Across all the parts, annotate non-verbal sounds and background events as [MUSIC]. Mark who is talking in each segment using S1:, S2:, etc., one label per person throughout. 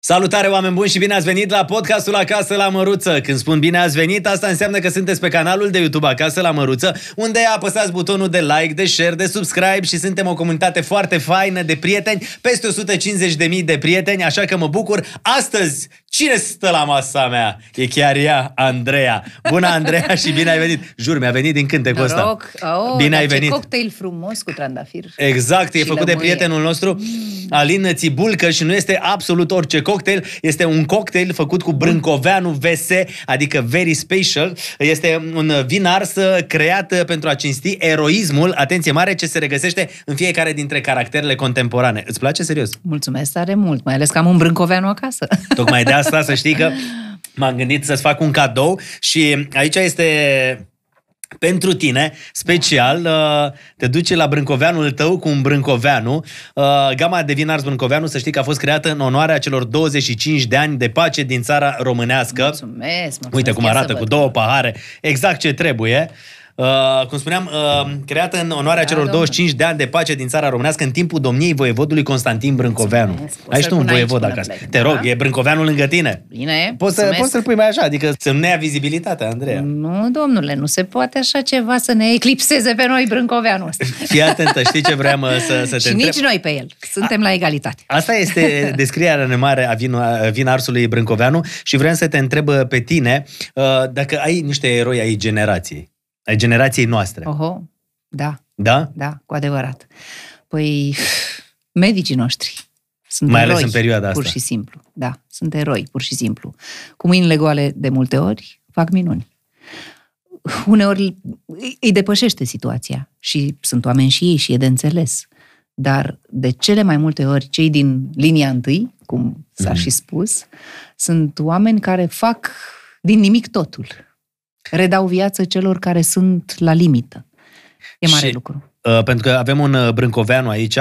S1: Salutare oameni buni și bine ați venit la podcastul Acasă la Măruță. Când spun bine ați venit, asta înseamnă că sunteți pe canalul de YouTube Acasă la Măruță, unde apăsați butonul de like, de share, de subscribe și suntem o comunitate foarte faină de prieteni, peste 150.000 de prieteni, așa că mă bucur. Astăzi, cine stă la masa mea? E chiar ea, Andreea. Bună, Andreea, și bine ai venit. Jur, mi-a venit din cântecul ăsta.
S2: Noroc. Oh,
S1: bine
S2: dar
S1: ai
S2: ce
S1: venit.
S2: cocktail frumos cu trandafir.
S1: Exact, e
S2: Și
S1: făcut de
S2: lămâie.
S1: prietenul nostru, Alin Țibulcă și nu este absolut orice cocktail, este un cocktail făcut cu brâncoveanu VS, adică very special. Este un vin ars uh, creat uh, pentru a cinsti eroismul, atenție mare, ce se regăsește în fiecare dintre caracterele contemporane. Îți place serios?
S2: Mulțumesc tare mult, mai ales că am un brâncoveanu acasă. [LAUGHS]
S1: Tocmai de asta să știi că m-am gândit să-ți fac un cadou și aici este pentru tine, special, uh, te duce la brâncoveanul tău cu un brâncoveanu. Uh, Gama de vin ars brâncoveanu, să știi că a fost creată în onoarea celor 25 de ani de pace din țara românească.
S2: mulțumesc, mulțumesc.
S1: Uite cum
S2: Ia
S1: arată,
S2: să
S1: cu
S2: văd.
S1: două pahare, exact ce trebuie. Uh, cum spuneam, uh, creată în onoarea
S2: Da,
S1: celor
S2: domnule.
S1: 25 de ani de pace din țara românească în timpul domniei voievodului Constantin Brâncoveanu.
S2: Mulțumesc. O
S1: Ai și
S2: să-l
S1: tu un
S2: pun aici
S1: voievod
S2: până
S1: acasă.
S2: plec,
S1: Te
S2: da?
S1: rog, e Brâncoveanul lângă tine.
S2: Bine,
S1: Poți, să,
S2: mulțumesc.
S1: poți să-l pui mai așa, adică să-mi ne ia vizibilitatea, Andreea.
S2: Nu, domnule, nu se poate așa ceva să ne eclipseze pe noi brâncoveanul ăsta. [LAUGHS]
S1: Fii atentă, știi ce vreau mă, să, să te
S2: Și
S1: întreb?
S2: nici noi pe el. Suntem la egalitate.
S1: Asta este [LAUGHS] descrierea nemare a vin, a vin arsului Brâncoveanu și vreau să te întreb uh, pe tine uh, dacă ai niște eroi ai generației, ai generației noastre.
S2: Oho, da,
S1: Da?
S2: da, cu adevărat. Păi, medicii noștri sunt
S1: Mai ales
S2: eroi,
S1: în perioada
S2: pur
S1: asta.
S2: și simplu. Da, sunt eroi, pur și simplu. Cu mâinile goale de multe ori fac minuni. Uneori îi- îi depășește situația și sunt oameni și ei și e de înțeles. Dar de cele mai multe ori, cei din linia întâi, cum s-a
S1: Mhm.
S2: și spus, sunt oameni care fac din nimic totul. Redau viață celor care sunt la limită. E mare
S1: Și-
S2: lucru.
S1: Uh, pentru că avem un uh, Brâncoveanu aici,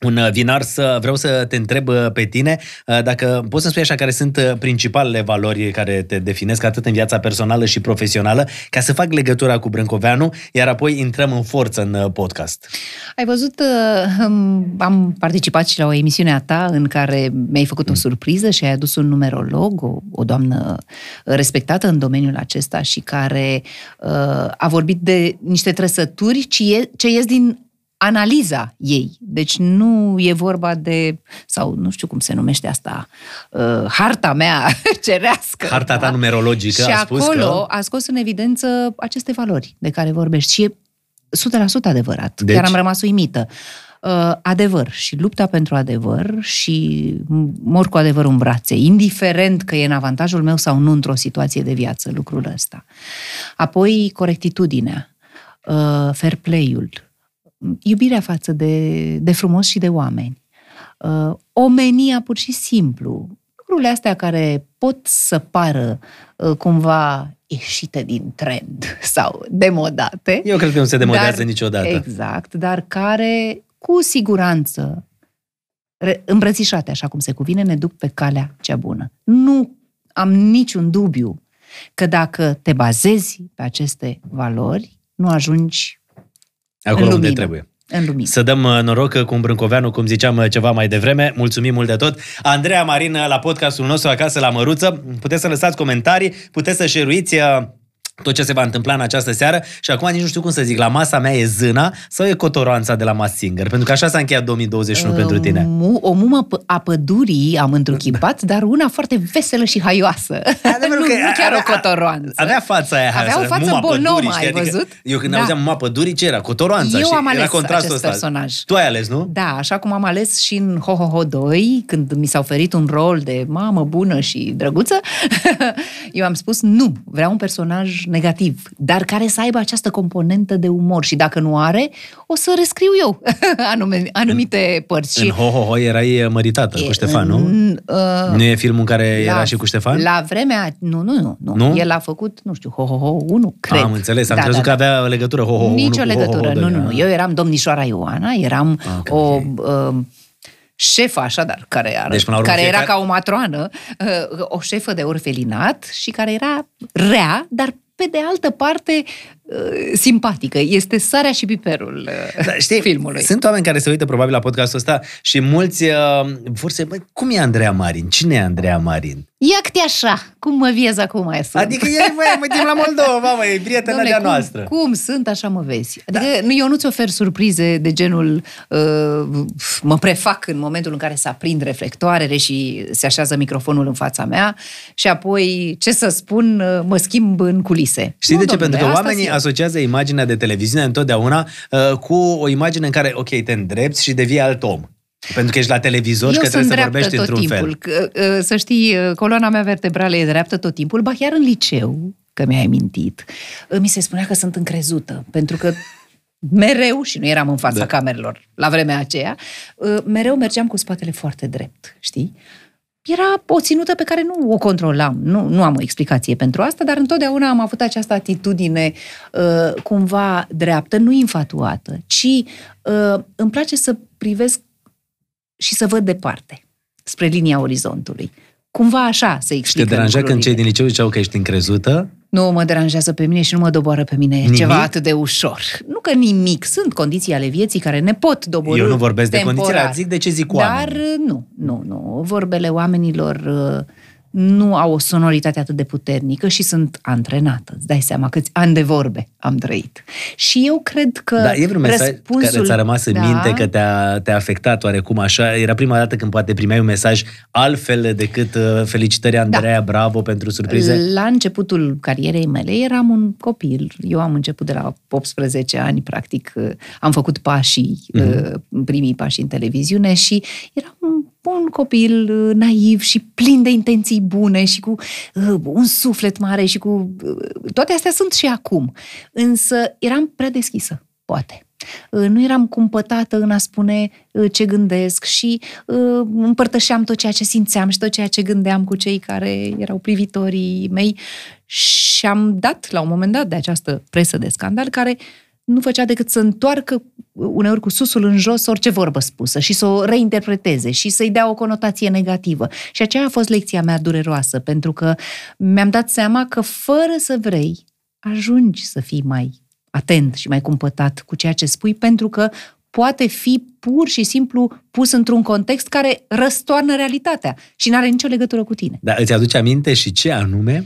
S1: un uh, vinar, să vreau să te întreb uh, pe tine uh, dacă poți să spui așa care sunt uh, principalele valori care te definesc atât în viața personală și profesională, ca să fac legătura cu Brâncoveanu, iar apoi intrăm în forță în uh, podcast.
S2: Ai văzut, uh, um, am participat și la o emisiune a ta în care mi-ai făcut o surpriză și ai adus un numerolog, o, o doamnă respectată în domeniul acesta și care uh, a vorbit de niște trăsături ce, e, ce ies din analiza ei. Deci nu e vorba de, sau nu știu cum se numește asta, uh, harta mea [LAUGHS] cerească.
S1: Harta ta numerologică
S2: și
S1: a spus
S2: acolo
S1: că...
S2: a scos în evidență aceste valori de care vorbești și e 100% adevărat.
S1: Deci?
S2: Deci? Chiar am rămas uimită. Uh, adevăr și lupta pentru adevăr și mor cu adevărul în brațe, indiferent că e în avantajul meu sau nu într-o situație de viață lucrul ăsta. Apoi corectitudinea, uh, fair play-ul, iubirea față de, de frumos și de oameni, uh, omenia pur și simplu, lucrurile astea care pot să pară uh, cumva ieșite din trend sau demodate.
S1: Eu cred că nu se demodează
S2: dar-
S1: niciodată.
S2: Exact, dar care cu siguranță re- îmbrățișate așa cum se cuvine, ne duc pe calea cea bună. Nu am niciun dubiu că dacă te bazezi pe aceste valori, nu ajungi
S1: Acolo
S2: în
S1: unde
S2: lumină.
S1: trebuie.
S2: în lumină.
S1: Să dăm uh, noroc uh, cu un Brâncoveanu, cum ziceam uh, ceva mai devreme. Mulțumim mult de tot. Andreea Marin uh, la podcastul nostru Acasă la Măruță. Puteți să lăsați comentarii, puteți să șeruiți uh, tot ce se va întâmpla în această seară și acum nici nu știu cum să zic, la masa mea e zâna sau e cotoroanța de la Mass Singer? Pentru că așa s-a încheiat 2021 pentru tine.
S2: Mu- o mumă p- a pădurii am întruchipat, dar una foarte veselă și haioasă.
S1: Adevărul [LAUGHS]
S2: nu,
S1: că
S2: nu chiar
S1: avea-
S2: o cotoroanță.
S1: Avea fața aia.
S2: Avea
S1: haioasă,
S2: o față
S1: muma
S2: bonomă,
S1: pădurii,
S2: ai
S1: știi? Adică
S2: văzut?
S1: Eu când
S2: Da.
S1: auzeam muma pădurii, ce era? Cotoroanța.
S2: Eu
S1: și
S2: am
S1: era
S2: ales
S1: contrastul
S2: acest
S1: ăsta.
S2: personaj.
S1: Tu ai ales, nu?
S2: Da, așa cum am ales și în Ho Ho Ho 2, când mi s-a oferit un rol de mamă bună și drăguță, [LAUGHS] eu am spus nu, vreau un personaj negativ, dar care să aibă această componentă de umor și dacă nu are, o să rescriu eu [LAUGHS] anume, anumite părți.
S1: În
S2: Și
S1: Ho Ho Ho erai măritată cu
S2: e-
S1: Ștefan, nu?
S2: în, uh,
S1: Nu e filmul în care era și cu Ștefan?
S2: La vremea... Nu, nu, nu. nu.
S1: Nu?
S2: El a făcut, nu știu, Ho Ho Ho 1, cred.
S1: Am înțeles, am
S2: Da,
S1: crezut
S2: da,
S1: că avea legătură Ho Ho Ho
S2: Nicio
S1: 1 cu Ho Ho Ho
S2: legătură,
S1: 2.
S2: nu, nu, nu. Eu eram domnișoara Ioana, eram
S1: Ah, ok,
S2: o
S1: ok.
S2: uh, șefă, așadar, care, ară,
S1: Deci, până la urmă,
S2: care era
S1: fiecare-
S2: ca o matroană, uh, o șefă de orfelinat și care era rea, dar pe de altă parte uh, simpatică. Este sarea și piperul uh,
S1: Da, știi,
S2: filmului.
S1: sunt oameni care se uită probabil la podcastul ăsta și mulți uh, vor să... Băi, cum e Andreea Marin? Cine e Andreea Marin?
S2: Ia-te așa, cum mă viezi acum mai sunt.
S1: Adică e, băi, mă timp la Moldova, mă, e prietena
S2: Dom'le,
S1: de-a
S2: cum,
S1: noastră.
S2: Cum sunt, așa mă vezi. Adică da. eu nu-ți ofer surprize de genul uh, mă prefac în momentul în care se aprind reflectoarele și se așează microfonul în fața mea și apoi, ce să spun, uh, mă schimb în culise.
S1: Știi
S2: nu,
S1: de ce?
S2: domnule,
S1: Pentru că
S2: asta
S1: oamenii
S2: sunt eu.
S1: Asociază imaginea de televiziune întotdeauna uh, cu o imagine în care, ok, te îndrepți și devii alt om. Pentru că ești la televizor și
S2: Eu
S1: că
S2: sunt
S1: trebuie să
S2: dreaptă
S1: vorbești
S2: tot
S1: într-un
S2: timpul.
S1: fel.
S2: Că, uh, Să știi, uh, coloana mea vertebrală e dreaptă tot timpul, ba chiar în liceu, că mi-ai mintit, mi se spunea că sunt încrezută, pentru că mereu, și nu eram în fața
S1: Da.
S2: da. camerelor la vremea aceea, uh, mereu mergeam cu spatele foarte drept, știi? Era o ținută pe care nu o controlam, nu, nu am o explicație pentru asta, dar întotdeauna am avut această atitudine uh, cumva dreaptă, nu infatuată, ci uh, îmi place să privesc și să văd departe, spre linia orizontului. Cumva așa să
S1: Și te
S2: explic.
S1: deranja când cei din liceu ziceau că ești încrezută?
S2: Nu mă deranjează pe mine și nu mă doboară pe mine
S1: Nimic?
S2: ceva atât de ușor. Nu că nimic, sunt condiții ale vieții care ne pot doborâ
S1: Eu nu vorbesc de
S2: temporar.
S1: condițiile, zic de ce zic
S2: Dar
S1: oamenii.
S2: nu, nu, nu. Vorbele oamenilor uh, nu au o sonoritate atât de puternică și sunt antrenată. Îți dai seama câți ani de vorbe am trăit. Și eu cred că
S1: Da, e vreun mesaj
S2: răspunsul...
S1: care ți-a rămas în
S2: da,
S1: minte că te-a, te-a afectat oarecum așa? Era prima dată când poate primeai un mesaj altfel decât uh, felicitări Andreea, da. bravo pentru surprize?
S2: La începutul carierei mele eram un copil. Eu am început de la 18 ani, practic, uh, am făcut pașii,
S1: Mhm.
S2: uh, primii pași în televiziune și eram un, un copil uh, naiv și plin de intenții bune și cu uh, un suflet mare și cu... Uh, toate astea sunt și acum. Însă eram prea deschisă, poate. Uh, Nu eram cumpătată în a spune uh, ce gândesc și uh, împărtășeam tot ceea ce simțeam și tot ceea ce gândeam cu cei care erau privitorii mei și am dat la un moment dat de această presă de scandal care nu făcea decât să întoarcă uh, uneori cu susul în jos orice vorbă spusă și să o reinterpreteze și să-i dea o conotație negativă. Și aceea a fost lecția mea dureroasă, pentru că mi-am dat seama că fără să vrei, ajungi să fii mai atent și mai cumpătat cu ceea ce spui, pentru că poate fi pur și simplu pus într-un context care răstoarnă realitatea și nu are nicio legătură cu tine.
S1: Dar îți aduce aminte și ce anume?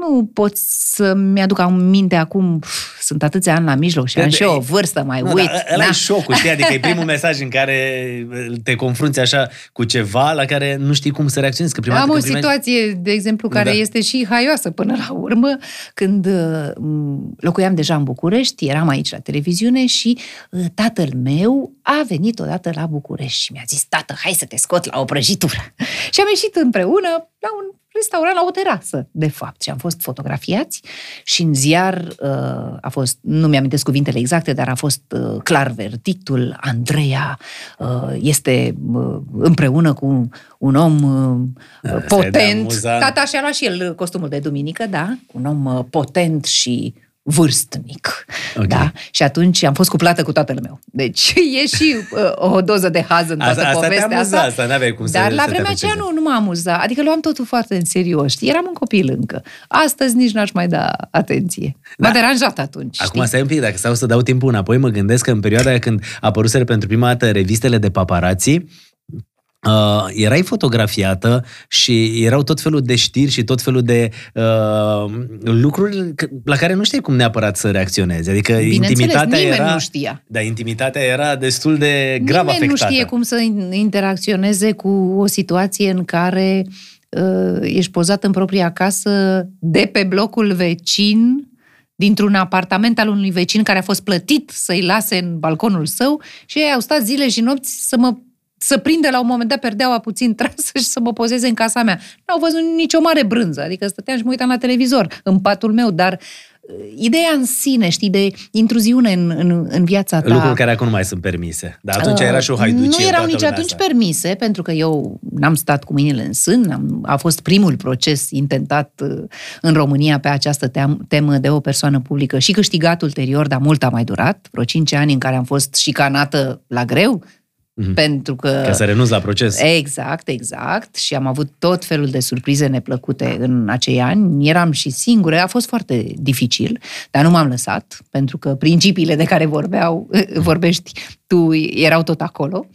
S2: Nu pot să-mi aduc aminte acum, pf, sunt atâția ani la mijloc și am și eu o vârstă, mai
S1: Nu,
S2: uit.
S1: dar ăla
S2: Na.
S1: e șocul, știi? Adică e primul mesaj în care te confrunți așa cu ceva la care nu știi cum să reacționezi. Că prima
S2: Am
S1: dată
S2: o
S1: când primești-
S2: situație, de exemplu, care
S1: Da.
S2: este și haioasă până la urmă, când uh, m, locuiam deja în București, eram aici la televiziune și uh, tatăl meu a venit odată la București și mi-a zis, tată, hai să te scot la o prăjitură. [LAUGHS] și am ieșit împreună la un restaurant, la o terasă, de fapt, și am fost fotografiați și în ziar uh, a fost, nu mi-am cuvintele exacte, dar a fost uh, clar verdictul, Andreea uh, este uh, împreună cu un om uh,
S1: asta e de
S2: potent.
S1: amuzant.
S2: Tata și-a luat și el costumul de duminică, da, un om uh, potent și vârstnic.
S1: Ok.
S2: Da? Și atunci am fost cuplată cu tatăl meu. Deci e și uh, o doză de haz în toată
S1: Asta- asta te
S2: povestea
S1: amuza,
S2: asta.
S1: asta n-aveai cum să-
S2: Dar
S1: să
S2: la
S1: te
S2: vremea
S1: afecteze.
S2: aceea nu, nu mă amuza. Adică luam totul foarte în serios. Știi? Eram un copil încă. Astăzi nici n-aș mai da atenție. M-a
S1: Da.
S2: deranjat atunci.
S1: Acum
S2: știi?
S1: stai un pic, dacă stau să dau timpul înapoi, mă gândesc că în perioada aia când apăruseră pentru prima dată revistele de paparații, Uh, erai fotografiată și erau tot felul de știri și tot felul de uh, lucruri că- la care nu știi cum neapărat să reacționezi. Adică
S2: Bineînțeles,
S1: intimitatea
S2: nimeni
S1: era...
S2: nu știa.
S1: Da, intimitatea era destul de grav
S2: Nimeni
S1: afectată.
S2: nu știe cum să in- interacționeze cu o situație în care uh, ești pozat în propria casă de pe blocul vecin, dintr-un apartament al unui vecin care a fost plătit să-i lase în balconul său și ei au stat zile și nopți să mă să prinde la un moment dat perdeaua puțin trasă și să mă pozeze în casa mea. N-au văzut nicio mare brânză, adică stăteam și mă uitam la televizor, în patul meu, dar uh, ideea în sine, știi, de intruziune în, în, în viața ta...
S1: Lucruri care acum nu mai sunt permise. Dar atunci
S2: Uh,
S1: era și o haiducie.
S2: Nu
S1: în
S2: erau
S1: toată
S2: nici
S1: lumea
S2: atunci
S1: asta.
S2: permise, pentru că eu n-am stat cu mâinile în sân. Am, a fost primul proces intentat uh, în România pe această team, temă de o persoană publică și câștigat ulterior, dar mult a mai durat. Vreo cinci ani în care am fost șicanată la greu, Mm-hmm. Pentru că...
S1: Ca să renunți la proces.
S2: Exact, exact. Și am avut tot felul de surprize neplăcute în acei ani. Eram și singură, a fost foarte dificil, dar nu m-am lăsat, pentru că principiile de care vorbeau, [LAUGHS] vorbești tu erau tot acolo.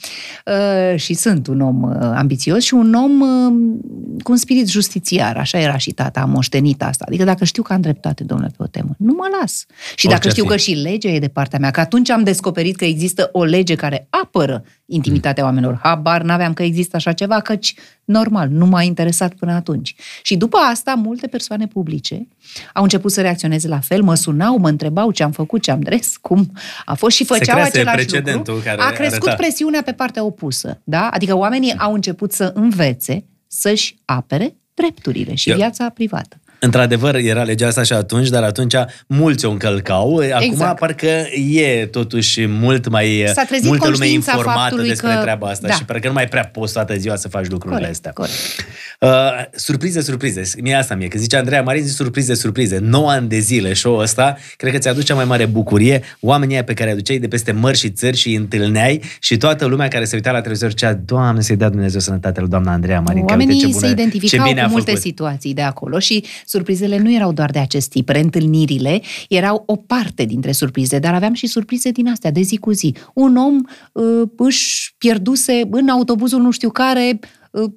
S2: Uh, și sunt un om uh, ambițios și un om uh, cu un spirit justițiar. Așa era și tata, am moștenit asta. Adică dacă știu că am dreptate, domnule, pe o temă, nu mă las. Și dacă știu că și legea e de partea mea, că atunci am descoperit că există o lege care apără intimitatea oamenilor. Habar n-aveam că există așa ceva, căci normal, nu m-a interesat până atunci. Și după asta, multe persoane publice au început să reacționeze la fel, mă sunau, mă întrebau ce am făcut, ce am [LAUGHS] dres, cum a fost și făceau același lucru.
S1: Care
S2: a crescut
S1: arăta.
S2: presiunea pe partea opusă. Da? Adică oamenii au început să învețe să-și apere drepturile și Eu... viața privată.
S1: Într-adevăr, era legea asta și atunci, dar atunci mulți o încălcau. Acum exact. parcă e totuși mult mai
S2: S-a
S1: multă lume informată despre
S2: că...
S1: treaba asta
S2: da.
S1: și parcă nu mai prea poți toată ziua să faci lucrurile
S2: corect,
S1: astea.
S2: Corect.
S1: Uh, surprize, surprize. Mie asta mie, că zice Andreea Marin, zi surprize, surprize. 9 ani de zile show-ul ăsta, cred că ți-aduce cea mai mare bucurie. Oamenii aia pe care îi aduceai de peste mări și țări și îi întâlneai și toată lumea care se uita la televizor zicea, Doamne, să-i dea Dumnezeu sănătate lui doamna Andreea Marin.
S2: Oamenii
S1: ce bună,
S2: se identificau
S1: ce bine
S2: cu multe
S1: făcut.
S2: situații de acolo și surprizele nu erau doar de acest tip. Reîntâlnirile erau o parte dintre surprize, dar aveam și surprize din astea, de zi cu zi. Un om uh, își pierduse în autobuzul nu știu care uh,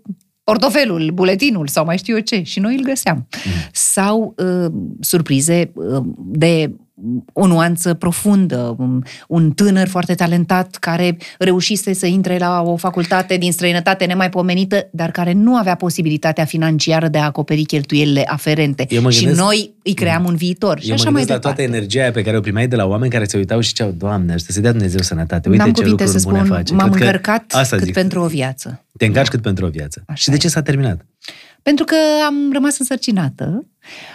S2: portofelul, buletinul sau mai știu eu ce și noi îl găseam. Mm. Sau uh, surprize uh, de o nuanță profundă, un tânăr foarte talentat care reușise să intre la o facultate din străinătate nemaipomenită, dar care nu avea posibilitatea financiară de a acoperi cheltuielile aferente.
S1: Eu mă
S2: și
S1: gândesc-
S2: noi îi cream un viitor. Și
S1: Eu
S2: așa
S1: mă
S2: mai
S1: gândesc la
S2: departe.
S1: toată energia aia pe care o primeai de la oameni care se uitau și ziceau, Doamne, ajută să dea Dumnezeu sănătate, uite
S2: N-am
S1: ce
S2: cuvinte
S1: lucruri
S2: să
S1: bune
S2: spun,
S1: face.
S2: m-am
S1: Cred că
S2: încărcat
S1: asta
S2: cât
S1: zic.
S2: pentru o viață.
S1: Te încarci cât pentru o viață.
S2: Așa
S1: și de ce s-a terminat?
S2: Pentru că am rămas însărcinată,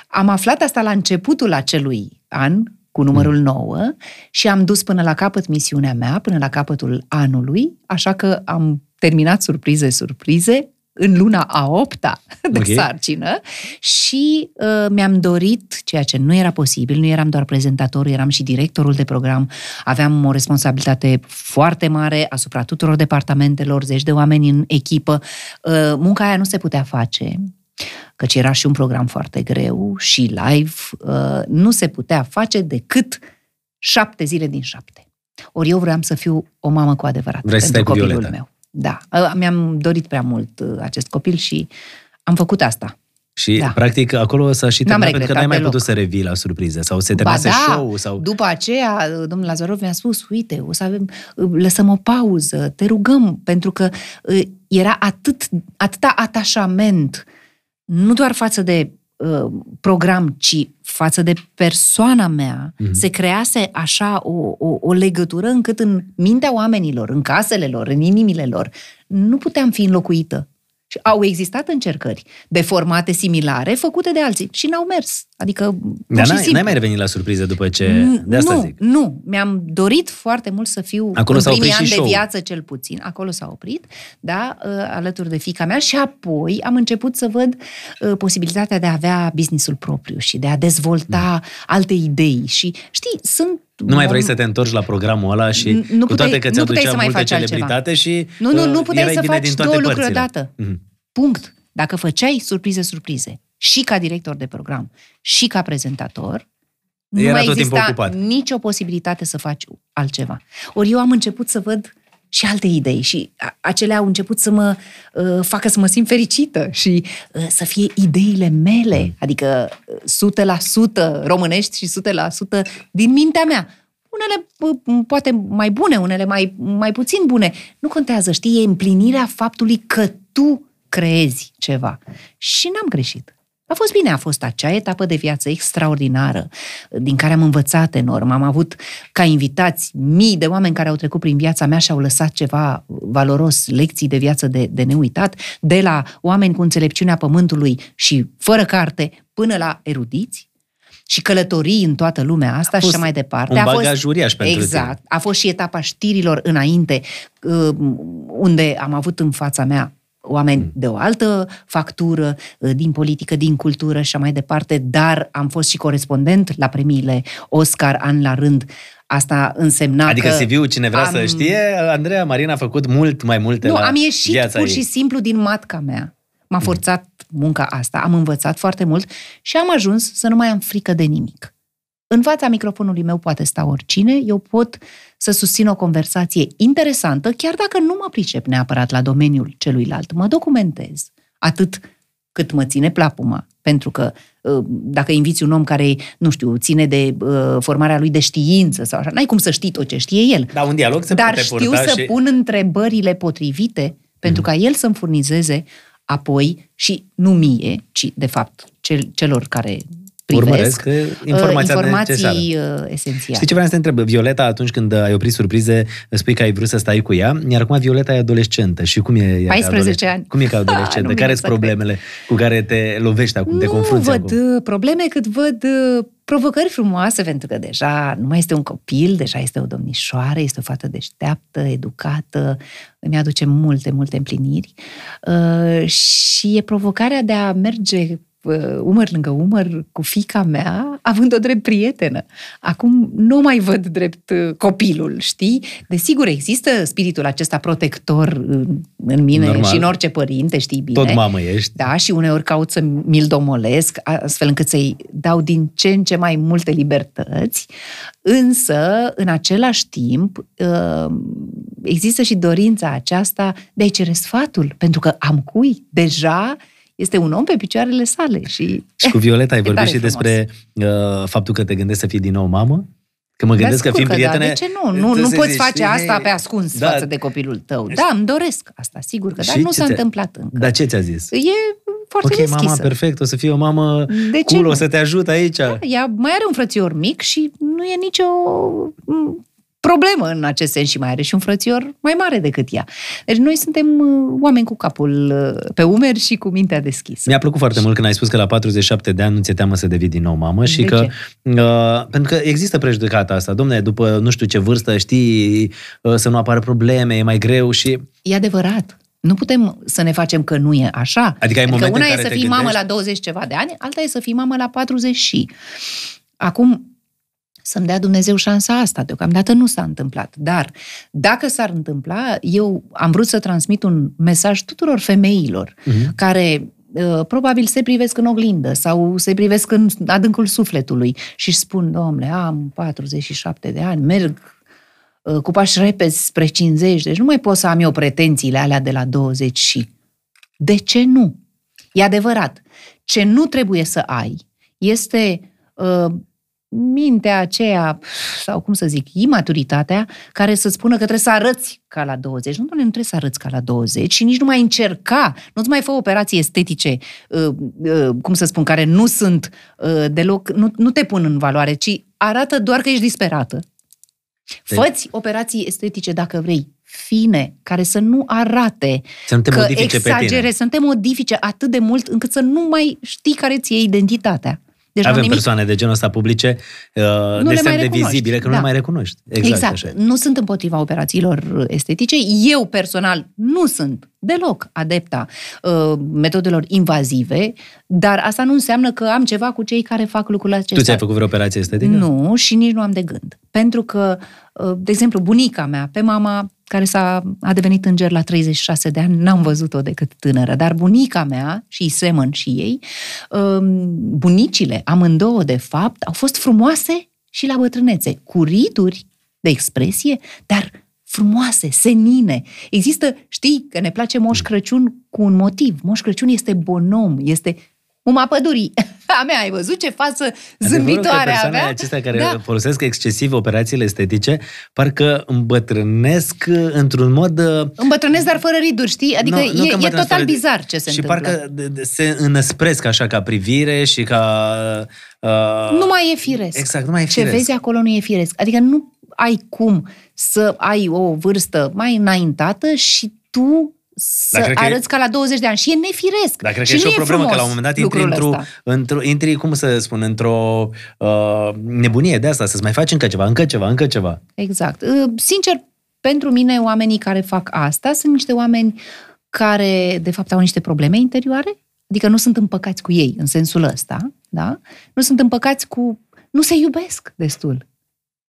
S2: am aflat asta la începutul acelui an, cu numărul 9, și am dus până la capăt misiunea mea, până la capătul anului, așa că am terminat surprize, surprize, în luna a opta [LAUGHS] de
S1: Ok.
S2: sarcină și uh, mi-am dorit ceea ce nu era posibil, nu eram doar prezentator, eram și directorul de program, aveam o responsabilitate foarte mare asupra tuturor departamentelor, zeci de oameni în echipă. Uh, munca aia nu se putea face, căci era și un program foarte greu și live, uh, nu se putea face decât șapte zile din șapte. Ori eu vreau să fiu o mamă cu adevărat
S1: Vrei să
S2: pentru
S1: stai cu
S2: copilul
S1: Violeta.
S2: meu. Da, Uh, mi-am dorit prea mult uh, acest copil și am făcut asta.
S1: Și,
S2: Da.
S1: practic, acolo s-a și
S2: N-am
S1: terminat pentru că n-ai
S2: regretat
S1: mai
S2: deloc.
S1: putut să revii la surprize sau se
S2: Ba
S1: terminase
S2: da,
S1: show sau...
S2: după aceea, domnul Lazarov mi-a spus, uite, o să avem, lăsăm o pauză, te rugăm, pentru că uh, era atât, atâta atașament, nu doar față de uh, program, ci față de persoana mea,
S1: Mhm.
S2: mm-hmm. se crease așa o, o, o legătură încât în mintea oamenilor, în casele lor, în inimile lor, nu puteam fi înlocuită. Și au existat încercări de formate similare făcute de alții și n-au mers. Adică, pur
S1: Dar
S2: și
S1: n-ai,
S2: simplu.
S1: n-ai mai revenit la surprize după ce...
S2: N-
S1: De asta
S2: nu,
S1: zic.
S2: nu. Mi-am dorit foarte mult să fiu
S1: Acolo
S2: în
S1: s-a
S2: primii
S1: oprit
S2: ani
S1: și
S2: de
S1: show-ul.
S2: viață cel puțin. Acolo s-a oprit, da, uh, alături de fica mea și apoi am început să văd uh, posibilitatea de a avea businessul propriu și de a dezvolta alte idei și știi, sunt
S1: Nu mai vrei
S2: om-
S1: să te întorci la programul ăla și
S2: Nu- nu
S1: cu toate
S2: puteai-
S1: că
S2: nu
S1: ți
S2: puteai
S1: aducea
S2: să mai
S1: multă
S2: faci altceva.
S1: celebritate și
S2: Nu, nu, nu
S1: uh,
S2: puteai
S1: erai
S2: să
S1: bine
S2: faci
S1: din toate
S2: două lucruri
S1: părțile.
S2: odată.
S1: Mhm.
S2: Punct. Dacă făceai surprize, surprize și ca director de program și ca prezentator, nu
S1: Era
S2: mai
S1: tot timpul
S2: exista
S1: ocupat.
S2: nicio posibilitate să faci altceva. Ori eu am început să văd și alte idei și a- acelea au început să mă uh, facă să mă simt fericită și uh, să fie ideile mele, adică uh, 100% românești și 100% din mintea mea. Unele uh, poate mai bune, unele mai, mai puțin bune. Nu contează, știi, e împlinirea faptului că tu creezi ceva. Și n-am greșit. A fost bine, a fost acea etapă de viață extraordinară, din care am învățat enorm. Am avut ca invitați mii de oameni care au trecut prin viața mea și au lăsat ceva valoros, lecții de viață de, de neuitat, de la oameni cu înțelepciunea pământului și fără carte, până la erudiți și călătorii în toată lumea asta
S1: A
S2: și
S1: fost
S2: așa mai departe.
S1: un
S2: a fost,
S1: bagaj uriaș pentru
S2: Exact.
S1: tine.
S2: A fost și etapa știrilor înainte, uh, unde am avut în fața mea oameni de o altă factură, uh, din politică, din cultură și așa mai departe, dar am fost și corespondent la premiile Oscar an la rând. Asta însemna
S1: Adică
S2: că
S1: CV-ul, cine vrea
S2: am...
S1: să știe, Andreea Marina a făcut mult mai multe
S2: Nu,
S1: la
S2: am ieșit
S1: viața
S2: pur
S1: ei.
S2: și simplu din matca mea. M-a forțat munca asta, am învățat foarte mult și am ajuns să nu mai am frică de nimic. În fața microfonului meu poate sta oricine, eu pot să susțin o conversație interesantă, chiar dacă nu mă pricep neapărat la domeniul celuilalt. Mă documentez atât cât mă ține plapuma. Pentru că uh, dacă inviți un om care, nu știu, ține de uh, formarea lui de știință sau așa, n-ai cum să știi tot ce știe el.
S1: Da, un dialog se
S2: Dar
S1: poate
S2: știu
S1: purta
S2: să
S1: și...
S2: pun întrebările potrivite pentru ca el să-mi furnizeze apoi și nu mie, ci de fapt cel, celor care privesc
S1: Urmăresc uh, informația
S2: informații
S1: necesară.
S2: uh, esențiale.
S1: Știi ce vreau să te întreb? Violeta, atunci când ai oprit surprize, spui că ai vrut să stai cu ea, iar acum Violeta e adolescentă. Și cum e ea
S2: 14
S1: adolescentă?
S2: ani.
S1: Cum e ca [LAUGHS]
S2: Ha, nu
S1: adolescentă?
S2: vine
S1: Care
S2: să
S1: sunt problemele cu care te lovești acum, te
S2: nu
S1: confrunți
S2: văd
S1: acum?
S2: uh, probleme cât văd uh, provocări frumoase, pentru că deja nu mai este un copil, deja este o domnișoară, este o fată deșteaptă, educată, îmi aduce multe, multe împliniri. Uh, și e provocarea de a merge uh, umăr lângă umăr cu fica mea, având o drept prietenă. Acum nu mai văd drept uh, copilul, știi? Desigur, există spiritul acesta protector în, în mine
S1: Normal.
S2: și în orice părinte, știi bine.
S1: Tot mamă ești.
S2: Da, și uneori caut să mi-l domolesc, astfel încât să-i dau din ce în ce mai multe libertăți, însă, în același timp, uh, există și dorința aceasta de a-i cere sfatul, pentru că am cui deja este un om pe picioarele sale și...
S1: Și cu Violeta ai [LAUGHS]
S2: E
S1: vorbit
S2: tare
S1: și
S2: frumos.
S1: despre uh, faptul că te gândești să fii din nou mamă? Că mă gândesc
S2: Dar
S1: că fiind
S2: sigur că
S1: prietene...
S2: Da. De ce nu? Nu,
S1: tu
S2: nu
S1: să
S2: poți
S1: zici,
S2: face
S1: știi,
S2: asta
S1: hei,
S2: pe ascuns
S1: da.
S2: față de copilul tău. Da, îmi doresc asta, sigur că, dar
S1: Și
S2: nu
S1: ce
S2: s-a
S1: ți-a-
S2: întâmplat încă.
S1: Dar ce ți-a zis?
S2: E foarte
S1: ok,
S2: deschisă.
S1: mama, perfect, o să fie o mamă
S2: De ce
S1: cool,
S2: nu?
S1: o să te ajut aici.
S2: Da, ea mai are un frățior mic și nu e nicio m, problemă în acest sens și mai are și un frățior mai mare decât ea. Deci noi suntem uh, oameni cu capul uh, pe umeri și cu mintea deschisă.
S1: Mi-a plăcut foarte mult când ai spus că la 47 de ani nu ți-e teamă să devii din nou mamă și
S2: De
S1: că,
S2: ce?
S1: uh, pentru că există prejudecata asta. Domne, după nu știu ce vârstă știi uh, să nu apară probleme, e mai greu și...
S2: E adevărat. Nu putem să ne facem că nu e așa.
S1: Adică ai
S2: adică
S1: momente
S2: una
S1: în
S2: e
S1: care
S2: să
S1: te
S2: fii mamă
S1: gândești-
S2: la 20 ceva de ani, alta e să fii mamă la 40 și. Acum, să-mi dea Dumnezeu șansa asta. Deocamdată nu s-a întâmplat. Dar dacă s-ar întâmpla, eu am vrut să transmit un mesaj tuturor femeilor
S1: Mhm.
S2: care uh, probabil se privesc în oglindă sau se privesc în adâncul sufletului și își spun, domnule, am 47 de ani, merg uh, cu pași repezi spre 50, deci nu mai pot să am eu pretențiile alea de la 20 și... De ce nu? E adevărat. Ce nu trebuie să ai este uh, mintea aceea, sau cum să zic, imaturitatea, care să spună că trebuie să arăți ca la 20. Nu, doamne, nu trebuie să arăți ca la 20 și nici nu mai încerca, nu-ți mai fă operații estetice, uh, uh, cum să spun, care nu sunt uh, deloc, nu, nu te pun în valoare, ci arată doar că ești disperată.
S1: Deci-
S2: Făți operații estetice dacă vrei, fine, care să nu arate
S1: Să nu te
S2: că
S1: modifice pe
S2: exagere,
S1: tine.
S2: să nu te modifice atât de mult încât să nu mai știi care ți-e identitatea. Deci
S1: Avem
S2: n-am nimic
S1: persoane de genul ăsta publice, uh,
S2: le
S1: destul
S2: mai
S1: de
S2: recunoști.
S1: vizibile, că nu
S2: Da.
S1: le mai recunoști. Exact,
S2: Exact.
S1: așa. e.
S2: Nu sunt împotriva operațiilor estetice. Eu, personal, nu sunt deloc adepta uh, metodelor invazive, dar asta nu înseamnă că am ceva cu cei care fac lucrul acesta.
S1: Tu ți-ai făcut vreo operație estetică?
S2: Nu, și nici nu am de gând. Pentru că, uh, de exemplu, bunica mea, pe mama care s-a, a devenit înger la 36 de ani, n-am văzut-o decât tânără, dar bunica mea, și îi semăn și ei, um, bunicile, amândouă, de fapt, au fost frumoase și la bătrânețe, cu rituri de expresie, dar frumoase, senine. Există, știi, că ne place Moș Crăciun cu un motiv. Moș Crăciun este bonom, este uma pădurii. [LAUGHS] A mea, ai văzut ce față
S1: Adevărul că
S2: zâmbitoare
S1: persoanele
S2: avea?
S1: acestea care
S2: Da.
S1: folosesc excesiv operațiile estetice, parcă îmbătrânesc uh, într-un mod... uh,
S2: Îmbătrânesc, dar fără riduri, știi? Adică
S1: nu,
S2: e,
S1: nu că
S2: e
S1: îmbătrânesc
S2: total
S1: fără-
S2: bizar ce se
S1: și
S2: întâmplă.
S1: parcă de- de- se înăspresc așa ca privire și ca... Uh,
S2: Nu mai e firesc.
S1: Exact, nu mai e
S2: Ce
S1: firesc.
S2: vezi acolo nu e firesc. Adică nu ai cum să ai o vârstă mai înaintată și tu să
S1: Dar cred că e-
S2: arăți ca la 20 de ani. Și e nefiresc.
S1: Dar cred că
S2: și
S1: e și
S2: nu
S1: o problemă,
S2: frumos
S1: că la un moment dat intri,
S2: lucrul
S1: într-o,
S2: ăsta.
S1: într-o, intri, cum să spun, într-o uh, nebunie de asta, să-ți mai faci încă ceva, încă ceva, încă ceva.
S2: Exact. Uh, Sincer, pentru mine, oamenii care fac asta sunt niște oameni care, de fapt, au niște probleme interioare, adică nu sunt împăcați cu ei, în sensul ăsta, da? Nu sunt împăcați cu... nu se iubesc destul.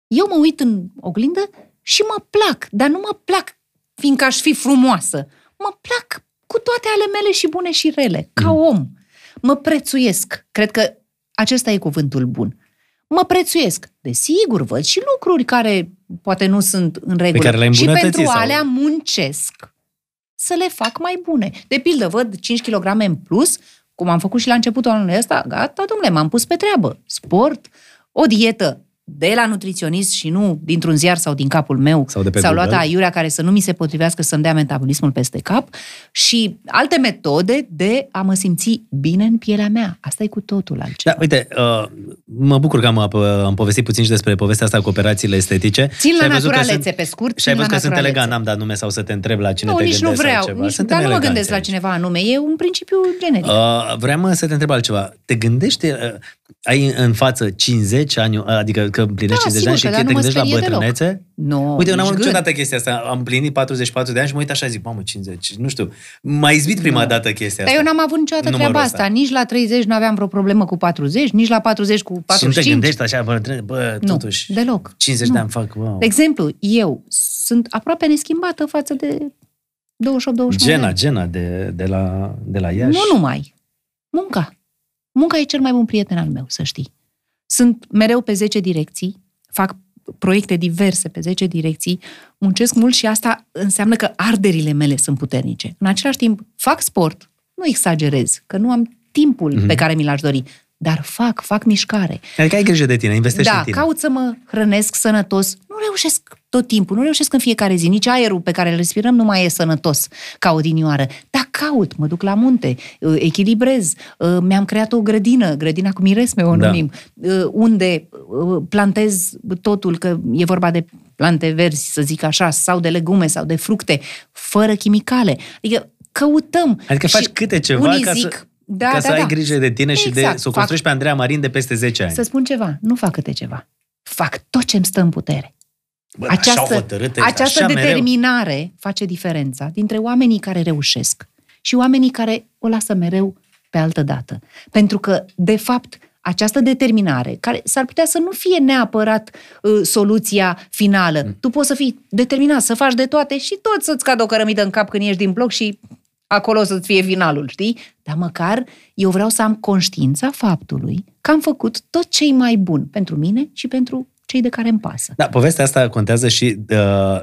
S2: Eu mă uit în oglindă și mă plac, dar nu mă plac fiindcă aș fi frumoasă. Mă plac cu toate ale mele și bune și rele, ca mm. om. Mă prețuiesc. Cred că acesta e cuvântul bun. Mă prețuiesc. Desigur, văd și lucruri care poate nu sunt în regulă.
S1: Pe care le
S2: și pentru
S1: sau...
S2: alea muncesc să le fac mai bune. De pildă, văd 5 kg în plus, cum am făcut și la începutul anului ăsta, gata, domnule, m-am pus pe treabă. Sport, o dietă de la nutriționist și nu dintr-un ziar sau din capul meu
S1: sau de pe
S2: s-au
S1: Google.
S2: luat aiurea care să nu mi se potrivească să-mi dea metabolismul peste cap și alte metode de a mă simți bine în pielea mea. Asta e cu totul altceva.
S1: Da, uite, uh, mă bucur că am, uh, am povestit puțin și despre povestea asta cu operațiile estetice.
S2: Țin la
S1: Și ai văzut că
S2: naturalețe,
S1: sunt-
S2: pe scurt.
S1: Și ai
S2: țin
S1: văzut
S2: la
S1: că sunt
S2: naturalețe.
S1: elegant, n-am dat nume sau să te întreb la cine
S2: Nu,
S1: te
S2: nici nu
S1: gândești sau
S2: vreau.
S1: ceva.
S2: Nici,
S1: Suntem
S2: dar nu mă
S1: eleganți
S2: gândesc la
S1: aici.
S2: cineva anume. E un principiu generic.
S1: Uh, vreau mă să te întreb altceva. Te gândești, uh, ai în față 50 ani, uh, adică că împlinești
S2: Da,
S1: 50 de ani și
S2: sigur că,
S1: te
S2: dar nu mă
S1: gândești la
S2: sperie deloc.
S1: bătrânețe?
S2: Nu,
S1: Uite, eu n-am
S2: nici
S1: avut
S2: gând.
S1: niciodată chestia asta. Am împlinit 44 de ani și mă uit așa zic, mamă, 50. Nu știu. M-a izbit prima
S2: Nu.
S1: dată chestia
S2: Dar
S1: asta.
S2: eu n-am avut niciodată
S1: Numărul
S2: treaba
S1: ăsta.
S2: asta. Nici la 30 nu aveam vreo problemă cu 40, nici la 40 cu
S1: Și nu
S2: 45.
S1: te gândești așa, bă, bă
S2: Nu,
S1: totuși,
S2: deloc.
S1: 50
S2: Nu.
S1: de ani fac, wow.
S2: De exemplu, eu sunt aproape neschimbată față de 28-29 de
S1: Gena,
S2: ani.
S1: Gena de, de, la, de la Iași.
S2: Nu numai. Munca. Munca e cel mai bun prieten al meu, să știi. Sunt mereu pe 10 direcții, fac proiecte diverse pe 10 direcții, muncesc mult și asta înseamnă că arderile mele sunt puternice. În același timp, fac sport, nu exagerez, că nu am timpul
S1: Mhm.
S2: pe care mi l-aș dori, dar fac, fac mișcare.
S1: Adică ai grijă de tine, investești
S2: Da,
S1: în tine.
S2: caut să mă hrănesc sănătos. Nu reușesc tot timpul, nu reușesc în fiecare zi. Nici aerul pe care îl respirăm nu mai e sănătos ca odinioară. Dar caut, mă duc la munte, uh, echilibrez. Uh, Mi-am creat o grădină, grădina cu miresme o
S1: Da.
S2: numim, uh, unde uh, plantez totul, că e vorba de plante verzi, să zic așa, sau de legume sau de fructe, fără chimicale. Adică căutăm.
S1: Adică faci
S2: Și
S1: câte ceva
S2: unii
S1: ca să-
S2: zic, da,
S1: ca
S2: da,
S1: să
S2: da.
S1: ai grijă de tine și de
S2: Exact,
S1: să o
S2: fac-
S1: construiești pe Andreea Marin de peste 10 ani.
S2: Să spun ceva, nu fac câte ceva. Fac tot ce îmi stă în putere.
S1: Bă, așa
S2: această
S1: hotărâtă ești,
S2: această
S1: așa mereu.
S2: determinare face diferența dintre oamenii care reușesc și oamenii care o lasă mereu pe altă dată. Pentru că, de fapt, această determinare, care s-ar putea să nu fie neapărat uh, soluția finală.
S1: Mm.
S2: Tu poți să fii determinat, să faci de toate și tot să-ți cadă o cărămidă în cap când ieși din bloc și acolo să-ți fie finalul, știi? Dar măcar eu vreau să am conștiința faptului că am făcut tot ce e mai bun pentru mine și pentru cei de care îmi pasă.
S1: Da, povestea asta contează și uh,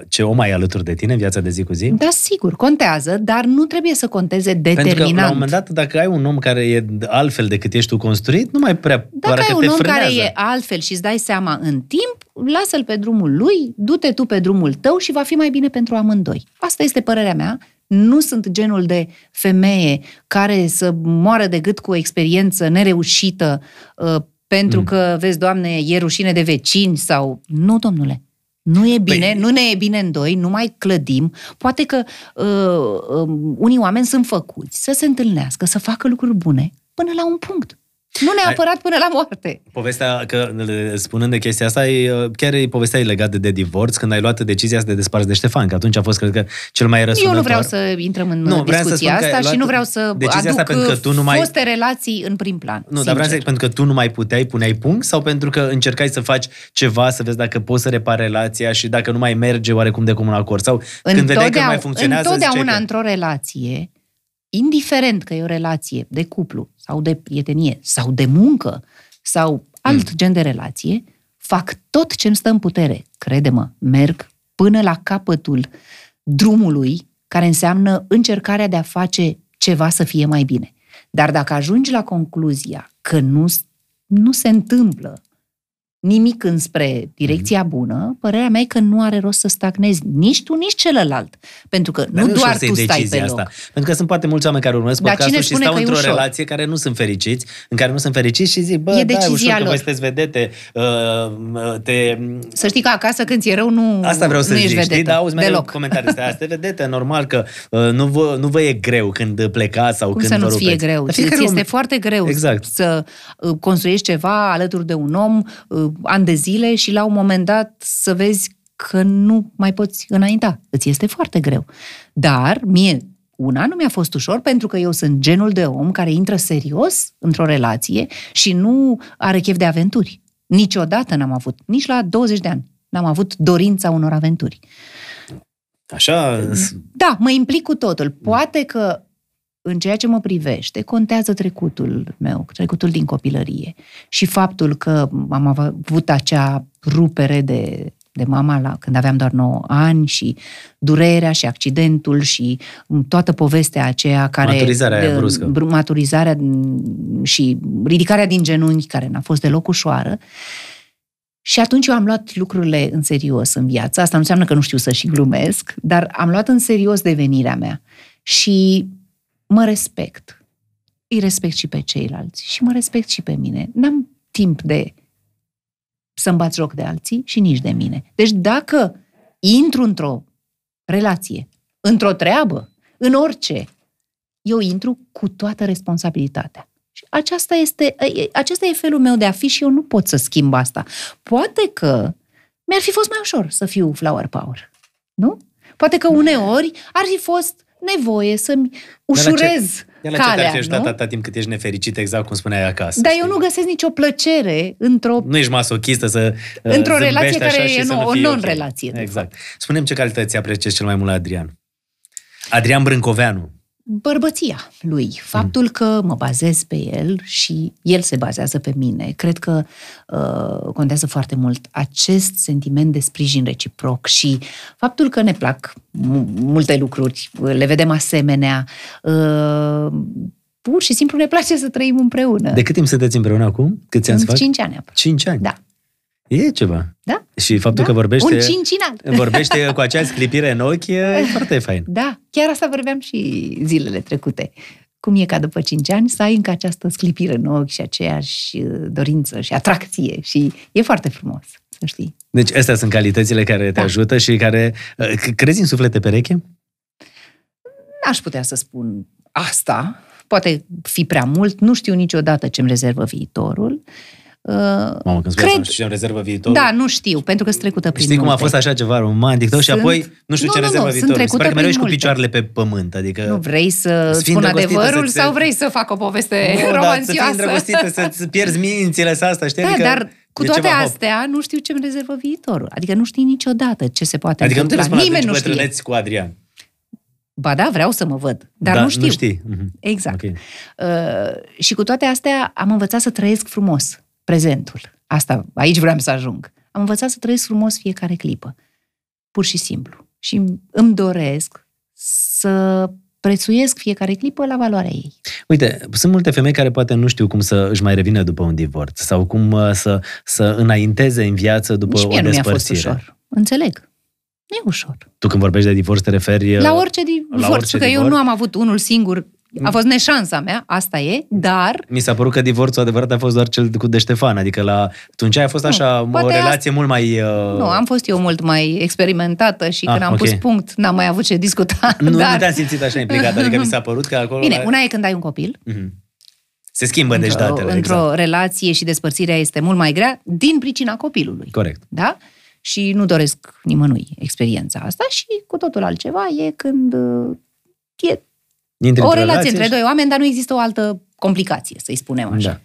S1: ce om ai alături de tine în viața de zi cu zi.
S2: Da, sigur, contează, dar nu trebuie să conteze determinant.
S1: Pentru că la un moment dat, dacă ai un om care e altfel decât ești tu construit, nu mai prea
S2: Dacă
S1: pare
S2: ai
S1: că
S2: un
S1: te
S2: om
S1: frânează.
S2: care e altfel și îți dai seama în timp, lasă-l pe drumul lui, du-te tu pe drumul tău și va fi mai bine pentru amândoi. Asta este părerea mea. Nu sunt genul de femeie care să moară de gât cu o experiență nereușită uh, pentru
S1: Mm.
S2: că, vezi, Doamne, e rușine de vecini sau... Nu, domnule. Nu e bine,
S1: Păi-
S2: nu ne e bine în doi, nu mai clădim. Poate că uh, uh, unii oameni sunt făcuți să se întâlnească, să facă lucruri bune până la un punct. Nu neapărat până la moarte.
S1: Povestea, că spunând de chestia asta, e, chiar e povestea e legată de divorț, când ai luat decizia să te desparți de Ștefan, că atunci a fost, cred că, cel mai
S2: Eu
S1: răsunător.
S2: nu vreau să intrăm în
S1: Nu,
S2: nu,
S1: vreau să
S2: discuția
S1: spun că ai
S2: asta
S1: luat
S2: și nu vreau să
S1: decizia
S2: aduc
S1: asta pentru că tu nu mai-
S2: foste relații în prim plan.
S1: Nu, dar vreau să zic,
S2: sincer.
S1: pentru că tu nu mai puteai, puneai punct sau pentru că încercai să faci ceva, să vezi dacă poți să repari relația și dacă nu mai merge oarecum de comun acord? Sau când vedeai că nu mai funcționează,
S2: întotdeauna
S1: ziceai că...
S2: într-o relație, indiferent că e o relație de cuplu sau de prietenie sau de muncă sau alt gen de relație, fac tot ce îmi stă în putere. Crede-mă, merg până la capătul drumului care înseamnă încercarea de a face ceva să fie mai bine. Dar dacă ajungi la concluzia că nu, nu se întâmplă nimic înspre direcția
S1: Mhm.
S2: bună, părerea mea e că nu are rost să stagnezi nici tu, nici celălalt. Pentru că
S1: Dar
S2: nu
S1: e
S2: doar
S1: ușor să
S2: tu
S1: iei
S2: stai pe
S1: decizia
S2: loc.
S1: Asta. Pentru că sunt poate mulți oameni care urmăresc
S2: Dar
S1: podcastul
S2: cine
S1: și
S2: spune
S1: stau
S2: că e
S1: într-o
S2: ușor?
S1: relație care nu sunt fericiți, în care nu sunt fericiți și zic, bă,
S2: E
S1: da, e
S2: decizia
S1: ușor că
S2: lor.
S1: voi sunteți vedete, uh, te...
S2: Să știi că acasă când ți-e rău nu,
S1: Asta vreau să
S2: nu ești
S1: zic, știi?
S2: vedetă.
S1: Dar auzi mereu
S2: Deloc.
S1: comentarii astea. Asta vedete, normal că uh, nu, vă, nu vă e greu când plecați sau
S2: Cum
S1: când
S2: să
S1: vă
S2: nu-ți fie
S1: rupeți.
S2: greu?
S1: Dar
S2: Ți
S1: fiecare
S2: este
S1: om-
S2: foarte greu
S1: Exact.
S2: să uh, construiești ceva alături de un om uh, ani de zile și la un moment dat să vezi că nu mai poți înainta. Îți este foarte greu. Dar mie, Una, nu mi-a fost ușor pentru că eu sunt genul de om care intră serios într-o relație și nu are chef de aventuri. Niciodată n-am avut, nici la 20 de ani, n-am avut dorința unor aventuri.
S1: Așa?
S2: Da, mă implic cu totul. Poate că în ceea ce mă privește, contează trecutul meu, trecutul din copilărie. Și faptul că am avut acea rupere de, de mama la, când aveam doar 9 ani și durerea și accidentul și toată povestea aceea care...
S1: Maturizarea
S2: de,
S1: bruscă.
S2: Maturizarea și ridicarea din genunchi, care n-a fost deloc ușoară. Și atunci eu am luat lucrurile în serios în viață. Asta nu înseamnă că nu știu să și glumesc, dar am luat în serios devenirea mea. Și mă respect. Îi respect și pe ceilalți și mă respect și pe mine. N-am timp de să-mi bat joc de alții și nici de mine. Deci dacă intru într-o relație, într-o treabă, în orice, eu intru cu toată responsabilitatea. Și aceasta este, acesta e felul meu de a fi și eu nu pot să schimb asta. Poate că mi-ar fi fost mai ușor să fiu flower power. Nu? Poate că uneori ar fi fost nevoie să-mi ușurez
S1: Dar la ce, calea. Dar la ce te atâta timp cât ești nefericit, exact cum spuneai acasă?
S2: Dar eu nu găsesc nicio plăcere într-o...
S1: Nu ești masochistă să
S2: Într-o relație care e nu, o non-relație.
S1: Okay. Exact. Spunem ce calități apreciezi cel mai mult la Adrian. Adrian Brâncoveanu
S2: bărbăția lui, faptul că mă bazez pe el și el se bazează pe mine. Cred că uh, contează foarte mult acest sentiment de sprijin reciproc și faptul că ne plac multe lucruri, le vedem asemenea. Uh, pur și simplu ne place să trăim împreună.
S1: De cât timp sunteți împreună acum? Câți ani
S2: 5 ani.
S1: 5 ani?
S2: Da.
S1: E ceva.
S2: Da.
S1: Și faptul
S2: da.
S1: că vorbește...
S2: Un cincinat. [LAUGHS]
S1: Vorbește cu acea sclipire în ochi, e [LAUGHS] foarte fain.
S2: Da, chiar asta vorbeam și zilele trecute. Cum e ca după cinci ani să ai încă această sclipire în ochi și aceeași uh, dorință și atracție și e foarte frumos, să știi.
S1: Deci astea sunt calitățile care te da. ajută și care... Uh, crezi în suflete pereche?
S2: N-aș putea să spun asta, poate fi prea mult, nu știu niciodată ce-mi rezervă viitorul.
S1: Mamă, când cred... să în rezervă viitorul.
S2: Da, nu știu, pentru că sunt trecută prin
S1: Știi
S2: multe.
S1: cum a fost așa ceva romantic tot și apoi nu știu nu, ce nu, rezervă nu, viitorul. Sper că mereu ești cu picioarele pe pământ. Adică
S2: nu vrei să spun adevărul sau vrei să fac o poveste nu, romanțioasă? Da, să fii
S1: îndrăgostită, să-ți pierzi mințile să asta, știi?
S2: Da,
S1: adică
S2: dar cu toate astea hop. nu știu ce îmi rezervă viitorul. Adică nu știi niciodată ce se poate
S1: adică
S2: întâmpla.
S1: Adică nu
S2: Nimeni
S1: nu știe. cu Adrian.
S2: Ba da, vreau să mă văd, dar
S1: da,
S2: nu știu.
S1: Nu știi.
S2: Exact. Okay. Uh, și cu toate astea am învățat să trăiesc frumos prezentul. Asta, aici vreau să ajung. Am învățat să trăiesc frumos fiecare clipă. Pur și simplu. Și îmi doresc să prețuiesc fiecare clipă la valoarea ei.
S1: Uite, sunt multe femei care poate nu știu cum să își mai revină după un divorț sau cum uh, să, să înainteze în viață după
S2: Nici
S1: o despărțire.
S2: nu mi-a fost ușor. Înțeleg. Nu e ușor.
S1: Tu când vorbești de divorț te referi...
S2: La orice divorț, la orice că divorț? eu nu am avut unul singur a fost neșansa mea, asta e, dar...
S1: Mi s-a părut că divorțul adevărat a fost doar cel cu de Ștefan, adică la atunci a fost așa nu, o relație a... mult mai... Uh...
S2: Nu, am fost eu mult mai experimentată și ah, când am okay. pus punct, n-am mai avut ce discuta. [LAUGHS]
S1: Nu,
S2: dar...
S1: nu te-am simțit așa implicat, adică mi s-a părut că acolo...
S2: Bine, una e când ai un copil.
S1: Mm-hmm. Se schimbă deci datele.
S2: Într-o
S1: exact.
S2: relație și despărțirea este mult mai grea din pricina copilului.
S1: Corect.
S2: Da? Și nu doresc nimănui experiența asta și cu totul altceva e când uh, e Intri o relație între și... doi oameni, dar nu există o altă complicație, să-i spunem așa. Da.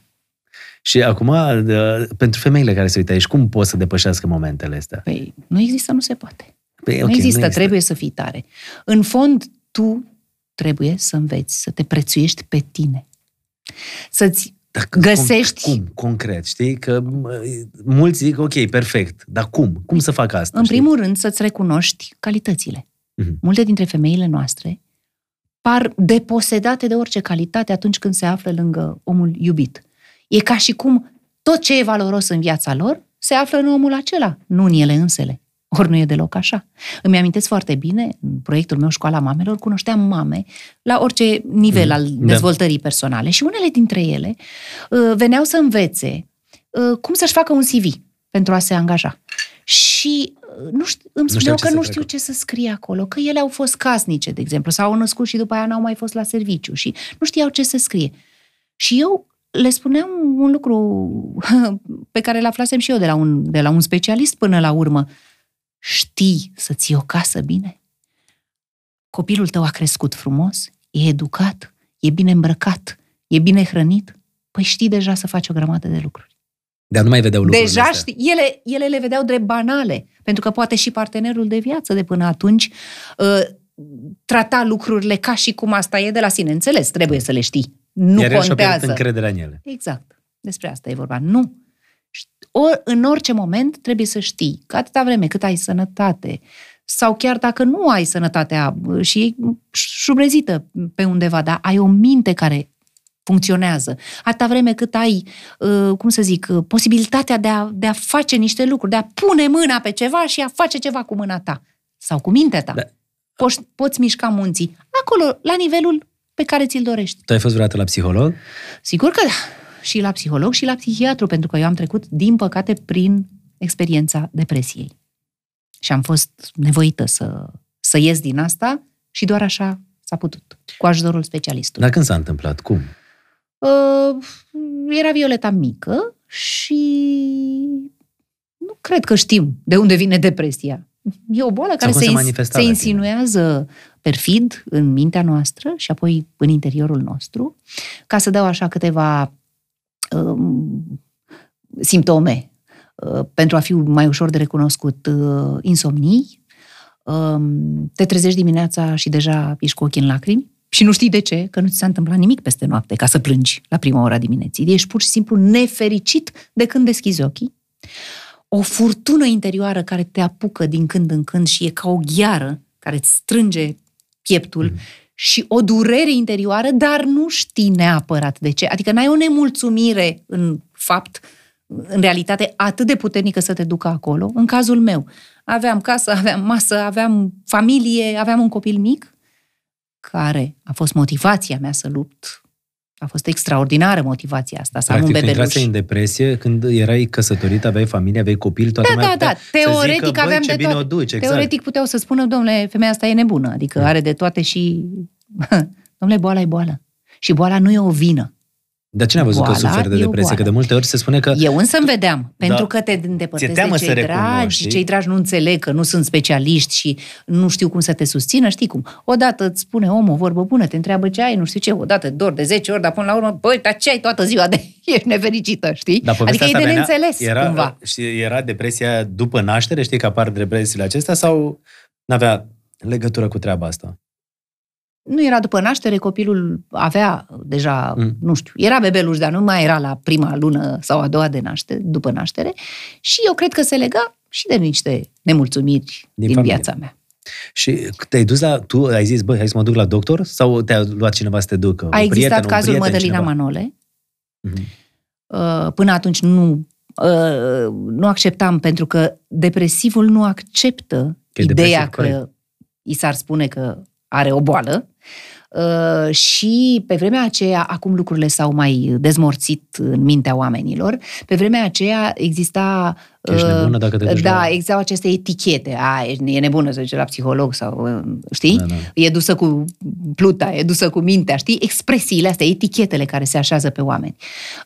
S1: Și acum, de, pentru femeile care se uită aici, cum pot să depășească momentele astea?
S2: Păi, nu există, nu se poate. Păi, okay, nu, există, nu există, trebuie să fii tare. În fond, tu trebuie să înveți, să te prețuiești pe tine. Să-ți dar găsești...
S1: Cum, cum, concret, știi? Că mulți zic, ok, perfect, dar cum? Cum să fac asta?
S2: În
S1: știi?
S2: primul rând, să-ți recunoști calitățile. Uh-huh. Multe dintre femeile noastre par deposedate de orice calitate atunci când se află lângă omul iubit. E ca și cum tot ce e valoros în viața lor se află în omul acela, nu în ele însele. Ori nu e deloc așa. Îmi amintesc foarte bine, în proiectul meu Școala Mamelor, cunoșteam mame la orice nivel mm, al da. dezvoltării da. personale și unele dintre ele uh, veneau să învețe uh, cum să-și facă un CV pentru a se angaja. Și nu știu, îmi spuneau că nu știu ce să scrie acolo, că ele au fost casnice, de exemplu, sau au născut și după aia n-au mai fost la serviciu și nu știau ce să scrie. Și eu le spuneam un lucru [LAUGHS] pe care l aflasem și eu de la un, de la un specialist până la urmă. Știi să ții o casă bine? copilul tău a crescut frumos, e educat, e bine îmbrăcat, e bine hrănit, păi știi deja să faci o grămadă de lucruri.
S1: Dar nu mai vedeau lucrurile
S2: Deja
S1: astea.
S2: știi, ele, ele le vedeau drept banale, pentru că poate și partenerul de viață de până atunci uh, trata lucrurile ca și cum asta e de la sine înțeles, trebuie să le știi. Nu
S1: Iar el și-a pierdut
S2: contează.
S1: încrederea în ele.
S2: Exact. Despre asta e vorba. Nu. O, în orice moment trebuie să știi că atâta vreme cât ai sănătate sau chiar dacă nu ai sănătatea și e șubrezită pe undeva, dar ai o minte care funcționează. Atâta vreme cât ai, uh, cum să zic, uh, posibilitatea de a, de a face niște lucruri, de a pune mâna pe ceva și a face ceva cu mâna ta sau cu mintea ta.
S1: Da.
S2: Poți, poți mișca munții acolo, la nivelul pe care ți-l dorești.
S1: Tu ai fost vreodată la psiholog?
S2: Sigur că da. Și la psiholog și la psihiatru, pentru că eu am trecut, din păcate, prin experiența depresiei. Și am fost nevoită să, să ies din asta și doar așa s-a putut, cu ajutorul specialistului.
S1: Dar când s-a întâmplat? Cum?
S2: Uh, era Violeta mică și nu cred că știm de unde vine depresia. E o boală care
S1: cum
S2: se,
S1: se
S2: ins-
S1: manifesta
S2: se
S1: la tine?
S2: insinuează perfid în mintea noastră și apoi în interiorul nostru. Ca să dau așa câteva um, simptome uh, pentru a fi mai ușor de recunoscut. Uh, insomnii, um, te trezești dimineața și deja ești cu ochii în lacrimi și nu știi de ce, că nu ți s-a întâmplat nimic peste noapte ca să plângi la prima ora dimineții. Ești pur și simplu nefericit de când deschizi ochii. O furtună interioară care te apucă din când în când și e ca o gheară care îți strânge pieptul
S1: Mhm.
S2: și o durere interioară, dar nu știi neapărat de ce. Adică n-ai o nemulțumire în fapt, în realitate, atât de puternică să te ducă acolo. În cazul meu, aveam casă, aveam masă, aveam familie, aveam un copil mic, care a fost motivația mea să lupt. A fost extraordinară motivația asta, să am un
S1: Practic, tu
S2: bebeluș.
S1: intrase în depresie când erai căsătorit, aveai familie, aveai copil, toată
S2: Da,
S1: lumea
S2: da,
S1: putea
S2: da.
S1: să
S2: Teoretic
S1: zică,
S2: aveam
S1: Băi, ce
S2: de
S1: bine
S2: toate.
S1: o duci, exact.
S2: Teoretic puteau să spună, domnule, femeia asta e nebună, adică
S1: Da.
S2: are de toate și... [LAUGHS] domnule, boala e boală. Și boala nu e o vină.
S1: Dar cine a văzut că
S2: Boala
S1: suferi de
S2: e o
S1: depresie? Că
S2: boală.
S1: de multe ori se spune că
S2: Eu însă îmi vedeam, pentru
S1: Da.
S2: că te îndepărtezi
S1: Ți-e teamă
S2: de
S1: să
S2: cei
S1: recunoști,
S2: dragi,
S1: știi?
S2: cei dragi nu înțeleg că nu sunt specialiști și nu știu cum să te susțină, știi cum. Odată îți spune omul o vorbă bună, te întreabă ce ai, nu știu ce, odată dor de 10 ori, dar până la urmă, băi, dar ce ai toată ziua de... [LAUGHS] Ești nefericită, știi?
S1: Dar
S2: adică
S1: povestea
S2: e de
S1: asta venea-
S2: neînțeles
S1: era,
S2: cumva.
S1: Și era depresia după naștere, știi că apar depresiile acestea sau n-avea legătură cu treaba asta?
S2: Nu era după naștere, copilul avea deja,
S1: Mm.
S2: mm. nu știu, era bebeluș, dar nu mai era la prima lună sau a doua de naștere, după naștere și eu cred că se lega și de niște nemulțumiri
S1: Din
S2: din, din
S1: familie.
S2: viața mea.
S1: Și te-ai dus la, tu ai zis, băi, hai să mă duc la doctor sau te-a luat cineva să te ducă?
S2: A
S1: Un
S2: existat
S1: prieten, un
S2: cazul
S1: prieten,
S2: Mădălina
S1: cineva?
S2: Manole.
S1: Mhm.
S2: Uh, Până atunci nu, uh, nu acceptam, pentru că depresivul nu acceptă
S1: Că e
S2: ideea
S1: depresiv, corect.
S2: că i s-ar spune că are o boală. Uh, și pe vremea aceea, acum lucrurile s-au mai dezmorțit în mintea oamenilor, pe vremea aceea exista...
S1: Că ești
S2: uh,
S1: nebună dacă te duci
S2: Da,
S1: la-
S2: existau aceste etichete. A, e e nebună să duce la psiholog sau, uh, știi?
S1: Da, da.
S2: E dusă cu pluta, e dusă cu mintea, știi? Expresiile astea, etichetele care se așează pe oameni.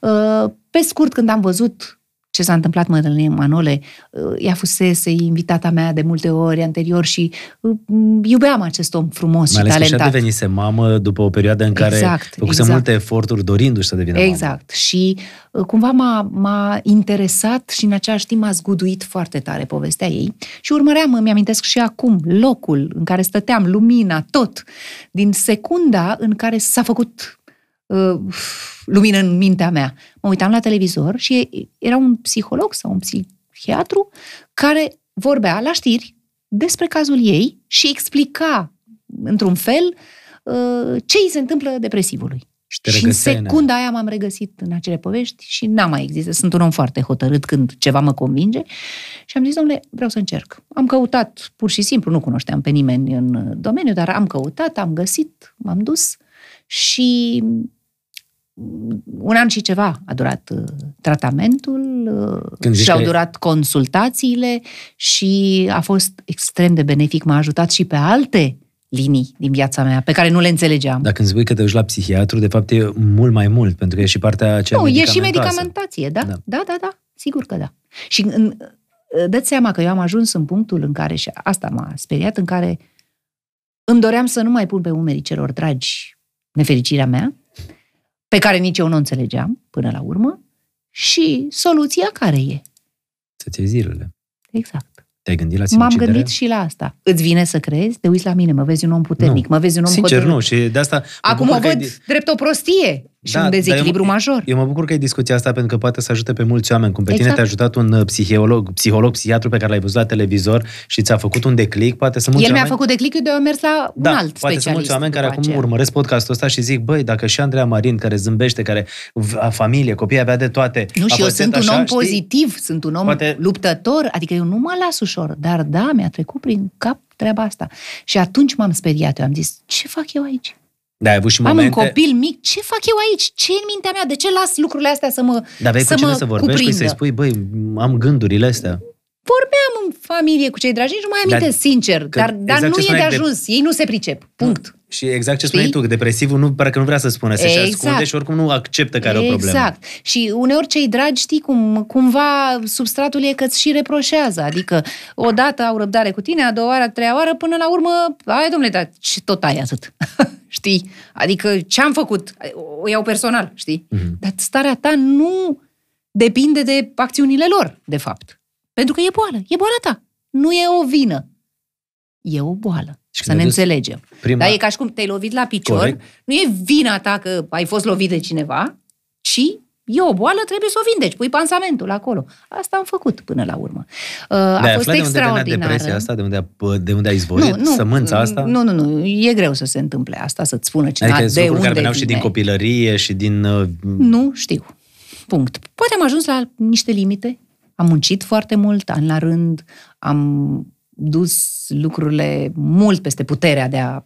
S2: Uh, Pe scurt, când am văzut ce s-a întâmplat Mădălina Manole, uh, ea fusese invitata mea de multe ori anterior și uh, iubeam acest om frumos
S1: Mai
S2: și
S1: ales că și-a
S2: talentat.
S1: devenise mamă după o perioadă în care
S2: Exact,
S1: făcuse
S2: exact.
S1: multe eforturi dorindu-și să devină mamă.
S2: Exact. Și uh, cumva m-a, m-a interesat și în același timp m-a zguduit foarte tare povestea ei. Și urmăream, îmi amintesc și acum, locul în care stăteam, lumina, tot. Din secunda în care s-a făcut uh, lumină în mintea mea. Mă uitam la televizor și era un psiholog sau un psihiatru care vorbea la știri despre cazul ei și explica, într-un fel, uh, ce îi se întâmplă depresivului.
S1: Și te
S2: și în
S1: regăseai în ea.
S2: secunda aia m-am regăsit în acele povești și n-am mai existat. Sunt un om foarte hotărât când ceva mă convinge și am zis, domnule, vreau să încerc. Am căutat, pur și simplu, nu cunoșteam pe nimeni în domeniu, dar am căutat, am găsit, m-am dus și un an și ceva a durat uh, tratamentul uh,
S1: Când zici
S2: și au
S1: că-
S2: durat consultațiile și a fost extrem de benefic. M-a ajutat și pe alte linii din viața mea, pe care nu le înțelegeam.
S1: Dacă îmi spui că te duci la psihiatru, de fapt e mult mai mult, pentru că e și partea aceea
S2: Nu, e și
S1: medicamentoasă.
S2: medicamentație, da?
S1: Da.
S2: Da, da, da, da sigur că da. Și în, dă seama că eu am ajuns în punctul în care, și asta m-a speriat, în care îmi doream să nu mai pun pe umerii celor dragi nefericirea mea, pe care nici eu nu o înțelegeam până la urmă, și soluția care e.
S1: Să-ți iei zilele.
S2: Exact.
S1: Te-ai gândit la
S2: M-am
S1: sinucidere?
S2: gândit și la asta. Îți vine să crezi? Te uiți la mine, mă vezi un om puternic,
S1: Nu.
S2: mă vezi un om
S1: Sincer,
S2: hotărât.
S1: nu. Și de asta... mă
S2: Acum
S1: bucur
S2: o
S1: că ai
S2: văd
S1: di-
S2: drept o prostie și
S1: Da,
S2: un
S1: dar
S2: dezechilibru
S1: eu-
S2: major.
S1: Eu mă bucur că ai discuția asta pentru că poate să ajute pe mulți oameni. Cum pe tine
S2: Exact.
S1: te-a ajutat un uh, psiholog, psiholog, psihiatru pe care l-ai văzut la televizor și ți-a făcut un declic, poate să mulți
S2: El mi-a
S1: oameni...
S2: făcut declic, eu de am mers la un
S1: da,
S2: alt
S1: poate
S2: specialist.
S1: sunt mulți oameni care
S2: după
S1: acum
S2: aceea.
S1: urmăresc podcastul ăsta și zic, băi, dacă și Andreea Marin, care zâmbește, care a familie, copii avea de toate...
S2: Nu,
S1: a
S2: și eu
S1: fost
S2: sunt un
S1: așa,
S2: om
S1: știi?
S2: pozitiv, sunt un om
S1: Poate-
S2: luptător, adică eu nu mă las ușor, dar da, mi-a trecut prin cap treaba asta. Și atunci m-am speriat, eu am zis, ce fac eu aici?
S1: Da, ai avut și
S2: Am
S1: momente...
S2: un copil mic, ce fac eu aici? ce e în mintea mea? De ce las lucrurile astea să mă
S1: Dar aveai
S2: să
S1: cu cine
S2: mă
S1: să vorbești, cu să-i
S2: cuprindă?
S1: spui, băi, am gândurile astea.
S2: Vorbeam în familie cu cei dragi, nici nu mai
S1: Dar-
S2: amintesc, sincer,
S1: că
S2: dar, dar
S1: exact ce
S2: nu e de
S1: spuneai de-
S2: ajuns, ei nu se pricep, punct.
S1: Și exact ce spuneai
S2: Știi?
S1: tu, că depresivul nu, pare că nu vrea să spună, se și
S2: Exact.
S1: ascunde și oricum nu acceptă că are o problemă.
S2: Exact. Și uneori cei dragi, știi cum, cumva substratul e că îți și reproșează. Adică odată au răbdare cu tine, a doua oară, a treia oară, până la urmă, ai domnule, dar ce tot ai atât? [LAUGHS] știi? Adică ce am făcut? O iau personal, știi?
S1: Mhm.
S2: Dar starea ta nu depinde de acțiunile lor, de fapt. Pentru că e boală, e boala ta. Nu e o vină. E o boală.
S1: Și
S2: să
S1: când
S2: ne
S1: ai dus
S2: înțelegem.
S1: prima-
S2: Dar e ca și cum te-ai lovit la picior,
S1: Corect.
S2: nu e vina ta că ai fost lovit de cineva, ci e o boală, trebuie să o vindeci, pui pansamentul acolo. Asta am făcut până la urmă. Uh, a
S1: Dar ai
S2: fost
S1: aflat de unde venea
S2: extraordinar.
S1: depresia asta, de unde a, de unde a izvorit, sămânța asta?
S2: Nu, nu, nu, e greu să se întâmple asta, să-ți spună cineva
S1: Adică sunt
S2: de
S1: lucruri
S2: unde
S1: care veneau și
S2: vine.
S1: din copilărie și din... uh,
S2: Nu știu. Punct. Poate am ajuns la niște limite. Am muncit foarte mult, an la rând, am dus lucrurile mult peste puterea de a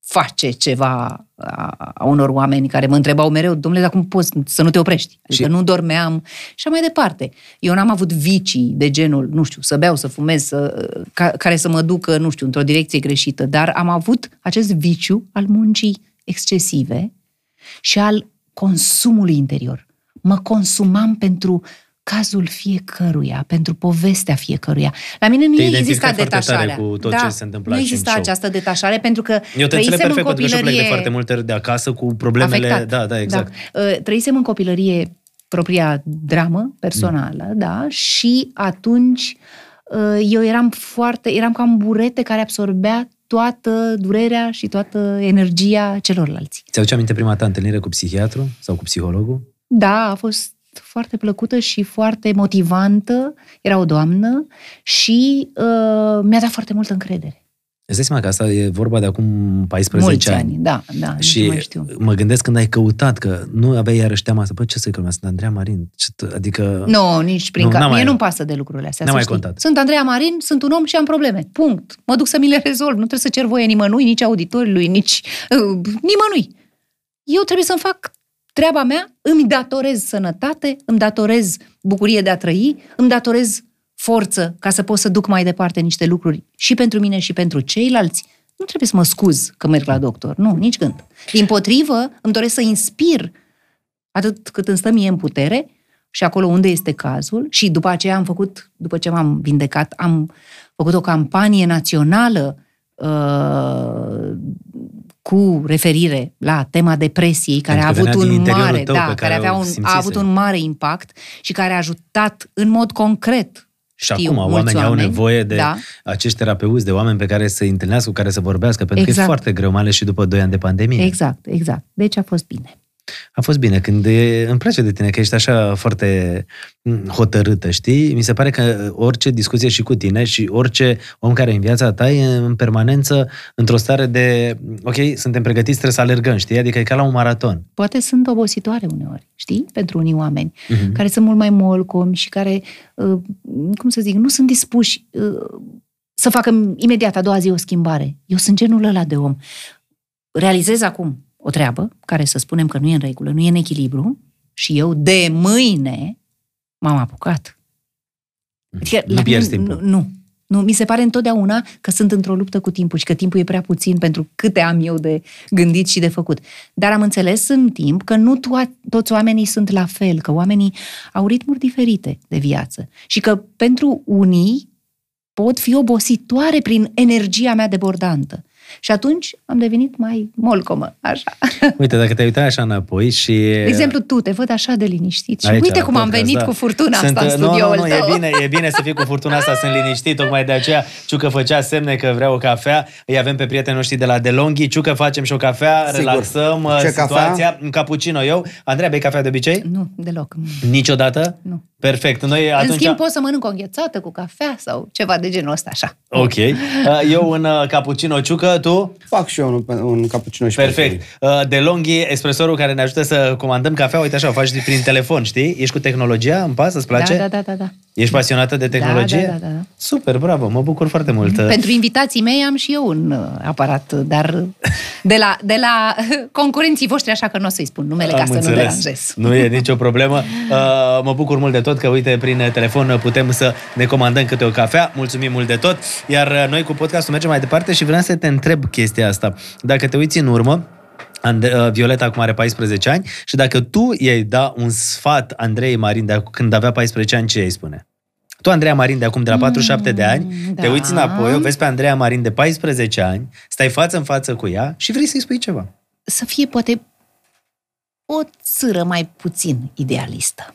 S2: face ceva a, a unor oameni care mă întrebau mereu, domnule, dar cum poți să nu te oprești? Adică
S1: Și-
S2: nu dormeam și așa mai departe. Eu n-am avut vicii de genul, nu știu, să beau, să fumez, să, ca, care să mă ducă, nu știu, într-o direcție greșită, dar am avut acest viciu al muncii excesive și al consumului interior. Mă consumam pentru cazul fiecăruia, pentru povestea fiecăruia. La mine nu
S1: Te
S2: exista
S1: identificai foarte tare
S2: detașarea.
S1: cu tot
S2: da,
S1: ce se întâmpla
S2: Nu
S1: și în
S2: exista
S1: show.
S2: această detașare pentru că
S1: Eu te înțeleg
S2: trăisem
S1: perfect,
S2: în
S1: pentru că și eu plec de
S2: copilărie...
S1: foarte multe ori de acasă cu problemele...
S2: Afectat.
S1: Da, da, exact.
S2: Da. Uh, Trăisem în copilărie propria dramă personală,
S1: Mm.
S2: da, și atunci uh, eu eram foarte, eram ca un burete care absorbea toată durerea și toată energia celorlalți.
S1: Ți-aduce aminte prima ta întâlnire cu psihiatru sau cu psihologul?
S2: Da, a fost foarte plăcută și foarte motivantă. Era o doamnă și uh, mi-a dat foarte multă încredere.
S1: Îți dai seama că asta e vorba de acum 14
S2: Mulți
S1: ani.
S2: ani, da, da, nici
S1: Și
S2: nu mai știu.
S1: mă gândesc când ai căutat, că nu aveai iarăși teama asta, bă, ce să-i că sunt Andreea Marin? Ce t- adică...
S2: Nu, nici prin
S1: Nu,
S2: cap.
S1: n-am
S2: Mie
S1: mai-
S2: nu-mi pasă de lucrurile astea.
S1: n-am
S2: să
S1: mai
S2: știi.
S1: contat.
S2: Sunt Andreea Marin, sunt un om și am probleme. Punct. Mă duc să mi le rezolv. Nu trebuie să cer voie nimănui, nici auditorului, nici uh, nimănui. Eu trebuie să-mi fac treaba mea, îmi datorez sănătate, îmi datorez bucurie de a trăi, îmi datorez forță ca să pot să duc mai departe niște lucruri și pentru mine și pentru ceilalți. Nu trebuie să mă scuz că merg la doctor. Nu, nici gând. Din potrivă, îmi doresc să inspir atât cât îmi stă mie în putere și acolo unde este cazul. Și după aceea am făcut, după ce m-am vindecat, am făcut o campanie națională uh, cu referire la tema depresiei, care
S1: Pentru
S2: a
S1: că
S2: avut
S1: venea din
S2: un
S1: interiorul
S2: mare,
S1: tău
S2: da,
S1: pe
S2: care,
S1: care
S2: avea
S1: o
S2: un, a
S1: simțisei.
S2: avut un mare impact și care a ajutat în mod concret
S1: Și
S2: știu,
S1: acum
S2: mulți
S1: oamenii au
S2: oameni,
S1: nevoie de
S2: da.
S1: acești terapeuți, de oameni pe care să întâlnească, cu care să vorbească, pentru că e
S2: Exact.
S1: foarte greu, mai ales și după 2 ani de pandemie.
S2: Exact, exact. Deci a fost bine.
S1: A fost bine. Când e, îmi place de tine că ești așa foarte mm, hotărâtă, știi? Mi se pare că orice discuție și cu tine și orice om care e în viața ta e în permanență într-o stare de, ok, suntem pregătiți, trebuie să alergăm, știi? Adică e ca la un maraton.
S2: Poate sunt obositoare uneori, știi? Pentru unii oameni
S1: Mhm.
S2: care sunt mult mai molcomi și care, uh, cum să zic, nu sunt dispuși uh, să facă imediat a doua zi o schimbare. Eu sunt genul ăla de om. Realizez acum o treabă care să spunem că nu e în regulă, nu e în echilibru și eu de mâine m-am apucat. Adică,
S1: Nu
S2: la
S1: pierzi
S2: mine-
S1: timpul.
S2: Nu, nu. Nu, mi se pare întotdeauna că sunt într-o luptă cu timpul și că timpul e prea puțin pentru câte am eu de gândit și de făcut. Dar am înțeles în timp că nu to- toți oamenii sunt la fel, că oamenii au ritmuri diferite de viață și că pentru unii pot fi obositoare prin energia mea debordantă. Și atunci am devenit mai molcomă, așa. [LAUGHS]
S1: Uite, dacă te uitai așa înapoi și...
S2: De exemplu, tu te văd așa de liniștit și
S1: Aici,
S2: uite
S1: la
S2: cum am
S1: podcast,
S2: venit
S1: da.
S2: cu furtuna
S1: Sunt,
S2: asta în
S1: nu,
S2: studioul
S1: nu, nu,
S2: tău.
S1: e bine, e bine să fii cu furtuna asta, sunt liniștit, tocmai de aceea Ciucă făcea semne că vrea o cafea, îi avem pe prietenii noștri de la DeLonghi, Ciucă facem și o cafea,
S3: Sigur.
S1: relaxăm uh,
S3: Ce
S1: situația,
S3: cafea?
S1: un cappuccino eu. Andreea, bei cafea de obicei?
S2: Nu, deloc.
S1: Niciodată?
S2: Nu.
S1: Perfect. Noi
S2: În
S1: atunci...
S2: schimb, pot să mănânc o înghețată cu cafea sau ceva de genul ăsta, așa.
S1: Ok. Uh, Eu un uh, cappuccino ciucă, tu?
S3: Fac și eu un, un cappuccino și
S1: Perfect. Uh, De Longhi, espresorul care ne ajută să comandăm cafea, uite așa, o faci prin telefon, știi? Ești cu tehnologia în pas, îți place?
S2: Da, da, da, da, da.
S1: Ești pasionată de tehnologie?
S2: Da, da, da, da.
S1: Super, bravo, mă bucur foarte mult.
S2: Pentru invitații mei am și eu un uh, aparat, dar de la, de la concurenții voștri, așa că nu o să-i spun numele ca
S1: Am
S2: să nu
S1: înțeles.
S2: deranjez.
S1: Nu e nicio problemă. Uh, mă bucur mult de tot că, uite, prin telefon putem să ne comandăm câte o cafea. Mulțumim mult de tot. Iar uh, noi cu podcastul mergem mai departe și vreau să te întreb chestia asta. Dacă te uiți în urmă, And- uh, Violeta acum are 14 ani și dacă tu i-ai da un sfat Andrei Marin de ac- când avea 14 ani, ce îi spune? Tu, Andreea Marin, de acum de la 47 de ani, te
S2: da.
S1: uiți înapoi, o vezi pe Andreea Marin de 14 ani, stai față în față cu ea și vrei să-i spui ceva.
S2: Să fie poate o țără mai puțin idealistă.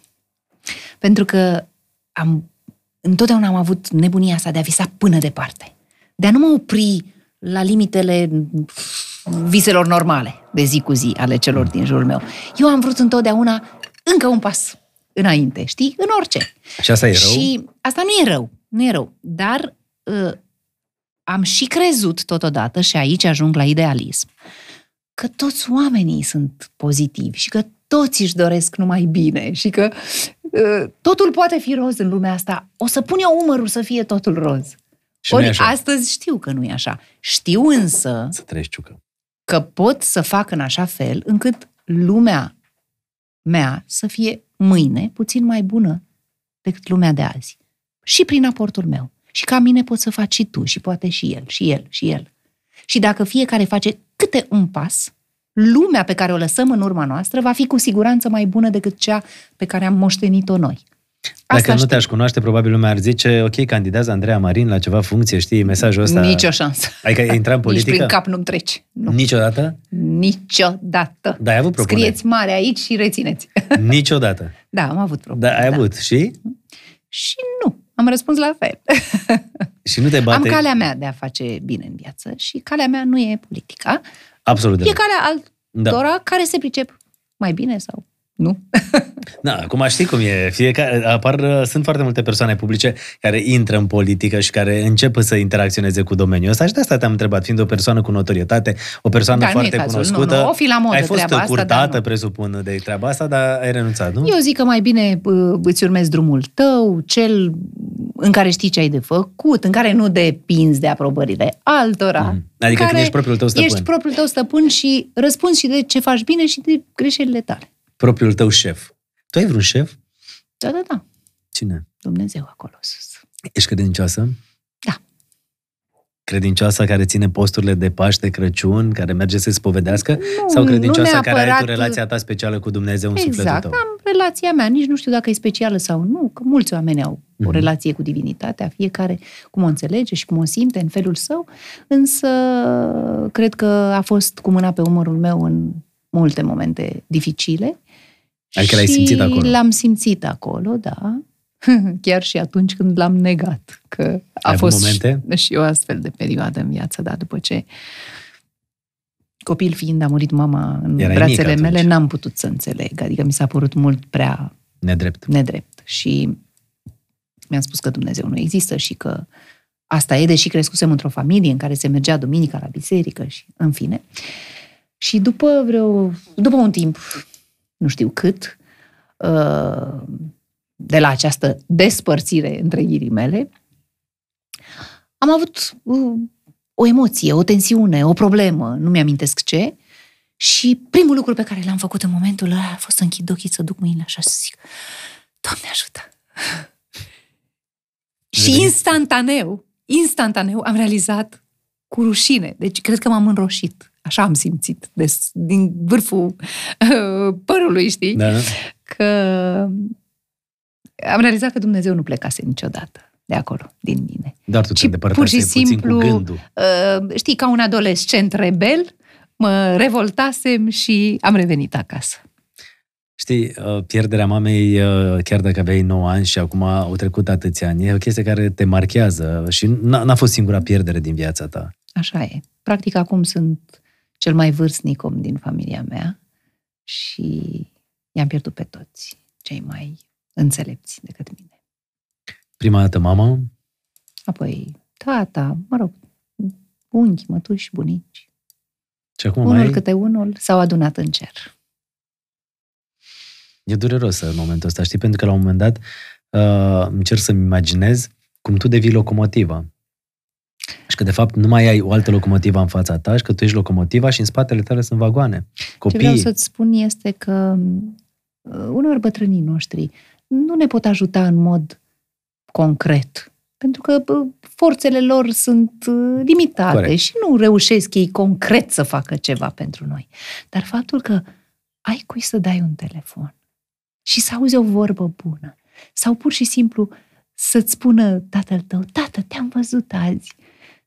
S2: Pentru că am, întotdeauna am avut nebunia asta de a visa până departe. De a nu mă opri la limitele viselor normale de zi cu zi ale celor din jurul meu. Eu am vrut întotdeauna încă un pas înainte, știi? În orice.
S1: Și asta e rău?
S2: Și asta nu e rău, nu e rău, dar uh, am și crezut totodată, și aici ajung la idealism, că toți oamenii sunt pozitivi și că toți își doresc numai bine și că uh, totul poate fi roz în lumea asta. O să pun eu umărul să fie totul roz.
S1: Și nu e
S2: Ori
S1: așa.
S2: astăzi știu că nu e așa. Știu însă
S1: Să trăiești ciucă.
S2: Că pot să fac în așa fel încât lumea mea să fie mâine puțin mai bună decât lumea de azi. Și prin aportul meu. Și ca mine poți să faci și tu, și poate și el, și el, și el. Și dacă fiecare face câte un pas, lumea pe care o lăsăm în urma noastră va fi cu siguranță mai bună decât cea pe care am moștenit-o noi.
S1: Dacă nu
S2: știu.
S1: te-aș cunoaște, probabil lumea ar zice, ok, candidează Andreea Marin la ceva funcție, știi, mesajul ăsta.
S2: Nici o șansă.
S1: Adică ai intrat în
S2: Nici
S1: politică?
S2: prin cap nu-mi treci. Nu.
S1: Niciodată?
S2: Niciodată.
S1: Da, ai avut propuneri.
S2: Scrieți mare aici și rețineți. [LAUGHS]
S1: Niciodată.
S2: Da, am avut propuneri.
S1: Da, ai avut, și?
S2: Și nu. Am răspuns la fel. [LAUGHS]
S1: Și nu te bate
S2: Am calea mea de a face bine în viață și calea mea nu e politica.
S1: absolut
S2: E
S1: deloc.
S2: calea altora
S1: Da.
S2: care se pricep mai bine sau nu. [LAUGHS]
S1: Da, acum știi cum e. Fiecare, apar, sunt foarte multe persoane publice care intră în politică și care încep să interacționeze cu domeniul ăsta și de asta te-am întrebat, fiind o persoană cu notorietate, o persoană
S2: Da, nu e
S1: foarte
S2: cazul.
S1: cunoscută.
S2: Nu, nu. O fi la modă
S1: ai fost
S2: treaba asta,
S1: curtată,
S2: dar nu.
S1: presupun, de treaba asta, dar ai renunțat, nu?
S2: Eu zic că mai bine bă, îți urmezi drumul tău, cel în care știi ce ai de făcut, în care nu depinzi de aprobările altora.
S1: Mhm. Adică
S2: în
S1: când
S2: care
S1: ești propriul tău stăpân.
S2: Ești propriul tău stăpân și răspunzi și de ce faci bine și de greșelile tale.
S1: Propriul tău șef. Tu ai vreun șef?
S2: Da, da, da.
S1: Cine?
S2: Dumnezeu acolo sus.
S1: Ești credincioasă?
S2: Da.
S1: Credincioasa care ține posturile de Paște, Crăciun, care merge să se spovedească?
S2: Nu,
S1: sau
S2: nu
S1: credincioasa care ai tu
S2: neapărat-
S1: relația ta specială cu Dumnezeu în
S2: Exact,
S1: sufletul tău?
S2: am relația mea, nici nu știu dacă e specială sau nu, că mulți oameni au o
S1: Mhm.
S2: relație cu divinitatea, fiecare cum o înțelege și cum o simte în felul său, însă cred că a fost cu mâna pe umărul meu în multe momente dificile.
S1: Adică l-ai
S2: și
S1: simțit acolo.
S2: L-am simțit acolo, da. [LAUGHS] Chiar și atunci când l-am negat. Că a
S1: Ai avut
S2: fost
S1: momente?
S2: și o astfel de perioadă în viață, da, după ce copil fiind a murit mama în
S1: Erai
S2: brațele
S1: mic
S2: mele,
S1: atunci.
S2: n-am putut să înțeleg. Adică mi s-a părut mult prea
S1: Nedrept.
S2: nedrept. Și mi-am spus că Dumnezeu nu există și că asta e, deși crescusem într-o familie în care se mergea duminica la biserică și în fine. Și după vreo, după un timp, nu știu cât, uh, de la această despărțire între ghilimele, am avut uh, o emoție, o tensiune, o problemă, nu mi-amintesc ce, și primul lucru pe care l-am făcut în momentul ăla a fost să închid ochii, să duc mâinile așa și să zic, Doamne ajută! [LAUGHS] și
S1: Revenit.
S2: instantaneu, instantaneu am realizat cu rușine. Deci cred că m-am înroșit. Așa am simțit, de, din vârful uh, părului, știi?
S1: Da, da?
S2: că am realizat că Dumnezeu nu plecase niciodată. de acolo, din mine.
S1: Dar tu te
S2: Și
S1: îndepărtase
S2: pur și
S1: puțin
S2: simplu,
S1: cu gândul.
S2: uh, știi, ca un adolescent rebel, mă revoltasem și am revenit acasă.
S1: Știi, uh, pierderea mamei, uh, chiar dacă aveai 9 ani și acum au trecut atâția ani, e o chestie care te marchează și n-a, n-a fost singura pierdere din viața ta.
S2: Așa e. Practic, acum sunt cel mai vârstnic om din familia mea și i-am pierdut pe toți, cei mai înțelepți decât mine.
S1: Prima dată mama,
S2: Apoi, tata, mă rog, unchi, mătuși, bunici.
S1: și acum
S2: Unul
S1: mai
S2: câte unul s-au adunat în cer.
S1: e dureros în momentul ăsta, știi? Pentru că la un moment dat uh, încerc să-mi imaginez cum tu devii locomotiva. Și că, de fapt, nu mai ai o altă locomotivă în fața ta și că tu ești locomotiva și în spatele tale sunt vagoane.
S2: Ce vreau
S1: Copii.
S2: să-ți spun este că uh, uneori bătrânii noștri nu ne pot ajuta în mod concret. Pentru că bă, forțele lor sunt uh, limitate
S1: Corect.
S2: și nu reușesc ei concret să facă ceva pentru noi. Dar faptul că ai cui să dai un telefon și să auzi o vorbă bună sau pur și simplu să-ți spună tatăl tău, tată, te-am văzut azi,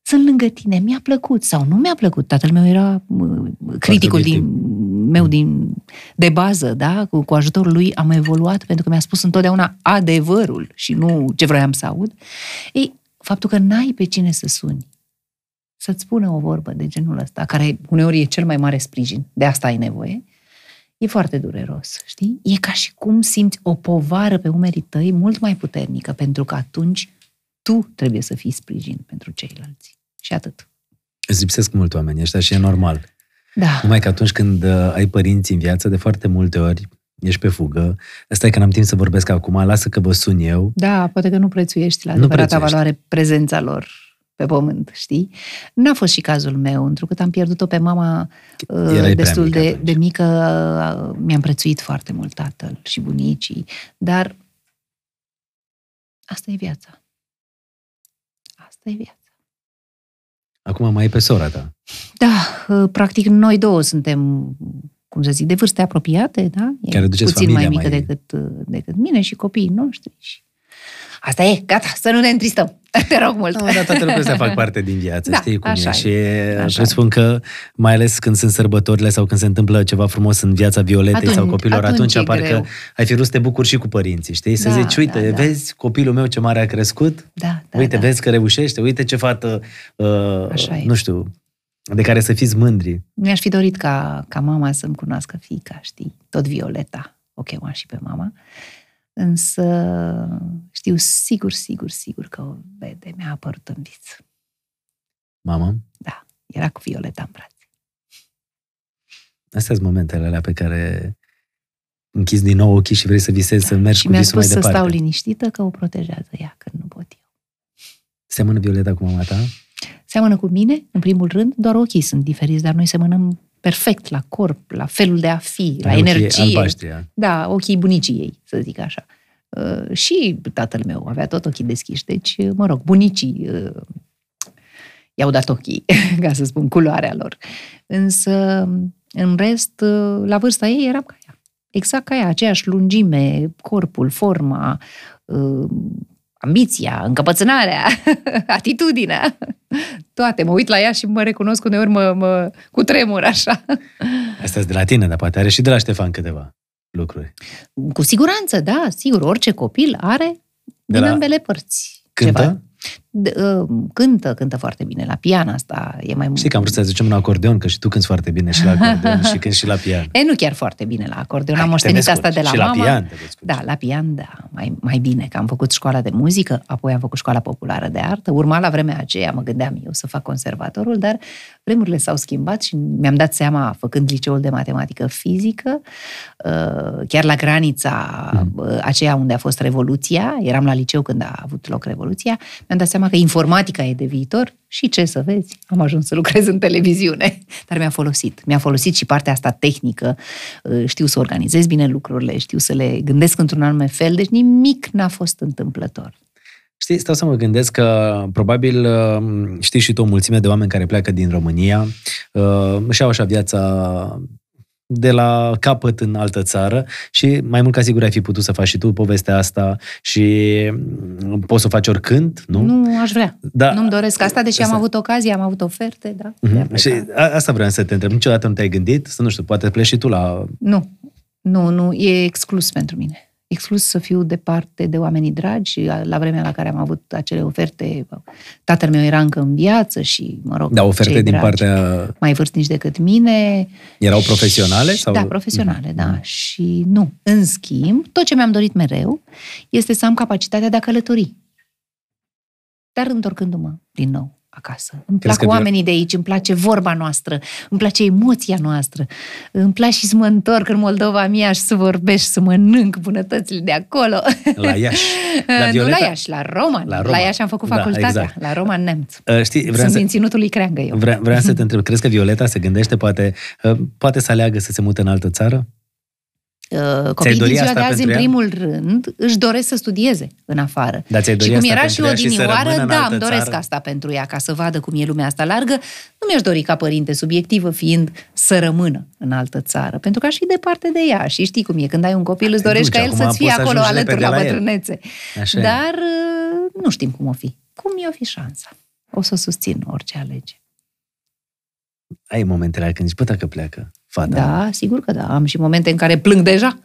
S2: sunt lângă tine, mi-a plăcut sau nu mi-a plăcut. Tatăl meu era uh, criticul
S1: obiectiv.
S2: din, meu din, de bază, da? Cu, cu ajutorul lui am evoluat pentru că mi-a spus întotdeauna adevărul și nu ce vroiam să aud. Ei, faptul că n-ai pe cine să suni, să-ți spună o vorbă de genul ăsta, care uneori e cel mai mare sprijin, de asta ai nevoie, e foarte dureros, știi? E ca și cum simți o povară pe umerii tăi mult mai puternică, pentru că atunci tu trebuie să fii sprijin pentru ceilalți. Și atât.
S1: Îți lipsesc mult oamenii ăștia și e normal.
S2: Da.
S1: Numai că atunci când uh, ai părinți în viață, de foarte multe ori ești pe fugă. Asta e că n-am timp să vorbesc acum, lasă că vă sun eu.
S2: Da, poate că nu prețuiești la
S1: Nu
S2: adevărata
S1: prețuiești.
S2: valoare prezența lor pe pământ, știi? N-a fost și cazul meu, întrucât am pierdut-o pe mama uh,
S1: Erai prea
S2: destul
S1: mică
S2: de,
S1: atunci.
S2: de mică, uh, mi-am prețuit foarte mult tatăl și bunicii, dar asta e viața. Asta e viața.
S1: Acum mai e pe sora ta.
S2: Da, uh, practic noi două suntem, cum să zic, de vârste apropiate, da? E
S1: Care duceți
S2: puțin mai
S1: familia
S2: mică
S1: mai-
S2: decât, uh, decât mine și copiii noștri. Și... Asta e, gata, să nu ne întristăm. [LAUGHS] Te rog mult.
S1: Nu, dar toate lucrurile astea fac parte din viață,
S2: Da,
S1: știi cum
S2: așa
S1: e.
S2: e.
S1: Și
S2: Așa
S1: presupun că, mai ales când sunt sărbătorile sau când se întâmplă ceva frumos în viața Violetei
S2: Atunci-
S1: sau copilor,
S2: atunci
S1: atunci,
S2: e
S1: parcă
S2: greu.
S1: ai fi vrut să te bucuri și cu părinții, știi? Să
S2: Da,
S1: zici, uite,
S2: da, da.
S1: vezi copilul meu ce mare a crescut,
S2: Da, da,
S1: uite,
S2: da.
S1: vezi că reușește, uite ce fată, uh,
S2: Așa e.
S1: nu știu, de care să fiți mândri.
S2: Mi-aș fi dorit ca, ca mama să-mi cunoască fiica, știi? Tot Violeta o chema și pe mama. Însă știu sigur, sigur, sigur că o vede. Mi-a apărut în vis.
S1: Mamă,
S2: Da, era cu Violeta în brațe.
S1: astea sunt momentele alea pe care închizi din nou ochii și vrei să visezi, să mergi
S2: și
S1: cu
S2: mi-a
S1: visul
S2: spus
S1: mai
S2: să
S1: departe.
S2: stau liniștită că o protejează ea când nu pot eu.
S1: Seamănă Violeta cu mama ta?
S2: Seamănă cu mine, în primul rând, doar ochii sunt diferiți, dar noi semănăm perfect la corp, la felul de a fi, la
S1: Are ochii
S2: energie.
S1: albaștri, ea.
S2: Da, ochii bunicii ei, să zic așa. Uh, și tatăl meu avea tot ochii deschiși, deci, uh, mă rog, bunicii uh, i-au dat ochii, [LAUGHS] ca să spun, culoarea lor. Însă, în rest, uh, la vârsta ei eram ca ea. Exact ca ea, aceeași lungime, corpul, forma, uh, ambiția, încăpățânarea, [LAUGHS] atitudinea, toate. Mă uit la ea și mă recunosc uneori, mă, mă cu tremur așa.
S1: Astea sunt de la tine, dar poate are și de la Ștefan câteva lucruri.
S2: Cu siguranță, da, sigur, orice copil are din
S1: la-
S2: ambele părți.
S1: Cântă?
S2: Ceva. D- uh, cântă, cântă foarte bine. La pian asta e mai
S1: Știi că am vrut să zicem un acordeon, că și tu cânti foarte bine și la acordeon și cânti și la pian. [LAUGHS]
S2: E, nu chiar foarte bine la acordeon. Am
S1: Hai,
S2: moștenit
S1: te
S2: asta de
S1: descurci.
S2: la
S1: și
S2: mama.
S1: la pian te descurci.
S2: Da, la pian, da, mai, mai bine, că am făcut școala de muzică, apoi am făcut școala populară de artă. Urma la vremea aceea, mă gândeam eu să fac conservatorul, dar vremurile s-au schimbat și mi-am dat seama, făcând liceul de matematică fizică, uh, chiar la granița uh, aceea unde a fost Revoluția, eram la liceu când a avut loc Revoluția, mi-am dat seama că informatica e de viitor și ce să vezi, am ajuns să lucrez în televiziune. [LAUGHS] Dar mi-a folosit. Mi-a folosit și partea asta tehnică. Uh, Știu să organizez bine lucrurile, știu să le gândesc într-un anume fel, deci nimic n-a fost întâmplător.
S1: Știi, stau să mă gândesc că probabil uh, știi și tu o mulțime de oameni care pleacă din România, uh, își au așa viața de la capăt în altă țară și mai mult ca sigur ai fi putut să faci și tu povestea asta și mm, poți să o faci oricând, nu?
S2: Nu aș vrea.
S1: Da.
S2: Nu-mi doresc asta, deși am
S1: Asta-
S2: avut ocazie, am avut oferte, da. de a
S1: Mhm.
S2: pleca.
S1: Și a, asta vreau să te întreb. Niciodată nu te-ai gândit să, nu știu, poate pleci și tu la...
S2: Nu, nu, nu, e exclus pentru mine. Exclus să fiu departe de oamenii dragi. La vremea la care am avut acele oferte, tatăl meu era încă în viață și, mă rog,
S1: Da, oferte
S2: cei
S1: din
S2: dragi,
S1: partea...
S2: mai vârstnici decât mine.
S1: Erau profesionale?
S2: Și-
S1: Sau...
S2: Da, profesionale,
S1: Mhm.
S2: da. Și nu. În schimb, tot ce mi-am dorit mereu este să am capacitatea de a călători. Dar întorcându-mă din nou acasă. Îmi
S1: Crezi
S2: plac
S1: că vi-
S2: oamenii de aici, îmi place vorba noastră, îmi place emoția noastră, îmi place și să mă întorc în Moldova mea și să vorbesc, să mănânc bunătățile de acolo.
S1: La Iași. La [LAUGHS]
S2: nu
S1: Violeta?
S2: la Iași, la Roma.
S1: La
S2: La,
S1: Roma.
S2: la Iași am făcut
S1: Da,
S2: facultatea,
S1: exact.
S2: la Roma în nemț.
S1: Uh, Știi, vreau
S2: Sunt
S1: să,
S2: din ținutul lui Creangă eu.
S1: vre- vreau să [LAUGHS] te întreb, crezi că Violeta se gândește, poate, uh, poate să aleagă să se mute în altă țară?
S2: Uh, Copiii
S1: dori
S2: din ziua
S1: asta
S2: de azi, în
S1: pentru ea?
S2: primul rând, își doresc să studieze în afară.
S1: Dar ți-ai
S2: și
S1: dori
S2: cum
S1: asta
S2: era și
S1: pentru ea și să
S2: odinioară,
S1: rămână în
S2: da,
S1: altă
S2: îmi doresc
S1: țară?
S2: asta pentru ea, ca să vadă cum e lumea asta largă. Nu mi-aș dori ca părinte subiectivă fiind să rămână în altă țară, pentru că aș fi departe de ea. Și știi cum e, când ai un copil, îți
S1: Te
S2: dorești
S1: duci,
S2: ca el
S1: acum
S2: să-ți fie
S1: poți să
S2: acolo
S1: ajungi
S2: alături
S1: repede
S2: la
S1: la el.
S2: bătrânețe.
S1: Așa e.
S2: Dar uh, nu știm cum o fi. Cum i-o fi șansa? O să o susțin orice alege.
S1: Ai momentele alea când zici, bă, dacă pleacă fata.
S2: Da, sigur că da. Am și momente în care plâng deja. [LAUGHS]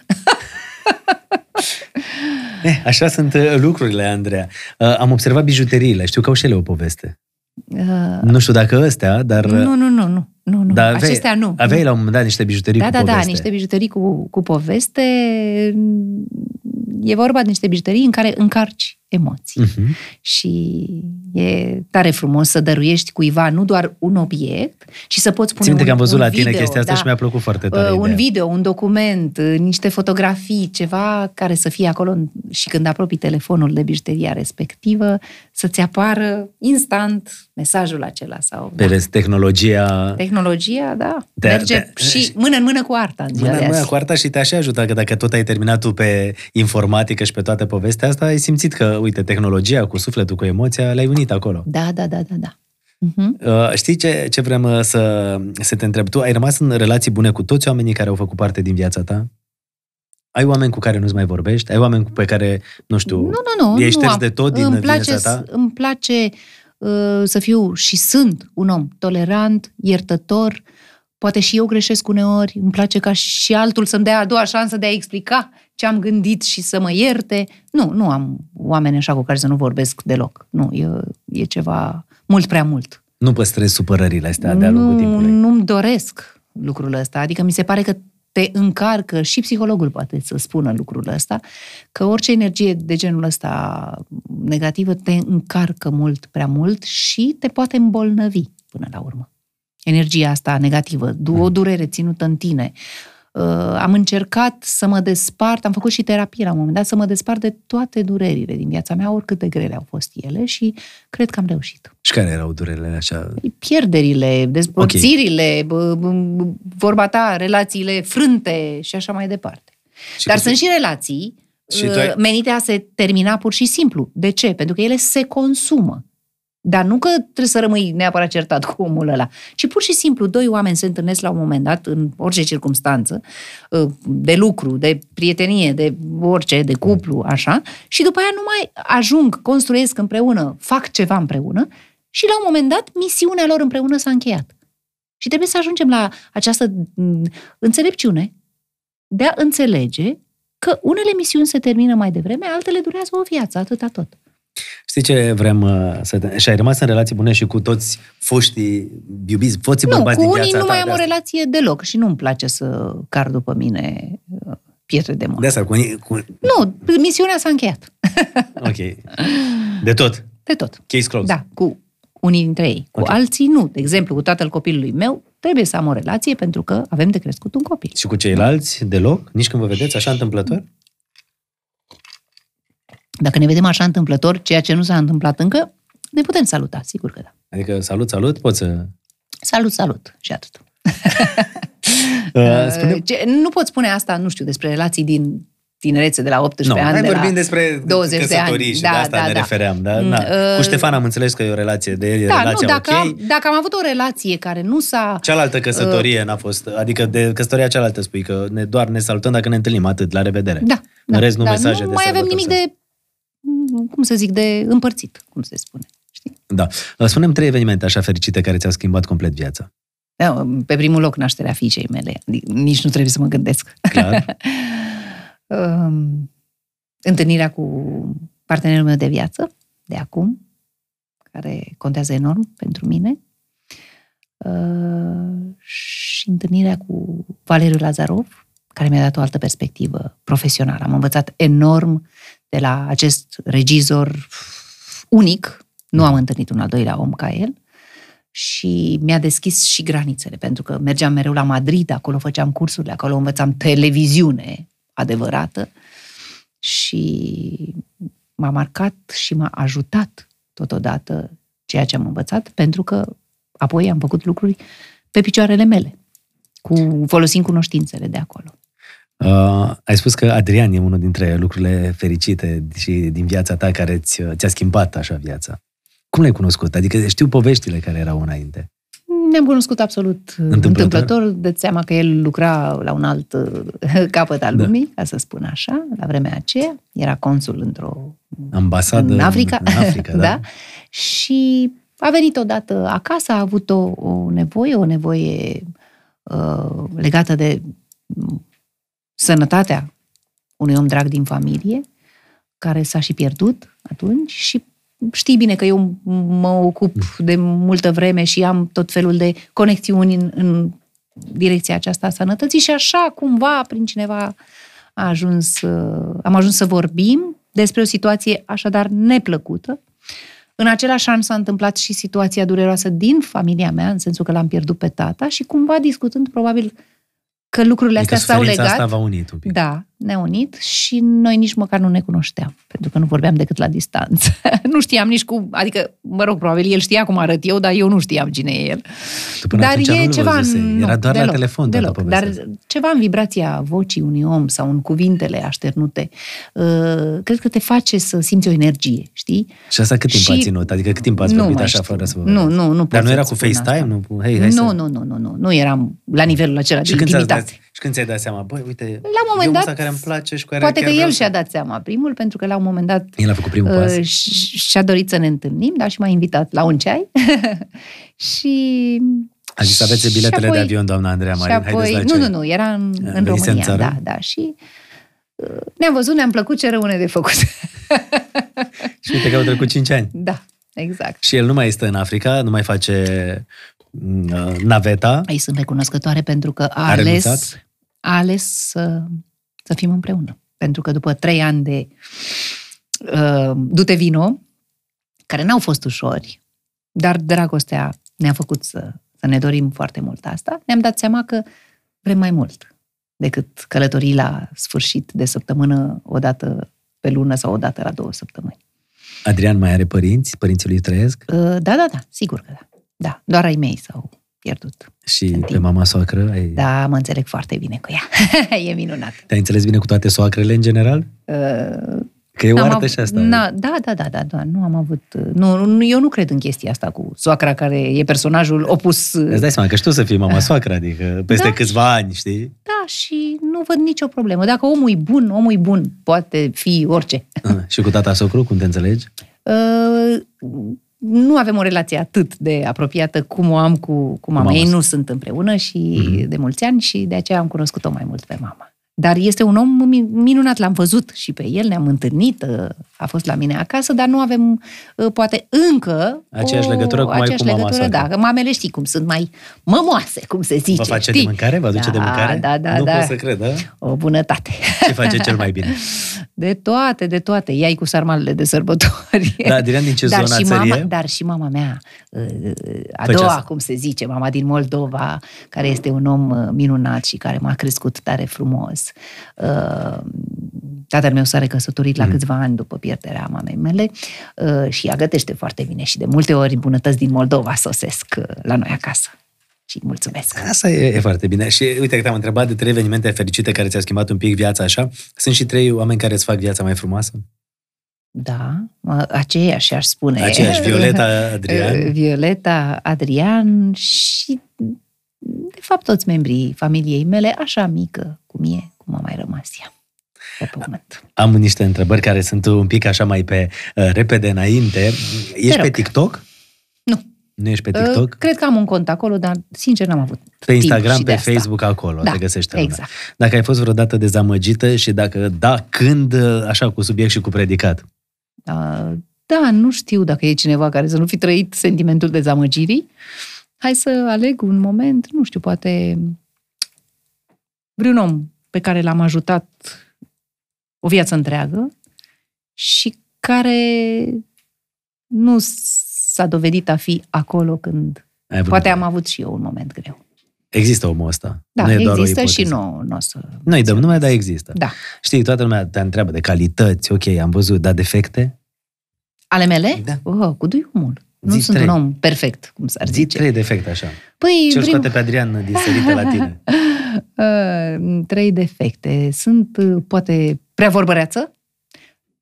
S1: Eh, așa sunt uh, lucrurile, Andreea. Uh, am observat bijuteriile, știu că au și ele o poveste.
S2: Uh,
S1: Nu știu dacă ăstea, dar... uh,
S2: nu, nu, nu, nu. nu, nu.
S1: dar aveai,
S2: Acestea nu.
S1: Aveai la un moment dat niște bijuterii
S2: Da,
S1: cu
S2: da, da,
S1: poveste.
S2: niște bijuterii cu, cu poveste. E vorba de niște bijuterii în care încarci emoții.
S1: Mhm.
S2: Și e tare frumos să dăruiești cuiva nu doar un obiect, ci să poți pune
S1: Țin minte
S2: un,
S1: că am văzut
S2: un
S1: la tine
S2: video,
S1: chestia asta
S2: da.
S1: și mi-a plăcut foarte tare
S2: Uh, un
S1: ideea.
S2: video, un document, uh, niște fotografii, ceva care să fie acolo în- și când apropii telefonul de bijuteria respectivă, să-ți apară instant mesajul acela. Sau,
S1: Pe
S2: da.
S1: tehnologia...
S2: Tehnologia, da,
S1: De-
S2: merge
S1: de-
S2: și mână în mână cu arta în ziua
S1: Mâna,
S2: de
S1: mâna
S2: azi.
S1: cu arta și te-a și ajutat, că dacă tot ai terminat tu pe informatică și pe toate povestea asta, ai simțit că, uite, tehnologia cu sufletul, cu emoția, le-ai unit acolo.
S2: Da, da, da, da, da. Uh-huh.
S1: Uh, știi ce, ce vrem uh, să, să te întreb? Tu ai rămas în relații bune cu toți oamenii care au făcut parte din viața ta? Ai oameni cu care nu-ți mai vorbești? Ai oameni cu pe care, nu știu,
S2: Nu, nu, nu.
S1: ești
S2: nu
S1: șters
S2: am.
S1: de tot din
S2: îmi place,
S1: viața ta?
S2: s- Îmi place uh, să fiu și sunt un om tolerant, iertător, poate și eu greșesc uneori, îmi place ca și altul să-mi dea a doua șansă de a explica ce am gândit și să mă ierte. Nu, nu am oameni așa cu care să nu vorbesc deloc. Nu, e, e ceva mult prea mult.
S1: Nu păstrezi supărările astea de-a lungul
S2: nu,
S1: timpului.
S2: nu-mi doresc lucrul ăsta. Adică mi se pare că te încarcă, și psihologul poate să spună lucrul ăsta, că orice energie de genul ăsta negativă te încarcă mult prea mult și te poate îmbolnăvi până la urmă. Energia asta negativă, du- o durere ținută în tine. Uh, am încercat să mă despart, am făcut și terapie la un moment dat, să mă despart de toate durerile din viața mea, oricât de grele au fost ele și cred că am reușit
S1: Și care erau durerile așa?
S2: pierderile, despărțirile, okay. vorba ta, relațiile frânte și așa mai departe.
S1: Și
S2: Dar
S1: cu-
S2: sunt și relații
S1: Și
S2: uh,
S1: tu ai-
S2: menite a se termina pur și simplu. De ce? Pentru că ele se consumă. Dar nu că trebuie să rămâi neapărat certat cu omul ăla, ci pur și simplu doi oameni se întâlnesc la un moment dat, în orice circunstanță, uh, de lucru, de prietenie, de orice, de cuplu, așa, și după aia nu mai ajung, construiesc împreună, fac ceva împreună și la un moment dat misiunea lor împreună s-a încheiat. Și trebuie să ajungem la această m, înțelepciune de a înțelege că unele misiuni se termină mai devreme, altele durează o viață, atâta tot.
S1: Știi ce vrem uh, să te... Și ai rămas în relații bune și cu toți foștii iubiți, foții
S2: Nu,
S1: bărbați
S2: cu
S1: din
S2: unii
S1: viața
S2: nu
S1: ta.
S2: mai am
S1: de
S2: o
S1: asta.
S2: relație deloc și nu-mi place să car după mine uh, pietre de
S1: De
S2: moarte.
S1: asta, cu, unii- cu...
S2: Nu, misiunea s-a încheiat. [LAUGHS]
S1: Ok. De tot.
S2: De tot.
S1: Case closed.
S2: Da, cu unii dintre ei. Cu
S1: Ok.
S2: alții nu. De exemplu, cu tatăl copilului meu, trebuie să am o relație pentru că avem de crescut un copil.
S1: Și cu ceilalți, deloc? Nici când vă vedeți așa întâmplător?
S2: Dacă ne vedem așa întâmplător, ceea ce nu s-a întâmplat încă, ne putem saluta, sigur că da.
S1: Adică, salut, salut, poți să...
S2: Salut, salut și atât. [LAUGHS]
S1: Uh, spune...
S2: Ce, nu pot spune asta, nu știu, despre relații din tinerețe de la 18
S1: Nu,
S2: ani,
S1: hai
S2: de
S1: vorbim
S2: la
S1: despre
S2: 20 de
S1: căsătorii
S2: ani.
S1: și
S2: Da,
S1: de asta
S2: da,
S1: ne
S2: da.
S1: refeream. Da?
S2: Mm,
S1: Na.
S2: uh,
S1: Cu Ștefan am înțeles că e o relație de
S2: Da, nu,
S1: relația
S2: dacă,
S1: ok.
S2: am, dacă am avut o relație care nu s-a...
S1: Cealaltă căsătorie n-a fost, adică de căsătoria cealaltă spui că ne, doar ne salutăm dacă ne întâlnim, atât, la revedere.
S2: Da,
S1: În
S2: da,
S1: rest nu
S2: da,
S1: mesaje
S2: nu
S1: de
S2: mai avem
S1: sărbători
S2: nimic de, cum să zic, de împărțit, cum se spune. Știi?
S1: Da. Spunem trei evenimente așa fericite care ți-au schimbat complet viața.
S2: Da, pe primul loc nașterea fiicei mele. Adică Nici nu trebuie să mă gândesc.
S1: Clar? [LAUGHS]
S2: Um, întâlnirea cu partenerul meu de viață, de acum, care contează enorm pentru mine. Uh, și întâlnirea cu Valeriu Lazarov, care mi-a dat o altă perspectivă profesională. Am învățat enorm de la acest regizor unic. Nu am întâlnit un al doilea om ca el. Și mi-a deschis și granițele, pentru că mergeam mereu la Madrid, acolo făceam cursurile, acolo învățam televiziune adevărată și m-a marcat și m-a ajutat totodată ceea ce am învățat, pentru că apoi am făcut lucruri pe picioarele mele, cu, folosind cunoștințele de acolo.
S1: Uh, ai spus că Adrian e unul dintre lucrurile fericite și din viața ta care ți, ți-a schimbat așa viața. Cum l-ai cunoscut? Adică știu poveștile care erau înainte.
S2: Ne-am cunoscut absolut
S1: Întâmplător?
S2: întâmplător. De seama că el lucra la un alt uh, [LAUGHS] capăt al
S1: Da.
S2: lumii, ca să spun așa, la vremea aceea. Era consul într-o
S1: Ambasadă
S2: în Africa,
S1: În Africa [LAUGHS] da?
S2: da? Și a venit odată acasă, a avut o, o nevoie, o nevoie uh, legată de mm, sănătatea unui om drag din familie, care s-a și pierdut atunci și știi bine că eu mă ocup de multă vreme și am tot felul de conexiuni în, în direcția aceasta a sănătății și așa cumva prin cineva a ajuns, uh, am ajuns să vorbim despre o situație așadar neplăcută. În același an s-a întâmplat și situația dureroasă din familia mea, în sensul că l-am pierdut pe tata și cumva discutând probabil că lucrurile
S1: Adică
S2: astea s-au
S1: suferința
S2: legat.
S1: asta v-a unit un pic.
S2: Da, ne-a unit și noi nici măcar nu ne cunoșteam, pentru că nu vorbeam decât la distanță. [LAUGHS] nu știam nici cum, adică, mă rog, probabil el știa cum arăt eu, dar eu nu știam cine e el.
S1: Tu până
S2: dar
S1: atunci
S2: e
S1: nu-l
S2: ceva
S1: văzusei.
S2: în,
S1: Era
S2: nu,
S1: doar
S2: deloc,
S1: la telefon toată
S2: deloc,
S1: povestea
S2: dar
S1: asta.
S2: ceva în vibrația vocii unui om sau în cuvintele așternute, uh, cred că te face să simți o energie, știi?
S1: Și asta cât timp
S2: Și-
S1: a ținut? Adică cât timp ați
S2: Nu
S1: vorbit
S2: mai
S1: așa
S2: știu.
S1: fără să vă
S2: Nu,
S1: vedeți?
S2: nu, nu
S1: Dar
S2: pot
S1: nu era
S2: să-ți
S1: cu
S2: spun
S1: FaceTime?
S2: asta.
S1: Nu, hey, hai să...
S2: nu, nu, nu, nu, nu, nu eram la nivelul acela
S1: Și
S2: de
S1: când, ți-ați dat,
S2: intimitate.
S1: Și când ți-ai dat seama, băi, uite,
S2: La un moment
S1: eu
S2: dat,
S1: ăsta care îmi place și cu care
S2: Poate
S1: chiar
S2: că el
S1: vreau
S2: și-a
S1: să-
S2: dat seama primul, pentru că la un moment dat
S1: El a făcut primul pas.
S2: uh, și- și-a dorit să ne întâlnim, dar și m-a invitat la un ceai. [LAUGHS] și...
S1: A zis, aveți
S2: și
S1: biletele
S2: apoi-
S1: de avion, doamna Andreea
S2: și
S1: Marin,
S2: apoi,
S1: haideți la
S2: nu,
S1: ceai.
S2: nu, nu, era în, în
S1: Venise în
S2: România,
S1: țară?
S2: da, da. Și uh, ne-am văzut, ne-am plăcut ce rămâne de făcut. [LAUGHS]
S1: Și uite că au trecut 5 ani.
S2: da, exact.
S1: Și el nu mai este în Africa, nu mai face uh, naveta.
S2: Îi sunt recunoscătoare pentru că a,
S1: A
S2: ales,
S1: renunțat?
S2: A ales să, să fim împreună. Pentru că după trei ani de uh, dute vino, care n-au fost ușori, dar dragostea ne-a făcut să, să ne dorim foarte mult asta, ne-am dat seama că vrem mai mult decât călătorii la sfârșit de săptămână, o dată pe lună sau o dată la două săptămâni.
S1: Adrian mai are părinți? Părinții lui trăiesc?
S2: Uh, da, da, da, sigur că da. Da, doar ai mei s-au pierdut.
S1: Și
S2: În
S1: pe
S2: timp.
S1: mama soacră? Ai...
S2: Da, mă înțeleg foarte bine cu ea. [LAUGHS] e minunat.
S1: Te-ai înțeles bine cu toate soacrele în general?
S2: Uh,
S1: Că e o
S2: n-am
S1: artă
S2: avut-
S1: și asta.
S2: Na, da, da, da, da, da, nu am avut... Nu, nu, eu nu cred în chestia asta cu soacra care e personajul opus.
S1: Îți dai seama că și tu să fii mama [LAUGHS] soacră, adică peste
S2: Da.
S1: câțiva ani, știi?
S2: Da, și nu văd nicio problemă. Dacă omul e bun, omul e bun. Poate fi orice.
S1: Ah, și cu tata socru, cum te înțelegi?
S2: Uh, nu avem o relație atât de apropiată cum o am cu, cu mama.
S1: mama
S2: Ei
S1: sa.
S2: nu sunt împreună și
S1: Mhm.
S2: de mulți ani și de aceea am cunoscut-o mai mult pe mama. Dar este un om mi- minunat, l-am văzut și pe el, ne-am întâlnit, uh, a fost la mine acasă, dar nu avem, uh, poate, încă
S1: Aceeași legătură cum ai cu
S2: aceeași
S1: mama
S2: legătură,
S1: soacră.
S2: da, că mamele știi cum sunt mai mămoase, cum se zice,
S1: Vă face
S2: știi?
S1: de mâncare? Vă aduce
S2: da,
S1: de mâncare?
S2: Da, da,
S1: nu
S2: da.
S1: pot să cred, da?
S2: O bunătate.
S1: Ce face cel mai bine? [LAUGHS]
S2: De toate, de toate. Iai cu sarmalele de sărbători.
S1: Da, Adrian, din ce
S2: dar
S1: zonă
S2: și
S1: a
S2: mama,
S1: țării e?
S2: Dar și mama mea, uh, a
S1: Făcea
S2: doua,
S1: asta.
S2: cum se zice, mama din Moldova, care este un om uh, minunat și care m-a crescut tare frumos. Uh, Tatăl meu s-a recăsătorit
S1: Mm.
S2: la câțiva ani după pierderea mamei mele uh, și ea gătește foarte bine și de multe ori bunătăți din Moldova sosesc uh, la noi acasă. Și îi mulțumesc.
S1: Asta e, e foarte bine. Și uite că te-am întrebat de trei evenimente fericite care ți-au schimbat un pic viața așa. Sunt și trei oameni care îți fac viața mai frumoasă?
S2: Da, aceiași aș spune.
S1: Aceeași, Violeta [LAUGHS] Adrian.
S2: Violeta Adrian și, de fapt, toți membrii familiei mele, așa mică cum e, cum a mai rămas ea pe pământ.
S1: Am niște întrebări care sunt un pic așa mai pe uh, repede înainte. Ești pe TikTok?
S2: Nu.
S1: Nu ești pe TikTok? Uh,
S2: cred că am un cont acolo, dar sincer n-am avut
S1: Pe Instagram, pe Facebook, acolo
S2: da,
S1: te găsește
S2: lumea. exact.
S1: Dacă ai fost vreodată dezamăgită și dacă da, când, uh, așa cu subiect și cu predicat?
S2: Uh, da, nu știu dacă e cineva care să nu fi trăit sentimentul dezamăgirii. Hai să aleg un moment, nu știu, poate vreun om pe care l-am ajutat o viață întreagă și care nu s-a dovedit a fi acolo când poate am avut și eu un moment greu.
S1: Există omul ăsta.
S2: Da,
S1: nu e
S2: există
S1: doar o
S2: și nu, nu o să...
S1: Noi dăm nume, dar există.
S2: Da.
S1: Știi, toată lumea te întreabă de calități, ok, am văzut, dar defecte?
S2: Ale mele?
S1: Da.
S2: Oh, cu duiumul. Nu
S1: Zi
S2: sunt
S1: trei.
S2: un om perfect, cum s-ar
S1: Zi
S2: zice.
S1: trei defecte așa.
S2: Păi,
S1: Ce-l
S2: prim...
S1: scoate pe Adrian din sărite la tine? [LAUGHS]
S2: Uh, trei defecte. Sunt, uh, poate, prea vorbăreață,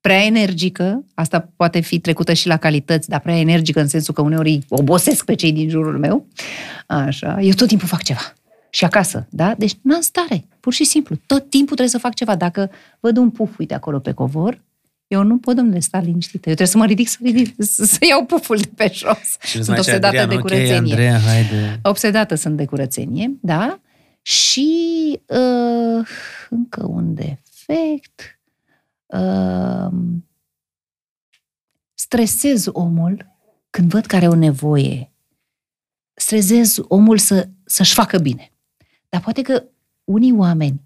S2: prea energică, asta poate fi trecută și la calități, dar prea energică în sensul că uneori îi obosesc pe cei din jurul meu. Așa, eu tot timpul fac ceva. Și acasă, da? Deci n-am stare, pur și simplu. Tot timpul trebuie să fac ceva. Dacă văd un puf, uite, acolo pe covor, eu nu pot, domnule, sta liniștită. Eu trebuie să mă ridic să, ridic, să, să iau puful de pe jos.
S1: Și nu-ți
S2: sunt
S1: mai zice
S2: obsedată
S1: Adrian,
S2: de
S1: ok,
S2: curățenie.
S1: Andreea, haide.
S2: Obsedată sunt de curățenie, da? Și uh, încă un defect. Uh, stresez omul când văd că are o nevoie. Stresez omul să, să-și facă bine. Dar poate că unii oameni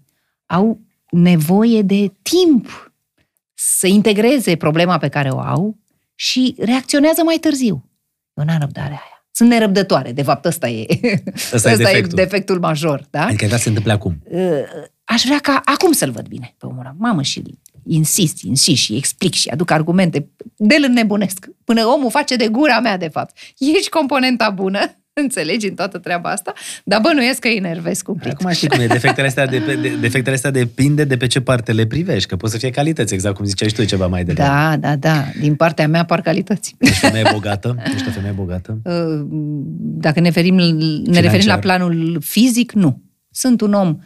S2: au nevoie de timp să integreze problema pe care o au și reacționează mai târziu. Eu n-am răbdarea aia. Sunt nerăbdătoare, de fapt ăsta e,
S1: Ăsta e [LAUGHS] defectul.
S2: e defectul major. Da?
S1: Adică asta se întâmplă acum.
S2: Uh, Aș vrea ca acum să-l văd bine pe omul ăla. Mamă, și insist, insist și explic și aduc argumente. De-l înnebunesc. Până omul face de gura mea, de fapt. Ești componenta bună, [LAUGHS] înțelegi în toată treaba asta, dar bănuiesc că îi enervez cumplit.
S1: Acum știi cum e, defectele astea, de, de, defectele astea depinde de pe ce parte le privești, că pot să fie calități, exact cum ziceai și tu ceva mai devreme.
S2: Da, da, da. Din partea mea par calități.
S1: Ești femeie bogată? Ești o femeie bogată? [LAUGHS]
S2: Uh, Dacă ne, ferim, ne referim la planul fizic, nu. Sunt un om um,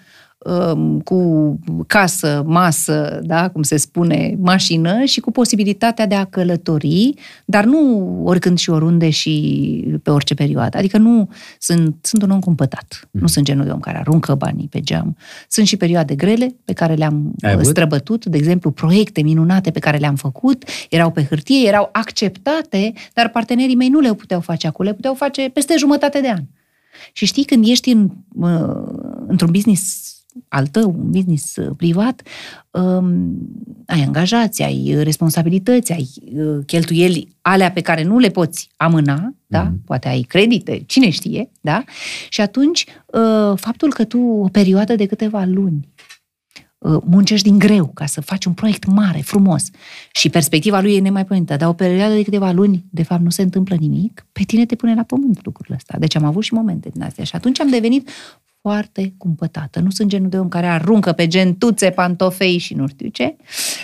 S2: cu casă, masă, da, cum se spune, mașină și cu posibilitatea de a călători, dar nu oricând și oriunde și pe orice perioadă. Adică nu sunt, sunt un om cumpătat. Mm. Nu sunt genul de om care aruncă banii pe geam. Sunt și perioade grele pe care le-am
S1: Ai avut?
S2: străbătut, de exemplu, proiecte minunate pe care le-am făcut, erau pe hârtie, erau acceptate, dar partenerii mei nu le puteau face acum, le puteau face peste jumătate de an. Și știi, când ești în, uh, într-un business al tău, un business uh, privat, um, ai angajați, ai uh, responsabilități, ai uh, cheltuieli alea pe care nu le poți amâna, da?
S1: Mhm.
S2: Poate ai credite, cine știe, da? Și atunci, uh, faptul că tu o perioadă de câteva luni uh, muncești din greu ca să faci un proiect mare, frumos și perspectiva lui e nemaipomenită, dar o perioadă de câteva luni, de fapt, nu se întâmplă nimic, pe tine te pune la pământ lucrurile astea. Deci am avut și momente din astea și atunci am devenit foarte cumpătată. Nu sunt genul de om care aruncă pe gentuțe, pantofei și nu știu ce.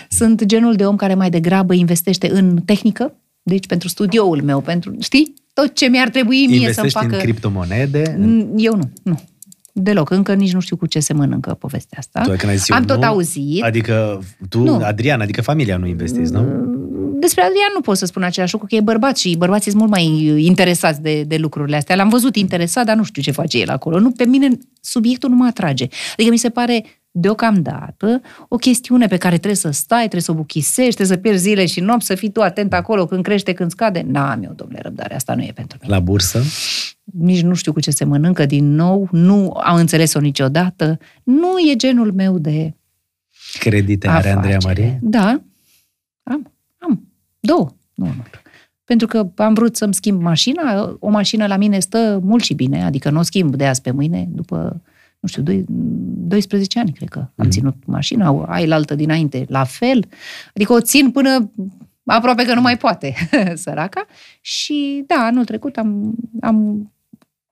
S2: Sunt genul de om care mai degrabă investește în tehnică, deci pentru studioul meu, pentru, știi, tot ce mi-ar trebui mie să-mi
S1: Investești
S2: facă...
S1: în criptomonede? În...
S2: Mm, Eu nu, nu. Deloc. Încă nici nu știu cu ce se mănâncă povestea asta.
S1: Tu, când ai zis eu
S2: Am tot
S1: nu,
S2: auzit.
S1: Adică tu,
S2: Nu.
S1: Adrian, adică familia nu investiți, nu?
S2: Despre Adrian nu pot să spun același lucru, că e bărbat și bărbații sunt mult mai interesați de, de lucrurile astea. L-am văzut interesat, dar nu știu ce face el acolo. Nu, pe mine subiectul nu mă atrage. Adică mi se pare deocamdată o chestiune pe care trebuie să stai, trebuie să o buchisești, trebuie să pierzi zile și nopți, să fii tu atent acolo când crește, când scade. N-am eu, domnule, răbdare, asta nu e pentru mine.
S1: La bursă?
S2: Nici nu știu cu ce se mănâncă din nou, nu am înțeles-o niciodată. Nu e genul meu de
S1: Credite are Andreea
S2: afacere.
S1: Marie?
S2: Da, am, am. Două, nu unul. Pentru că am vrut să-mi schimb mașina, o mașină la mine stă mult și bine, adică nu o schimb de azi pe mâine, după, nu știu, doi- 12 ani, cred că am
S1: Mhm.
S2: ținut mașina, ai la altă dinainte, la fel, adică o țin până aproape că nu mai poate, [LAUGHS] săraca, și da, anul trecut am, am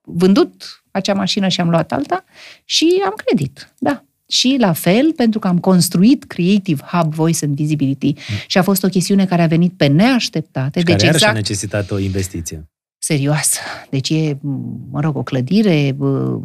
S2: vândut acea mașină și am luat alta și am credit, da. Și la fel, pentru că am construit Creative Hub Voice and Visibility mm. și a fost o chestiune care a venit pe neașteptate.
S1: Și
S2: deci
S1: care
S2: exact,
S1: a necesitat o investiție.
S2: serioasă. Deci e, mă rog, o clădire bă,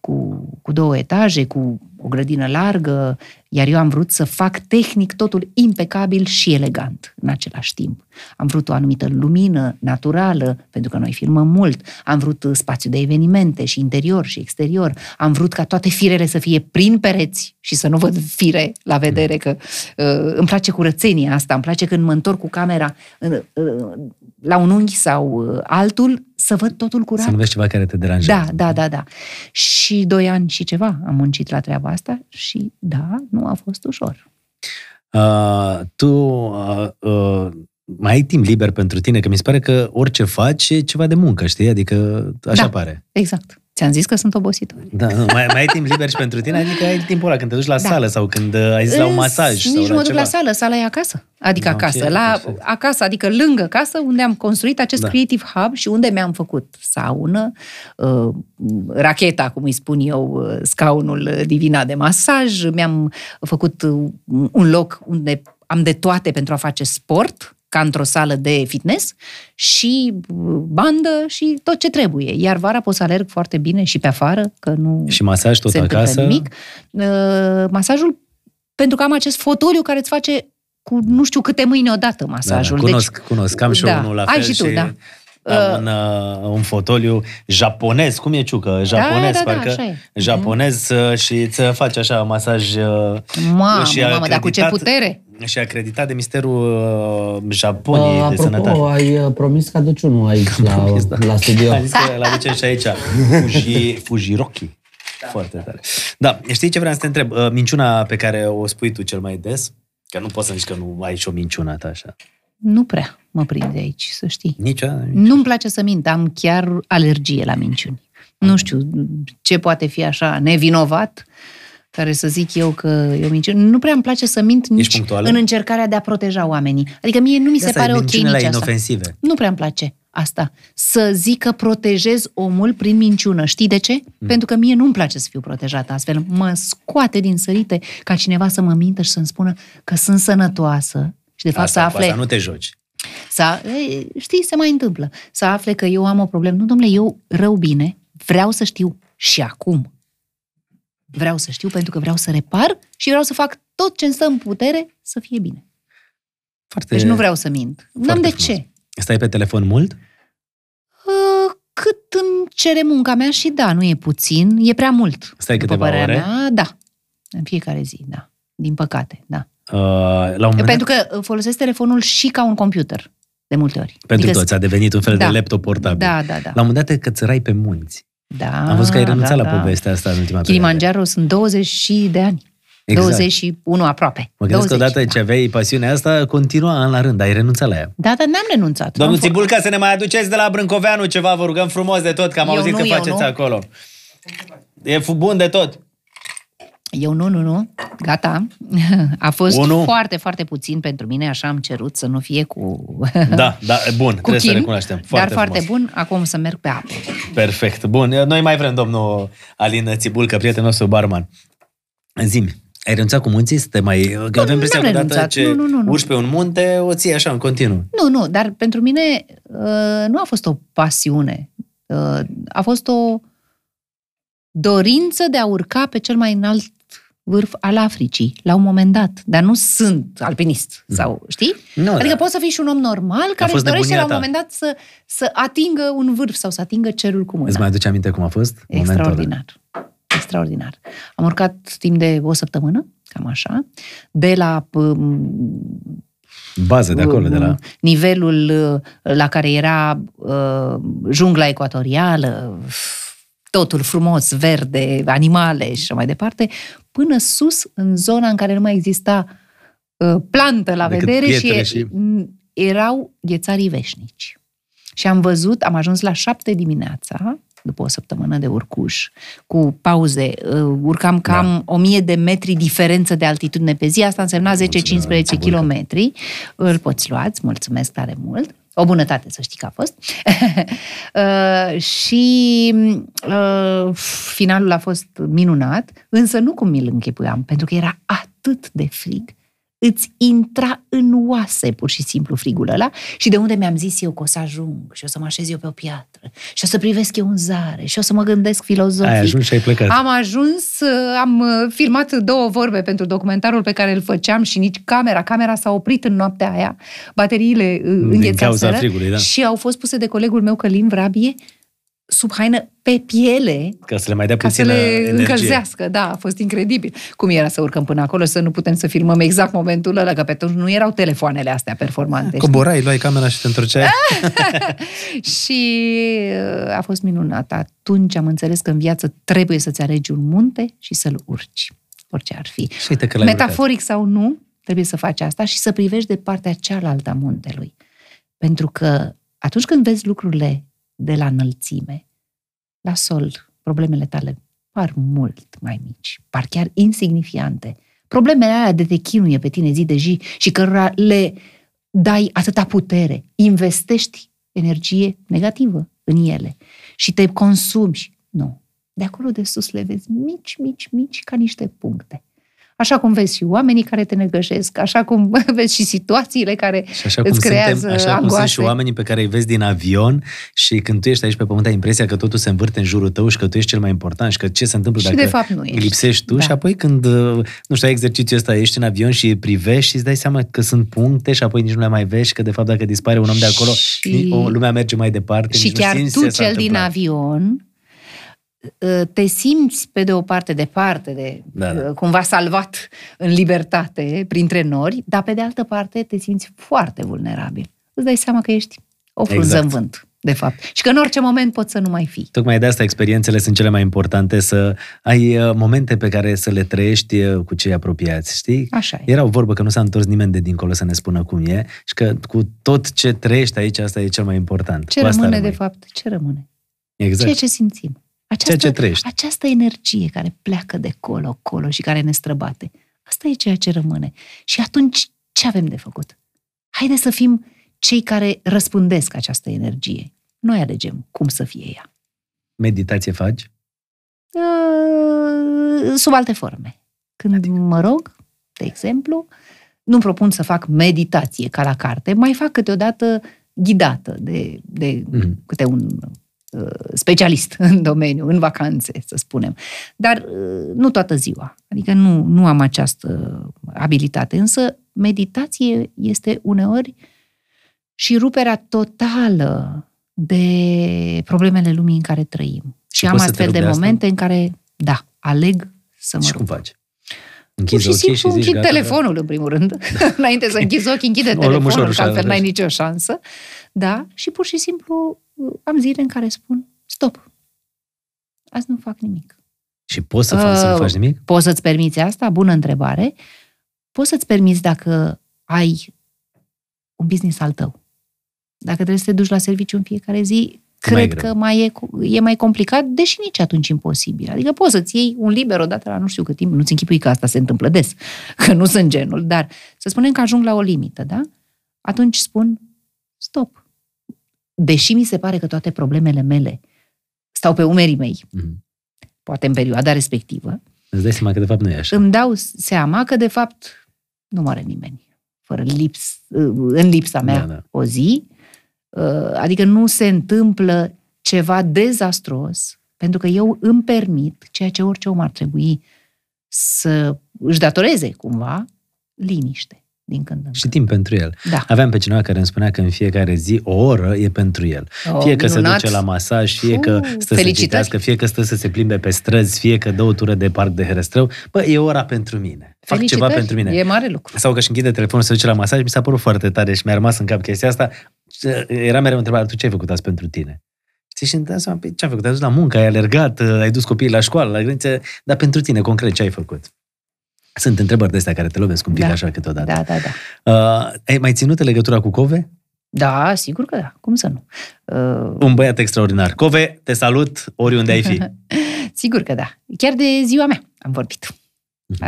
S2: cu, cu două etaje, cu o grădină largă, iar eu am vrut să fac tehnic totul impecabil și elegant în același timp. Am vrut o anumită lumină naturală, pentru că noi filmăm mult. Am vrut uh, spațiu de evenimente și interior și exterior. Am vrut ca toate firele să fie prin pereți și să nu văd fire la vedere, că uh, îmi place curățenia asta, îmi place când mă întorc cu camera uh, uh, la un unghi sau uh, altul, să văd totul curat.
S1: Să nu vezi ceva care te deranjează.
S2: Da, da, da, da. Și doi ani și ceva am muncit la treaba asta și da, nu a fost ușor.
S1: Uh, tu uh, uh, mai ai timp liber pentru tine, că mi se pare că orice faci e ceva de muncă, știi? Adică așa
S2: Da.
S1: pare.
S2: Exact. Ți-am zis că sunt obositoare.
S1: Da, nu, mai, mai ai timp liber și pentru tine? Adică ai timpul ăla când te duci la
S2: Da.
S1: sală sau când uh, ai zis la un masaj
S2: Nici
S1: sau
S2: nu
S1: la
S2: mă duc
S1: ceva.
S2: la sală, sala e acasă. Adică
S1: Ok,
S2: acasă, la,
S1: perfect.
S2: acasă, adică lângă casă, unde am construit acest
S1: Da.
S2: Creative Hub și unde mi-am făcut saună, uh, racheta, cum îi spun eu, uh, scaunul uh, divina de masaj, mi-am făcut uh, un loc unde am de toate pentru a face sport, ca într-o sală de fitness, și uh, bandă și tot ce trebuie. Iar vara pot să alerg foarte bine și pe afară, că nu
S1: Și masaj tot
S2: se întâmplă
S1: acasă?
S2: nimic. Uh, masajul, pentru că am acest fotoliu care îți face cu nu știu câte mâini odată masajul.
S1: Da, da, cunosc, cunosc. Am și
S2: Da.
S1: unul la
S2: Ai
S1: fel
S2: și tu, da.
S1: Am un, uh, un fotoliu japonez, cum e ciucă? Japonez,
S2: da, da,
S1: parcă.
S2: așa e.
S1: Japonez uh, și îți face așa masaj uh,
S2: Mamă,
S1: și
S2: mamă, dar cu ce
S1: acreditat-
S2: putere?
S1: și acreditat de Misterul uh, Japoniei
S3: Uh,
S1: de Sănătate.
S3: apropo, ai uh, promis că aduci unul aici [LAUGHS] la,
S1: promis, da.
S3: la studio.
S1: Am zis că îl aducem și aici. [LAUGHS] Fuji, Fujiroki. Foarte tare. Da, știi ce vreau să te întreb? Uh, Minciuna pe care o spui tu cel mai des? Că nu poți să zici că nu ai și o minciună ta așa.
S2: Nu prea mă prinde aici, să știi.
S1: Niciodată?
S2: Nu-mi place să mint, am chiar alergie la minciuni. Nu știu ce poate fi așa nevinovat, care să zic eu că e o minciună. Nu prea îmi place să mint nici
S1: punctuală?
S2: în încercarea de a proteja oamenii. Adică mie nu mi se
S1: Asta
S2: pare
S1: e
S2: ok
S1: minciunile
S2: nici asta.
S1: inofensive.
S2: Nu prea îmi place asta. Să zic că protejez omul prin minciună. Știi de ce? Mm. Pentru că mie nu-mi place să fiu protejată astfel. Mă scoate din sărite ca cineva să mă mintă și să-mi spună că sunt sănătoasă. Și de fapt
S1: Asta,
S2: să
S1: cu
S2: afle...
S1: asta nu te joci.
S2: Să, e, știi, se mai întâmplă. Să afle că eu am o problemă. Nu, domnule, eu rău bine, vreau să știu și acum. Vreau să știu pentru că vreau să repar și vreau să fac tot ce îmi stă în putere să fie bine.
S1: Foarte,
S2: Deci nu vreau să mint. N-am de
S1: frumos.
S2: ce.
S1: Stai pe telefon mult?
S2: Uh, Cât îmi cere munca mea și da, nu e puțin, e prea mult.
S1: Stai
S2: După
S1: câteva
S2: părerea
S1: ore?
S2: Mea, da. În fiecare zi, da. Din păcate, da.
S1: Uh, la un moment
S2: Pentru că folosesc telefonul și ca un computer, de multe ori.
S1: Pentru
S2: Adică-
S1: toți a devenit un fel
S2: Da.
S1: de laptop portabil.
S2: Da, da, da.
S1: La un moment dat te cățărai pe munți.
S2: da
S1: Am văzut că ai renunțat
S2: da,
S1: la
S2: da.
S1: povestea asta în ultima perioadă.
S2: Kilimanjaro sunt 20 și de ani.
S1: Exact.
S2: 21 aproape.
S1: Mă gândesc că
S2: 20,
S1: odată ce aveai pasiunea asta, continua an la rând, ai renunțat la ea.
S2: Da, dar n-am renunțat.
S1: Domnul
S2: Am fost-
S1: Țibulca, să ne mai aduceți de la Brâncoveanu ceva, vă rugăm frumos de tot, că am
S2: Eu
S1: auzit
S2: nu,
S1: că
S2: eu
S1: faceți
S2: nu.
S1: acolo. E fu- bun de tot.
S2: Eu nu, nu, nu. Gata. [LAUGHS] A fost
S1: Unu.
S2: foarte, foarte puțin pentru mine, așa am cerut să nu fie cu...
S1: Da, da, bun, [LAUGHS]
S2: cu
S1: trebuie să
S2: chin,
S1: recunoaștem.
S2: dar
S1: Foarte
S2: foarte
S1: frumos.
S2: bun. Acum să merg pe apă.
S1: Perfect. Bun, noi mai vrem domnul Alin Țibulcă, prietenul nostru barman. Zimi, ai renunțat cu munții? Să te mai... Că avem impresia că
S2: n-am
S1: odată
S2: renunțat.
S1: ce
S2: Nu, nu, nu, nu.
S1: urci pe un munte, o ții așa în continuu.
S2: Nu, nu, dar pentru mine uh, nu a fost o pasiune. Uh, a fost o dorință de a urca pe cel mai înalt vârf al Africii, la un moment dat. Dar nu sunt alpinist, sau, știi?
S1: Nu,
S2: Adică
S1: da.
S2: poți să fii și un om normal care își
S1: fost
S2: dorește
S1: nebunia
S2: la un
S1: ta.
S2: moment dat să, să atingă un vârf sau să atingă cerul cu mâna.
S1: Îți mai aduce aminte cum a fost? momentul ăla?
S2: Extraordinar. Extraordinar. Am urcat timp de o săptămână, cam așa, de la um,
S1: Bază de acolo, de la...
S2: nivelul uh, la care era uh, jungla ecuatorială, totul frumos, verde, animale și așa mai departe, până sus, în zona în care nu mai exista uh, plantă la
S1: Decât
S2: vedere și,
S1: pietre
S2: e-
S1: și-
S2: m, erau ghețarii veșnici. Și am văzut, am ajuns la șapte dimineața, după o săptămână de urcuș, cu pauze, uh, urcam cam
S1: Da.
S2: o mie de metri diferență de altitudine pe zi, asta însemna 10-15
S1: Mulțumesc,
S2: kilometri, îl poți lua, îți mulțumesc tare mult. O bunătate, să știi că a fost. [LAUGHS] uh, și uh, finalul a fost minunat, însă nu cum mi-l închipuiam, pentru că era atât de frig îți intra în oase pur și simplu frigul ăla și de unde mi-am zis eu că o să ajung și o să mă așez eu pe o piatră și o să privesc eu în zare și o să mă gândesc filozofic.
S1: Ai ajuns și ai plecat.
S2: Am ajuns, am uh, filmat două vorbe pentru documentarul pe care îl făceam și nici camera, camera s-a oprit în noaptea aia, bateriile uh, înghețaseră
S1: da.
S2: și au fost puse de colegul meu Călin Vrabie sub haină pe piele
S1: ca să le mai dea
S2: ca să le energie. încălzească. Da, a fost incredibil. Cum era să urcăm până acolo să nu putem să filmăm exact momentul ăla, că pe atunci nu erau telefoanele astea performante.
S1: Coborai, luai camera și te întorceai. [LAUGHS]
S2: și uh, a fost minunat. Atunci am înțeles că în viață trebuie să-ți alegi un munte și să-l urci. Orice ar fi.
S1: Și uite că
S2: Metaforic urcat. sau nu, trebuie să faci asta și să privești de partea cealaltă a muntelui. Pentru că atunci când vezi lucrurile de la înălțime, la sol, problemele tale par mult mai mici, par chiar insignifiante. Problemele alea de te chinuie pe tine zi de zi și cărora le dai atâta putere, investești energie negativă în ele și te consumi. Nu. De acolo de sus le vezi mici, mici, mici, ca niște puncte. Așa cum vezi și oamenii care te negăjesc, așa cum [LAUGHS] vezi și situațiile care și așa cum îți creează suntem,
S1: Așa
S2: angoase.
S1: cum sunt și oamenii pe care îi vezi din avion și când tu ești aici pe pământ ai impresia că totul se învârte în jurul tău și că tu ești cel mai important și că ce se întâmplă
S2: și
S1: dacă
S2: de fapt nu ești.
S1: lipsești tu
S2: da.
S1: și apoi când, nu știu, ai exercițiul ăsta, ești în avion și privești și îți dai seama că sunt puncte și apoi nici nu le mai vezi și că de fapt dacă dispare un om de acolo, și... lumea merge mai departe.
S2: Și chiar tu, cel din avion, Ă, te simți pe de o parte departe de da, da. cumva salvat în libertate printre nori, dar pe de altă parte te simți foarte vulnerabil. Îți dai seama că ești o frunză exact. în vânt, de fapt. Și că în orice moment poți să nu mai fii.
S1: Tocmai de asta experiențele sunt cele mai importante, să ai ă, momente pe care să le trăiești ă, cu cei apropiați, știi?
S2: Așa e.
S1: Era o vorbă că nu s-a întors nimeni de dincolo să ne spună cum e și că cu tot ce trăiești aici, asta e cel mai important.
S2: Ce
S1: cu
S2: rămâne,
S1: asta
S2: de fapt? Ce rămâne?
S1: Exact.
S2: Ceea ce simțim. Această,
S1: ceea ce trăiești.
S2: Această energie care pleacă de colo-colo și care ne străbate, asta e ceea ce rămâne. Și atunci, ce avem de făcut? Haide să fim cei care răspundesc această energie. Noi alegem cum să fie ea.
S1: Meditație faci?
S2: Uh, sub alte forme. Când adică? mă rog, de exemplu, nu propun să fac meditație ca la carte, mai fac câteodată ghidată de, de mm-hmm. câte un Uh, specialist [LAUGHS] în domeniu, în vacanțe, să spunem. Dar uh, nu toată ziua. Adică nu, nu am această abilitate. Însă meditație este uneori și ruperea totală de problemele lumii în care trăim. Și, și am astfel de momente asta? în care, da, aleg să mă
S1: Și
S2: rog.
S1: cum faci? Închizi
S2: Pur și simplu
S1: și zici,
S2: închid
S1: gata,
S2: telefonul, da. în primul rând. [LAUGHS] Înainte să închizi ochii, închide telefonul, că altfel n-ai nicio șansă. Da, și pur și simplu am zile în care spun, stop, azi nu fac nimic.
S1: Și poți să, faci, uh, să nu faci nimic?
S2: Poți să-ți permiți asta? Bună întrebare. Poți să-ți permiți dacă ai un business al tău. Dacă trebuie să te duci la serviciu în fiecare zi, cred mai că mai e, e mai complicat, deși nici atunci imposibil. Adică poți să-ți iei un liber odată la nu știu cât timp, nu-ți închipui că asta se întâmplă des, [LAUGHS] că nu sunt genul, dar să spunem că ajung la o limită, da? Atunci spun, stop, deși mi se pare că toate problemele mele stau pe umerii mei, mm-hmm. poate în perioada respectivă,
S1: Îți dai seama că de fapt nu e așa.
S2: Îmi dau seama că de fapt nu moare nimeni fără lips, în lipsa mea da, da. o zi, uh, adică nu se întâmplă ceva dezastros, pentru că eu îmi permit ceea ce orice om ar trebui să își datoreze cumva, liniște din când în când.
S1: Și timp pentru el.
S2: Da.
S1: Aveam pe cineva care îmi spunea că în fiecare zi o oră e pentru el.
S2: Oh,
S1: fie că
S2: minunat.
S1: se duce la masaj, fie că stă
S2: felicitări.
S1: să citească, fie că stă să se plimbe pe străzi, fie că dă o tură de parc de herăstrău. Bă, e ora pentru mine. Fac ceva pentru mine.
S2: E mare lucru.
S1: Sau că își închide telefonul să duce la masaj, mi s-a părut foarte tare și mi-a rămas în cap chestia asta. Era mereu întrebarea, tu ce ai făcut azi pentru tine? Știi, și îmi dau seama, ce ai făcut? Ai dus la muncă, ai alergat, ai dus copiii la școală, la graniță, dar pentru tine, concret, ce ai făcut? Sunt întrebări de astea care te lovesc un pic
S2: Da.
S1: așa câteodată.
S2: Da, da, da.
S1: Uh, ai mai ținut legătura cu Cove?
S2: Da, sigur că da. Cum să nu? Uh,
S1: Un băiat extraordinar. Cove, te salut oriunde ai fi. [LAUGHS]
S2: sigur că da. Chiar de ziua mea am vorbit.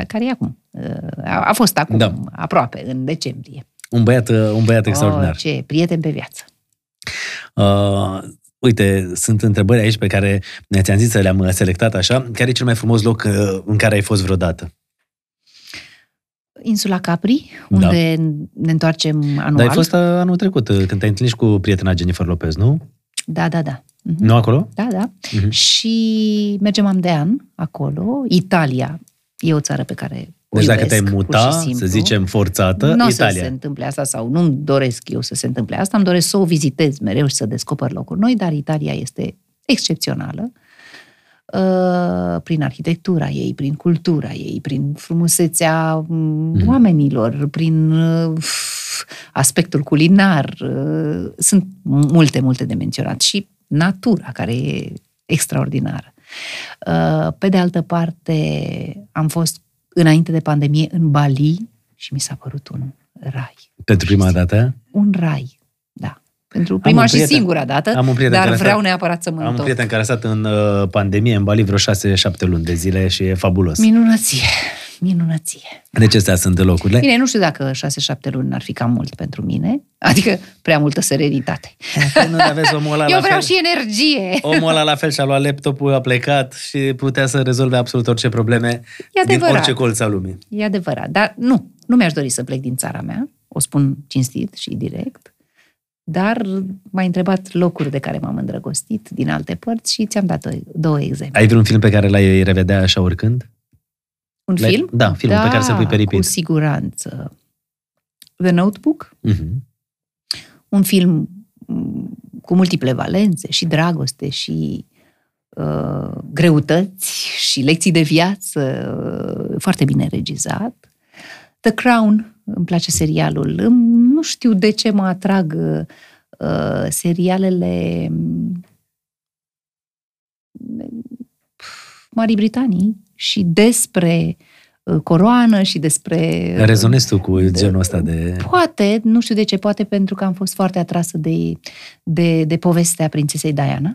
S2: Care e acum? Uh, a, a fost acum,
S1: Da.
S2: aproape, în decembrie.
S1: Un băiat, uh, un băiat extraordinar.
S2: Oh, ce prieten pe viață.
S1: Uh, uite, sunt întrebări aici pe care ne-ți-am zis să le-am selectat așa. Care e cel mai frumos loc uh, în care ai fost vreodată?
S2: Insula Capri, unde da. ne întoarcem anual.
S1: Dar ai fost uh, anul trecut, uh, când te-ai întâlnit cu prietena Jennifer Lopez, nu?
S2: Da, da, da.
S1: Uh-huh. Nu acolo?
S2: Da, da. Uh-huh. Și mergem am de an acolo. Italia e o țară pe care
S1: deci dacă te-ai muta, să zicem, forțată, nu Italia.
S2: Nu să se întâmple asta sau nu doresc eu să se întâmple asta, îmi doresc să o vizitez mereu și să descoper locuri noi, dar Italia este excepțională uh, prin arhitectura ei, prin cultura ei, prin frumusețea mm. oamenilor, prin uh, aspectul culinar. Uh, sunt multe, multe de menționat. Și natura, care e extraordinară. Pe de altă parte, am fost înainte de pandemie în Bali și mi s-a părut un rai.
S1: Pentru prima dată?
S2: Un rai, da. Pentru prima și prieten, singura dată, am un prieten dar vreau stat, neapărat să mă
S1: Am
S2: întorc.
S1: un prieten care a stat în uh, pandemie în Bali vreo 6-7 luni de zile și e fabulos.
S2: Minunăție, minunăție.
S1: Deci astea sunt locurile?
S2: Bine, nu știu dacă 6-7 luni ar fi cam mult pentru mine, adică prea multă serenitate.
S1: Nu aveți omul ăla [LAUGHS]
S2: Eu
S1: la
S2: vreau
S1: fel.
S2: și energie.
S1: Omul ăla la fel și-a luat laptopul, a plecat și putea să rezolve absolut orice probleme
S2: e
S1: din orice colț al lumii.
S2: E adevărat, dar nu, nu mi-aș dori să plec din țara mea, o spun cinstit și direct, dar m-ai întrebat locuri de care m-am îndrăgostit din alte părți și ți-am dat două exemple.
S1: Ai vreun film pe care l-ai revedea așa oricând?
S2: Un
S1: L-ai...
S2: film?
S1: Da, filmul
S2: da,
S1: pe care să-l pui pe repeat.
S2: cu siguranță. The Notebook.
S1: Uh-huh.
S2: Un film mm, cu multiple valențe și dragoste și uh, greutăți și lecții de viață, uh, foarte bine regizat. The Crown, îmi place serialul. Nu știu de ce mă atrag uh, serialele Marii Britanii și despre uh, coroană și despre...
S1: Rezonezi tu cu genul ăsta de...
S2: Poate, nu știu de ce, poate pentru că am fost foarte atrasă de, de, de povestea prințesei Diana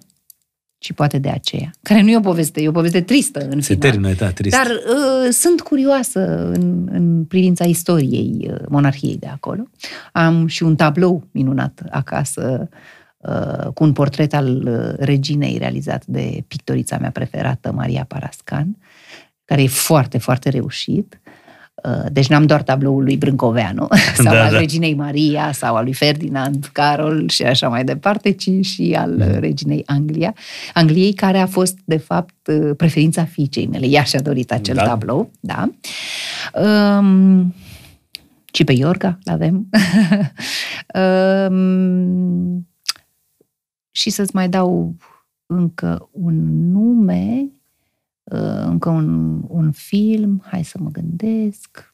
S2: și poate de aceea. Care nu e o poveste, e o poveste tristă în
S1: Se
S2: final.
S1: termină, da, trist.
S2: Dar uh, sunt curioasă în, în privința istoriei uh, monarhiei de acolo. Am și un tablou minunat acasă uh, cu un portret al uh, reginei realizat de pictorița mea preferată, Maria Parascan, care e foarte, foarte reușit. Uh, deci n-am doar tabloul lui Brâncoveanu [LAUGHS] sau
S1: Da,
S2: al
S1: da.
S2: reginei Maria sau al lui Ferdinand Carol și așa mai departe, ci și al uh, reginei Anglia, Angliei, care a fost, de fapt, uh, preferința fiicei mele. Ea și-a dorit acel
S1: Da.
S2: tablou, da. Um, și pe Iorga l-avem. [LAUGHS] um, și să-ți mai dau încă un nume, uh, încă un, un film, hai să mă gândesc.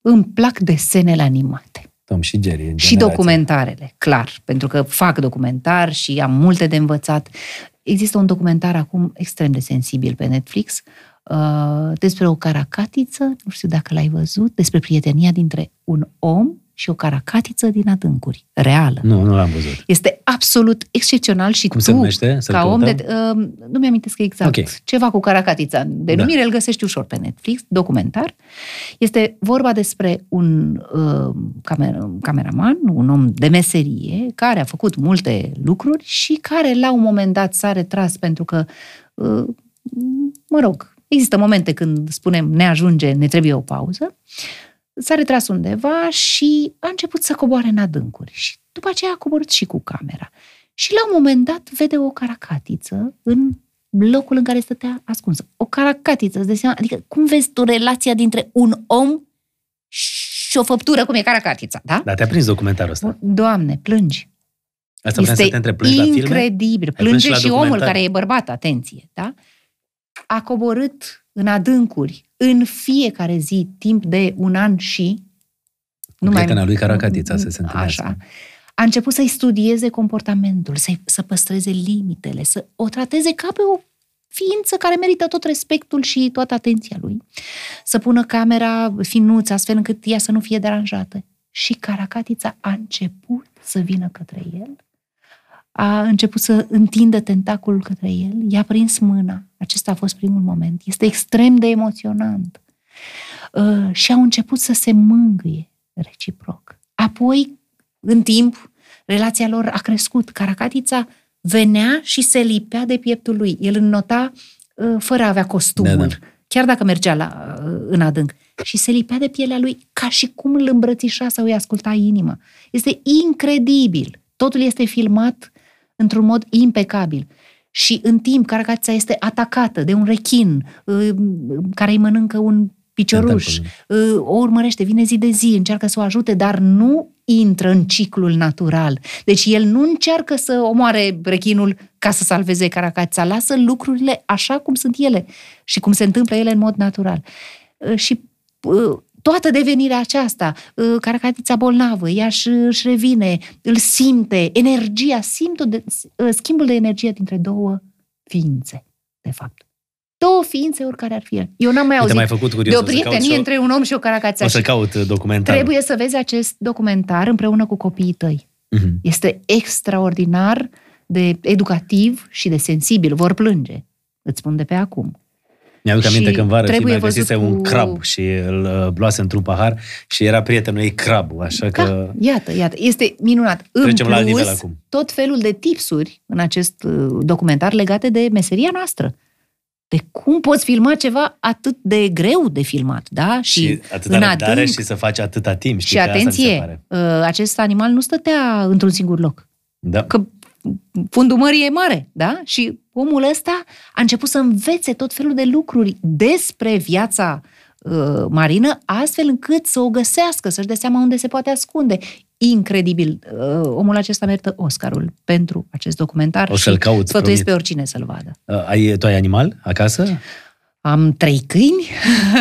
S2: Îmi plac desenele animate.
S1: Tom și Jerry, în
S2: Și
S1: generație.
S2: documentarele, clar, pentru că fac documentar și am multe de învățat. Există un documentar acum extrem de sensibil pe Netflix uh, despre o caracatiță, nu știu dacă l-ai văzut, despre prietenia dintre un om și o caracatiță din adâncuri, reală.
S1: Nu, nu l-am văzut.
S2: Este absolut excepțional și
S1: Cum
S2: tu,
S1: se numește? Să-l
S2: ca om de...
S1: căutăm?
S2: Uh, nu mi-amintesc exact.
S1: Ok.
S2: Ceva cu caracatița. Denumire da. îl găsești ușor pe Netflix, documentar. Este vorba despre un uh, camer, cameraman, un om de meserie, care a făcut multe lucruri și care la un moment dat s-a retras pentru că, uh, mă rog, există momente când spunem ne ajunge, ne trebuie o pauză, s-a retras undeva și a început să coboare în adâncuri. Și după aceea a coborât și cu camera. Și la un moment dat vede o caracatiță în locul în care stătea ascunsă. O caracatiță, îți dai seama? Adică cum vezi tu relația dintre un om și o făptură cum e caracatița, da?
S1: Dar te-a prins documentarul ăsta.
S2: Doamne, plângi.
S1: Asta vreau să te întreb, plângi la filme?
S2: incredibil.
S1: plâns
S2: Plânge
S1: și la
S2: și omul
S1: documentar?
S2: care e bărbat, atenție, da? A coborât în adâncuri în fiecare zi, timp de un an și...
S1: prietena lui Caracatița să se întâlnească.
S2: Așa. A început să-i studieze comportamentul, să, să păstreze limitele, să o trateze ca pe o ființă care merită tot respectul și toată atenția lui. Să pună camera finuță, astfel încât ea să nu fie deranjată. Și Caracatița a început să vină către el, a început să întindă tentaculul către el, i-a prins mâna. Acesta a fost primul moment. Este extrem de emoționant. Uh, și au început să se mângâie reciproc. Apoi, în timp, relația lor a crescut. Caracatița venea și se lipea de pieptul lui. El înnota uh, fără a avea costumul,
S1: Da, da.
S2: chiar dacă mergea la, uh, în adânc. Și se lipea de pielea lui ca și cum îl îmbrățișa sau îi asculta inima. Este incredibil. Totul este filmat într-un mod impecabil. Și în timp, Caracatița este atacată de un rechin uh, care îi mănâncă un picioruș,
S1: Tentacolul.
S2: uh, o urmărește, vine zi de zi, încearcă să o ajute, dar nu intră în ciclul natural. Deci el nu încearcă să omoare rechinul ca să salveze Caracatița, lasă lucrurile așa cum sunt ele și cum se întâmplă ele în mod natural. Uh, Și uh, toată devenirea aceasta, uh, Caracatița bolnavă, ea își, își revine, îl simte, energia, simtul de, uh, schimbul de energie dintre două ființe, de fapt. Două ființe, oricare ar fi el. Eu n-am mai
S1: Uite,
S2: auzit
S1: m-ai făcut curios,
S2: de o
S1: o să caut
S2: prietenie
S1: și eu.
S2: între un om și o caracața.
S1: O să
S2: Și
S1: caut uh, documentar.
S2: trebuie să vezi acest documentar împreună cu copiii tăi.
S1: Mhm.
S2: Este extraordinar de educativ și de sensibil. Vor plânge. Îți spun de pe acum.
S1: Mi-aduc aminte
S2: Și
S1: că în vară
S2: trebuie
S1: Timea găsise
S2: văzut
S1: un
S2: cu-
S1: crab și îl uh, luase într-un pahar și era prietenul ei crabul, așa că...
S2: Da, iată, iată. Este minunat.
S1: Trecem
S2: în
S1: la alt
S2: plus,
S1: nivel acum.
S2: tot felul de tipsuri în acest uh, documentar legate de meseria noastră. De cum poți filma ceva atât de greu de filmat, da?
S1: Și,
S2: Și,
S1: atâta
S2: în
S1: răbdare
S2: adânc.
S1: și să faci atâta timp. Știi
S2: Și
S1: că asta mi se
S2: atenție,
S1: pare.
S2: uh, acest animal nu stătea într-un singur loc.
S1: Da.
S2: Că fundul mării e mare, da? Și omul ăsta a început să învețe tot felul de lucruri despre viața uh, marină, astfel încât să o găsească, să-și dea seama unde se poate ascunde. Incredibil. Uh, omul acesta merită Oscarul pentru acest documentar
S1: O să-l
S2: și
S1: caut,
S2: sfătuiesc
S1: promit.
S2: pe oricine să-l vadă.
S1: Uh, Ai, tu ai animal acasă?
S2: Am trei câini.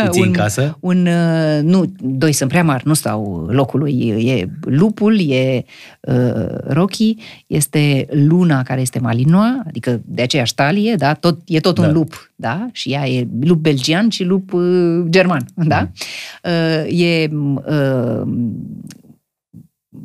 S1: Îi ții în casă?
S2: Un, uh, nu, doi sunt prea mari, nu stau locului. E lupul, e uh, Rocky, este Luna, care este malinoa, adică de aceeași talie, da? Tot, e tot
S1: Da.
S2: un lup, da? Și ea e lup belgian și lup uh, german, da? Uh, e uh,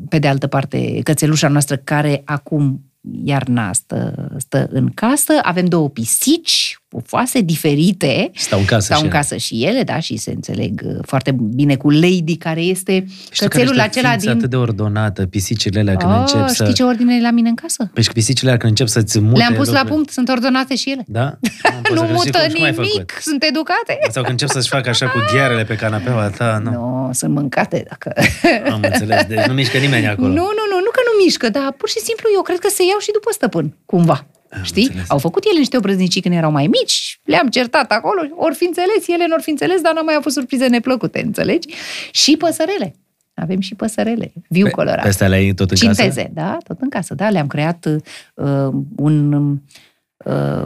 S2: pe de altă parte, cățelușa noastră care acum iarna stă, stă în casă. Avem două pisici pufoase, diferite.
S1: Stau în casă
S2: Stau
S1: și
S2: în
S1: ele.
S2: casă și ele, da, și se înțeleg uh, foarte bine cu Lady, care este
S1: Știu că
S2: cățelul
S1: ești o
S2: acela
S1: ființă
S2: din...
S1: atât de ordonată, pisicile alea când
S2: Oh,
S1: încep să...
S2: știi ce ordine e la mine în casă?
S1: Păi și pisicile alea când încep să-ți mute
S2: Le-am pus la
S1: lucrurile.
S2: punct, sunt ordonate și ele.
S1: Da? [LAUGHS] Am pus
S2: nu
S1: să cred. Și
S2: mută
S1: cum- și cum ai
S2: nimic,
S1: făcut?
S2: sunt educate. [LAUGHS]
S1: Sau când încep să-și facă așa cu ghearele pe canapeaua ta, nu.
S2: Nu, no, sunt mâncate dacă...
S1: Am înțeles, deci nu mișcă nimeni acolo. [LAUGHS]
S2: Nu, nu, nu, nu că nu mișcă, dar pur și simplu eu cred că se iau și după stăpân, cumva.
S1: Am
S2: Știi?
S1: înțeles.
S2: Au făcut ele niște obrăznicii când erau mai mici, le-am certat acolo, ori fi înțeles, ele nu ori fi înțeles, dar n-am mai avut surprize neplăcute, înțelegi? Și păsărele. Avem și păsărele, viu
S1: Pe-
S2: colorat.
S1: Pe astea le-ai tot în
S2: Cinteze,
S1: casă?
S2: da, tot în casă, da, le-am creat uh, un uh,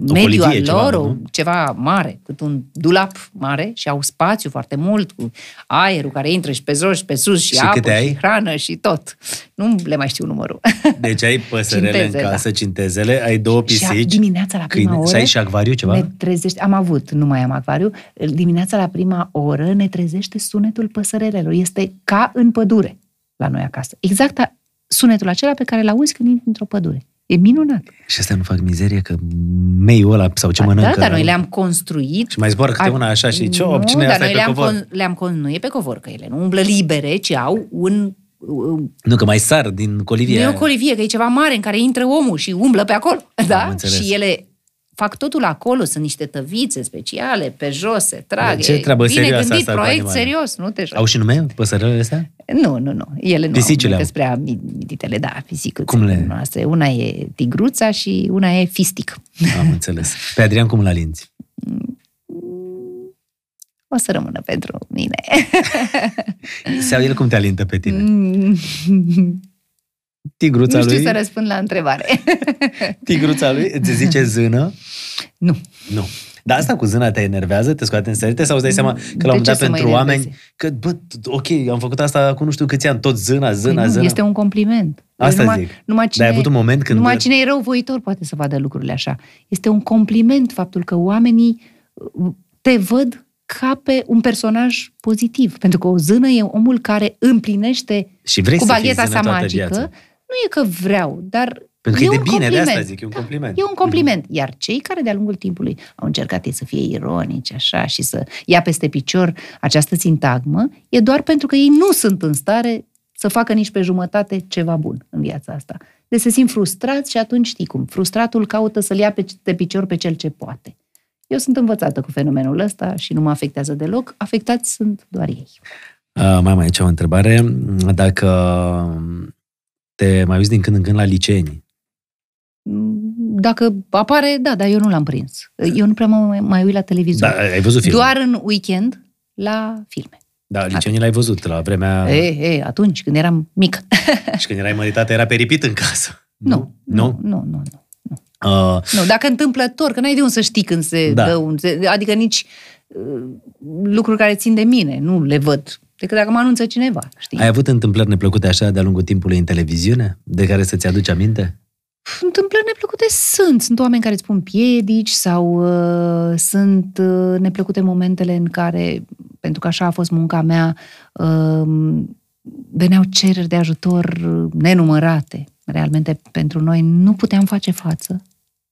S2: mediu
S1: colivie,
S2: al
S1: ceva,
S2: lor,
S1: nu?
S2: o- ceva mare, cât un dulap mare și au spațiu foarte mult, cu aerul care intră și pe jos și pe sus și,
S1: Și
S2: apă
S1: câte
S2: și
S1: ai?
S2: hrană și tot. Nu le mai știu numărul. [LAUGHS]
S1: Deci ai păsărele
S2: Cinteze,
S1: în casă, cintezele, ai două
S2: Și a-
S1: pisici,
S2: dimineața la prima
S1: câine.
S2: oră
S1: Și ai și acvariu ceva?
S2: ne trezește, am avut, nu mai am acvariu, dimineața la prima oră ne trezește sunetul păsărelelor. Este ca în pădure la noi acasă. Exact a- sunetul acela pe care l-auzi când intri într-o pădure. E minunat.
S1: Și astea nu fac mizerie că meiul ăla sau ce
S2: Ba
S1: mănâncă.
S2: da, dar noi le-am construit.
S1: Și mai zboară câte
S2: Ar-
S1: una așa și ciop,
S2: nu,
S1: cine
S2: dar
S1: asta e
S2: noi
S1: pe
S2: le-am,
S1: covor?
S2: con, le-am con, nu e pe covor, că ele nu umblă libere, ci au un... un
S1: Nu, că mai sar din
S2: nu
S1: colivie.
S2: e o
S1: aia.
S2: colivie, că e ceva mare în care intră omul și umblă pe acolo. Da?
S1: înțeles.
S2: Și ele fac totul acolo, sunt niște tăvițe speciale, pe jos se trag.
S1: Ce
S2: E
S1: treabă
S2: bine
S1: serioasă
S2: gândit,
S1: asta cu
S2: proiect
S1: animale.
S2: serios, nu te joci.
S1: Au și nume păsărele astea?
S2: Nu, nu, nu. Ele nu
S1: Pisicile
S2: au
S1: au.
S2: despre mititele, da, pisicuțe.
S1: Cum le-
S2: Noastre. Una e tigruța și una e fistic.
S1: Am înțeles. Pe Adrian cum l alinți?
S2: O să rămână pentru mine.
S1: Sau el cum te alintă pe tine? [LAUGHS]
S2: Mm.
S1: Tigruța
S2: nu știu
S1: lui?
S2: să răspund la întrebare. [LAUGHS]
S1: Tigruța lui îți zice zână?
S2: nu.
S1: Nu. Dar asta cu zâna te enervează, te scoate în sărite sau îți dai seama că
S2: De
S1: la un moment
S2: ce
S1: dat
S2: să mă
S1: pentru oameni,
S2: enerveze?
S1: că bă, ok, am făcut asta cu nu știu câți ani, tot zâna, zâna,
S2: Păi nu,
S1: zâna.
S2: Este un compliment.
S1: Asta
S2: numai,
S1: zic.
S2: Numai
S1: Dar
S2: cine,
S1: ai avut un moment când-
S2: Numai cine e răuvoitor poate să vadă lucrurile așa. Este un compliment faptul că oamenii uh, te văd ca pe un personaj pozitiv. Pentru că o zână e omul care împlinește
S1: Și vrei
S2: cu
S1: să fii
S2: bagheta
S1: zână
S2: sa
S1: toată
S2: magică.
S1: viața.
S2: Nu e că vreau, dar
S1: Pentru că e,
S2: e
S1: de
S2: un
S1: bine, de
S2: compliment.
S1: asta zic, e un compliment.
S2: E un compliment. Iar cei care de-a lungul timpului au încercat ei să fie ironici așa și să ia peste picior această sintagmă, e doar pentru că ei nu sunt în stare să facă nici pe jumătate ceva bun în viața asta. De se simt frustrați și atunci știi cum. Frustratul caută să-l ia pe, de picior pe cel ce poate. Eu sunt învățată cu fenomenul ăsta și nu mă afectează deloc. Afectați sunt doar ei.
S1: Uh, mai am aici o întrebare. Dacă te mai uiți din când în când la liceeni,
S2: Dacă apare, da, dar eu nu l-am prins. Eu nu prea mă mai uit la televizor.
S1: da, ai văzut filmul?
S2: Doar în weekend la filme.
S1: Da, liceenii l-ai văzut la vremea...
S2: E, e, atunci, când eram mică.
S1: Și când erai măritată, era peripit în casă.
S2: Nu,
S1: Nu?
S2: nu, nu, nu.
S1: Uh,
S2: Nu, dacă întâmplător, că n-ai de unde să știi când se
S1: Da.
S2: da. dă un... se- Adică nici uh, lucruri care țin de mine, nu le văd. Decât dacă mă anunță cineva, știi?
S1: ai avut întâmplări neplăcute așa de-a lungul timpului în televiziune, de care să-ți aduci aminte?
S2: Întâmplări neplăcute sunt. Sunt oameni care îți pun piedici sau uh, sunt uh, neplăcute momentele în care, pentru că așa a fost munca mea, uh, veneau cereri de ajutor uh, nenumărate. Realmente, pentru noi nu puteam face față.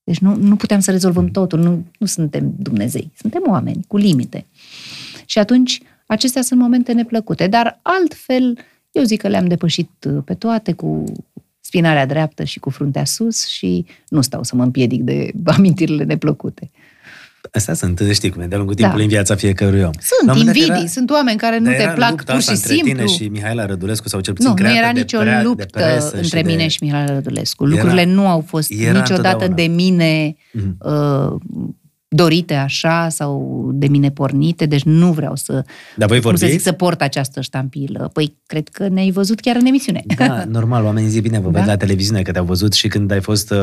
S2: Deci nu, nu puteam să rezolvăm totul. Nu, nu suntem Dumnezei. Suntem oameni cu limite. Și atunci, acestea sunt momente neplăcute. Dar altfel, eu zic că le-am depășit uh, pe toate cu spinarea dreaptă și cu fruntea sus și nu stau să mă împiedic de [LAUGHS] amintirile neplăcute.
S1: Astea sunt, știi cum e, de-a lungul
S2: Da.
S1: timpului în viața fiecăruia om. La
S2: Sunt
S1: un moment dat
S2: invidii,
S1: era-
S2: sunt oameni care nu
S1: dar
S2: te
S1: era
S2: plac
S1: lupta
S2: pur
S1: asta
S2: și
S1: între
S2: simplu.
S1: tine și Mihaela Rădulescu sau cel puțin
S2: Nu, nu
S1: creată
S2: era
S1: de
S2: nicio
S1: prea- de
S2: luptă
S1: presă
S2: între
S1: de-
S2: mine și Mihai Rădulescu.
S1: Era-
S2: Lucrurile nu au fost
S1: era
S2: niciodată
S1: întotdeauna.
S2: de mine
S1: Mhm.
S2: uh, dorite așa sau de mine pornite, deci nu vreau să,
S1: Dar voi
S2: cum să zic,
S1: vorbiți?
S2: să port această ștampilă. Păi, cred că ne-ai văzut chiar în emisiune.
S1: Da, normal, oamenii zic bine, vă
S2: Da?
S1: văd la televiziune, că te-au văzut și când ai fost uh,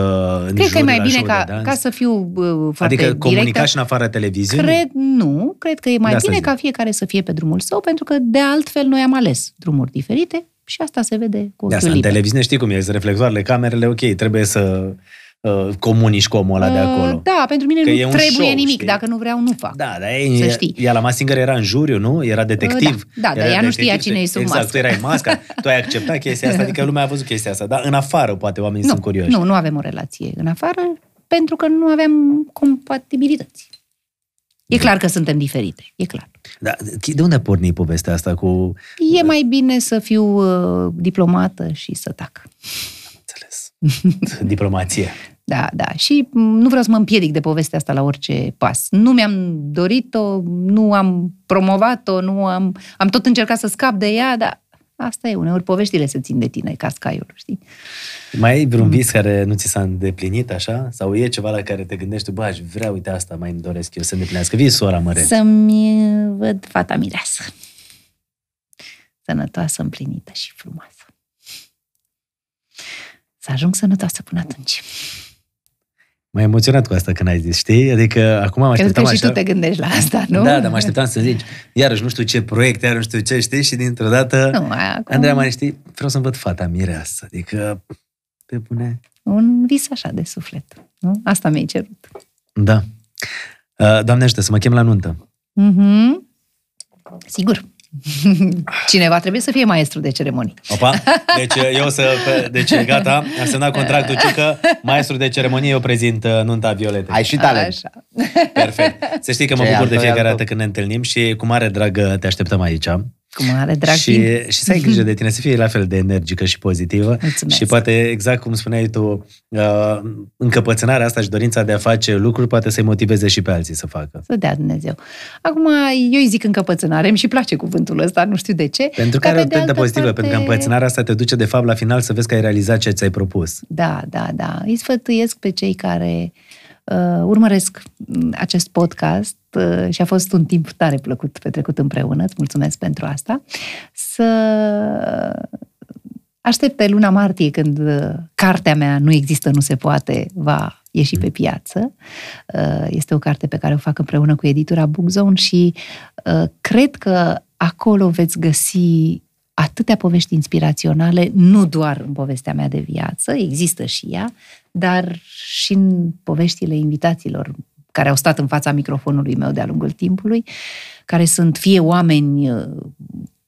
S1: în
S2: Cred că e
S1: juriu
S2: mai
S1: la
S2: bine
S1: show
S2: ca,
S1: de dans.
S2: ca să fiu uh, foarte
S1: Adică comunica
S2: directă.
S1: și în afara televiziunii?
S2: Cred, nu, cred că e mai
S1: De asta
S2: bine
S1: zic.
S2: ca fiecare să fie pe drumul său, pentru că de altfel noi am ales drumuri diferite și asta se vede cu
S1: De
S2: ochiul
S1: asta, în
S2: liber.
S1: televiziune știi cum e, sunt reflectoarele, camerele, ok, trebuie să uh, comunici cu omul ăla de acolo.
S2: Uh, Da, pentru mine
S1: Că
S2: nu
S1: e un
S2: trebuie
S1: show,
S2: nimic.
S1: știi?
S2: Dacă nu vreau, nu fac.
S1: Da, dar
S2: Să
S1: e,
S2: știi.
S1: ea la Massinger era în juriu, nu? Era detectiv.
S2: Da, da, dar
S1: Era
S2: ea nu știa
S1: detectiv,
S2: cine e sub
S1: Exact,
S2: mască.
S1: tu erai masca, [LAUGHS] tu ai acceptat chestia asta, adică lumea a văzut chestia asta. Dar în afară, poate, oamenii
S2: nu,
S1: sunt curioși.
S2: nu, nu avem o relație în afară, pentru că nu aveam compatibilități. E clar că suntem diferite, e clar.
S1: Da, de unde a pornit povestea asta cu...
S2: E mai bine să fiu uh, diplomată și să tac.
S1: Înțeles. [LAUGHS] Diplomație.
S2: Da, da. Și m, nu vreau să mă împiedic de povestea asta la orice pas. Nu mi-am dorit-o, nu am promovat-o, nu am... Am tot încercat să scap de ea, dar asta e. Uneori poveștile se țin de tine, ca scaiul, știi?
S1: Mai ai
S2: Mm.
S1: vreun vis care nu ți s-a îndeplinit așa? Sau e ceva la care te gândești, bă, aș vrea, uite asta, mai îmi doresc eu să îndeplinească. Visul ăla măreț.
S2: Să-mi uh, văd fata mireasă. Sănătoasă, împlinită și frumoasă. Să ajung sănătoasă până atunci.
S1: M-ai emoționat cu asta când ai zis, știi? Adică acum mă
S2: Cred
S1: așteptam
S2: că și
S1: așa...
S2: tu te gândești la asta, nu?
S1: Da, dar mă așteptam să zici, iarăși nu știu ce proiect, iarăși nu știu ce, știi? Și dintr-o dată,
S2: Nu, acum...
S1: Andreea mai știi, vreau să-mi văd fata mireasă. Adică, pe bune...
S2: Un vis așa de suflet. Nu? Asta mi-ai cerut.
S1: Da. Uh, Doamne ajută, să mă chem la nuntă.
S2: Mm-hmm. Sigur. [LAUGHS] Cineva trebuie să fie maestru de ceremonii.
S1: Opa, deci [LAUGHS] eu o să, pe- deci gata, am semnat contractul, Ciucă, maestru de ceremonie, eu prezint uh, nunta Violetei.
S3: Ai și talent.
S2: Așa.
S1: Perfect. Să știi că mă
S3: Ce
S1: bucur de
S3: altfel,
S1: fiecare
S3: altfel.
S1: dată când ne întâlnim și cu mare drag uh, te așteptăm aici.
S2: Cu mare drag
S1: și,
S2: timp.
S1: și să ai grijă de tine, să fii la fel de energică și pozitivă.
S2: Mulțumesc.
S1: Și poate, exact cum spuneai tu, uh, încăpățânarea asta și dorința de a face lucruri poate să-i motiveze și pe alții să facă.
S2: Să dea Dumnezeu. Acum, eu îi zic încăpățânare, îmi și place cuvântul ăsta, nu știu de ce.
S1: Pentru că
S2: dar
S1: are o
S2: pe de
S1: tentă
S2: altă
S1: pozitivă,
S2: parte-
S1: pentru că împățânarea asta te duce de fapt la final să vezi că ai realizat ce ți-ai propus.
S2: Da, da, da. Îi sfătuiesc pe cei care uh, urmăresc mm, acest podcast uh, și a fost un timp tare plăcut petrecut împreună, îți mulțumesc pentru asta, să aștepte luna martie când uh, cartea mea Nu există, nu se poate va ieși pe piață. Uh, Este o carte pe care o fac împreună cu editura Bookzone și uh, cred că acolo veți găsi atâtea povești inspiraționale, nu doar în povestea mea de viață, există și ea, dar și în poveștile invitaților care au stat în fața microfonului meu de-a lungul timpului, care sunt fie oameni uh,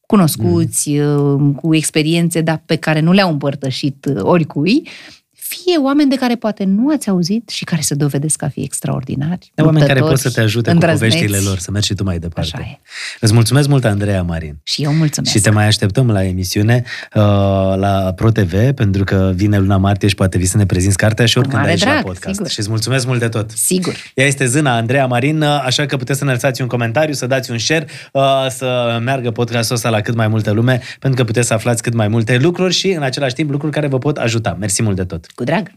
S2: cunoscuți, mm. cu experiențe, dar pe care nu le-au împărtășit uh, oricui, fie oameni de care poate nu ați auzit și care se dovedesc a fi extraordinari.
S1: De oameni care pot
S2: luptători,
S1: să te ajute cu
S2: îndrăzneți.
S1: poveștile lor, să mergi și tu mai departe.
S2: Așa e.
S1: Îți mulțumesc mult, Andreea Marin.
S2: Și eu mulțumesc.
S1: Și te mai așteptăm la emisiune uh, la ProTV, pentru că vine luna martie și poate vii să ne prezinți cartea și oricând
S2: mare
S1: aici la
S2: drag,
S1: podcast.
S2: sigur.
S1: Și îți mulțumesc mult de tot.
S2: Sigur.
S1: Ea este Zâna Andreea Marin, așa că puteți să ne lăsați un comentariu, să dați un share, uh, să meargă podcastul ăsta la cât mai multă lume, pentru că puteți să aflați cât mai multe lucruri și, în același timp, lucruri care vă pot ajuta. Mersi mult de tot!
S2: Cu drag.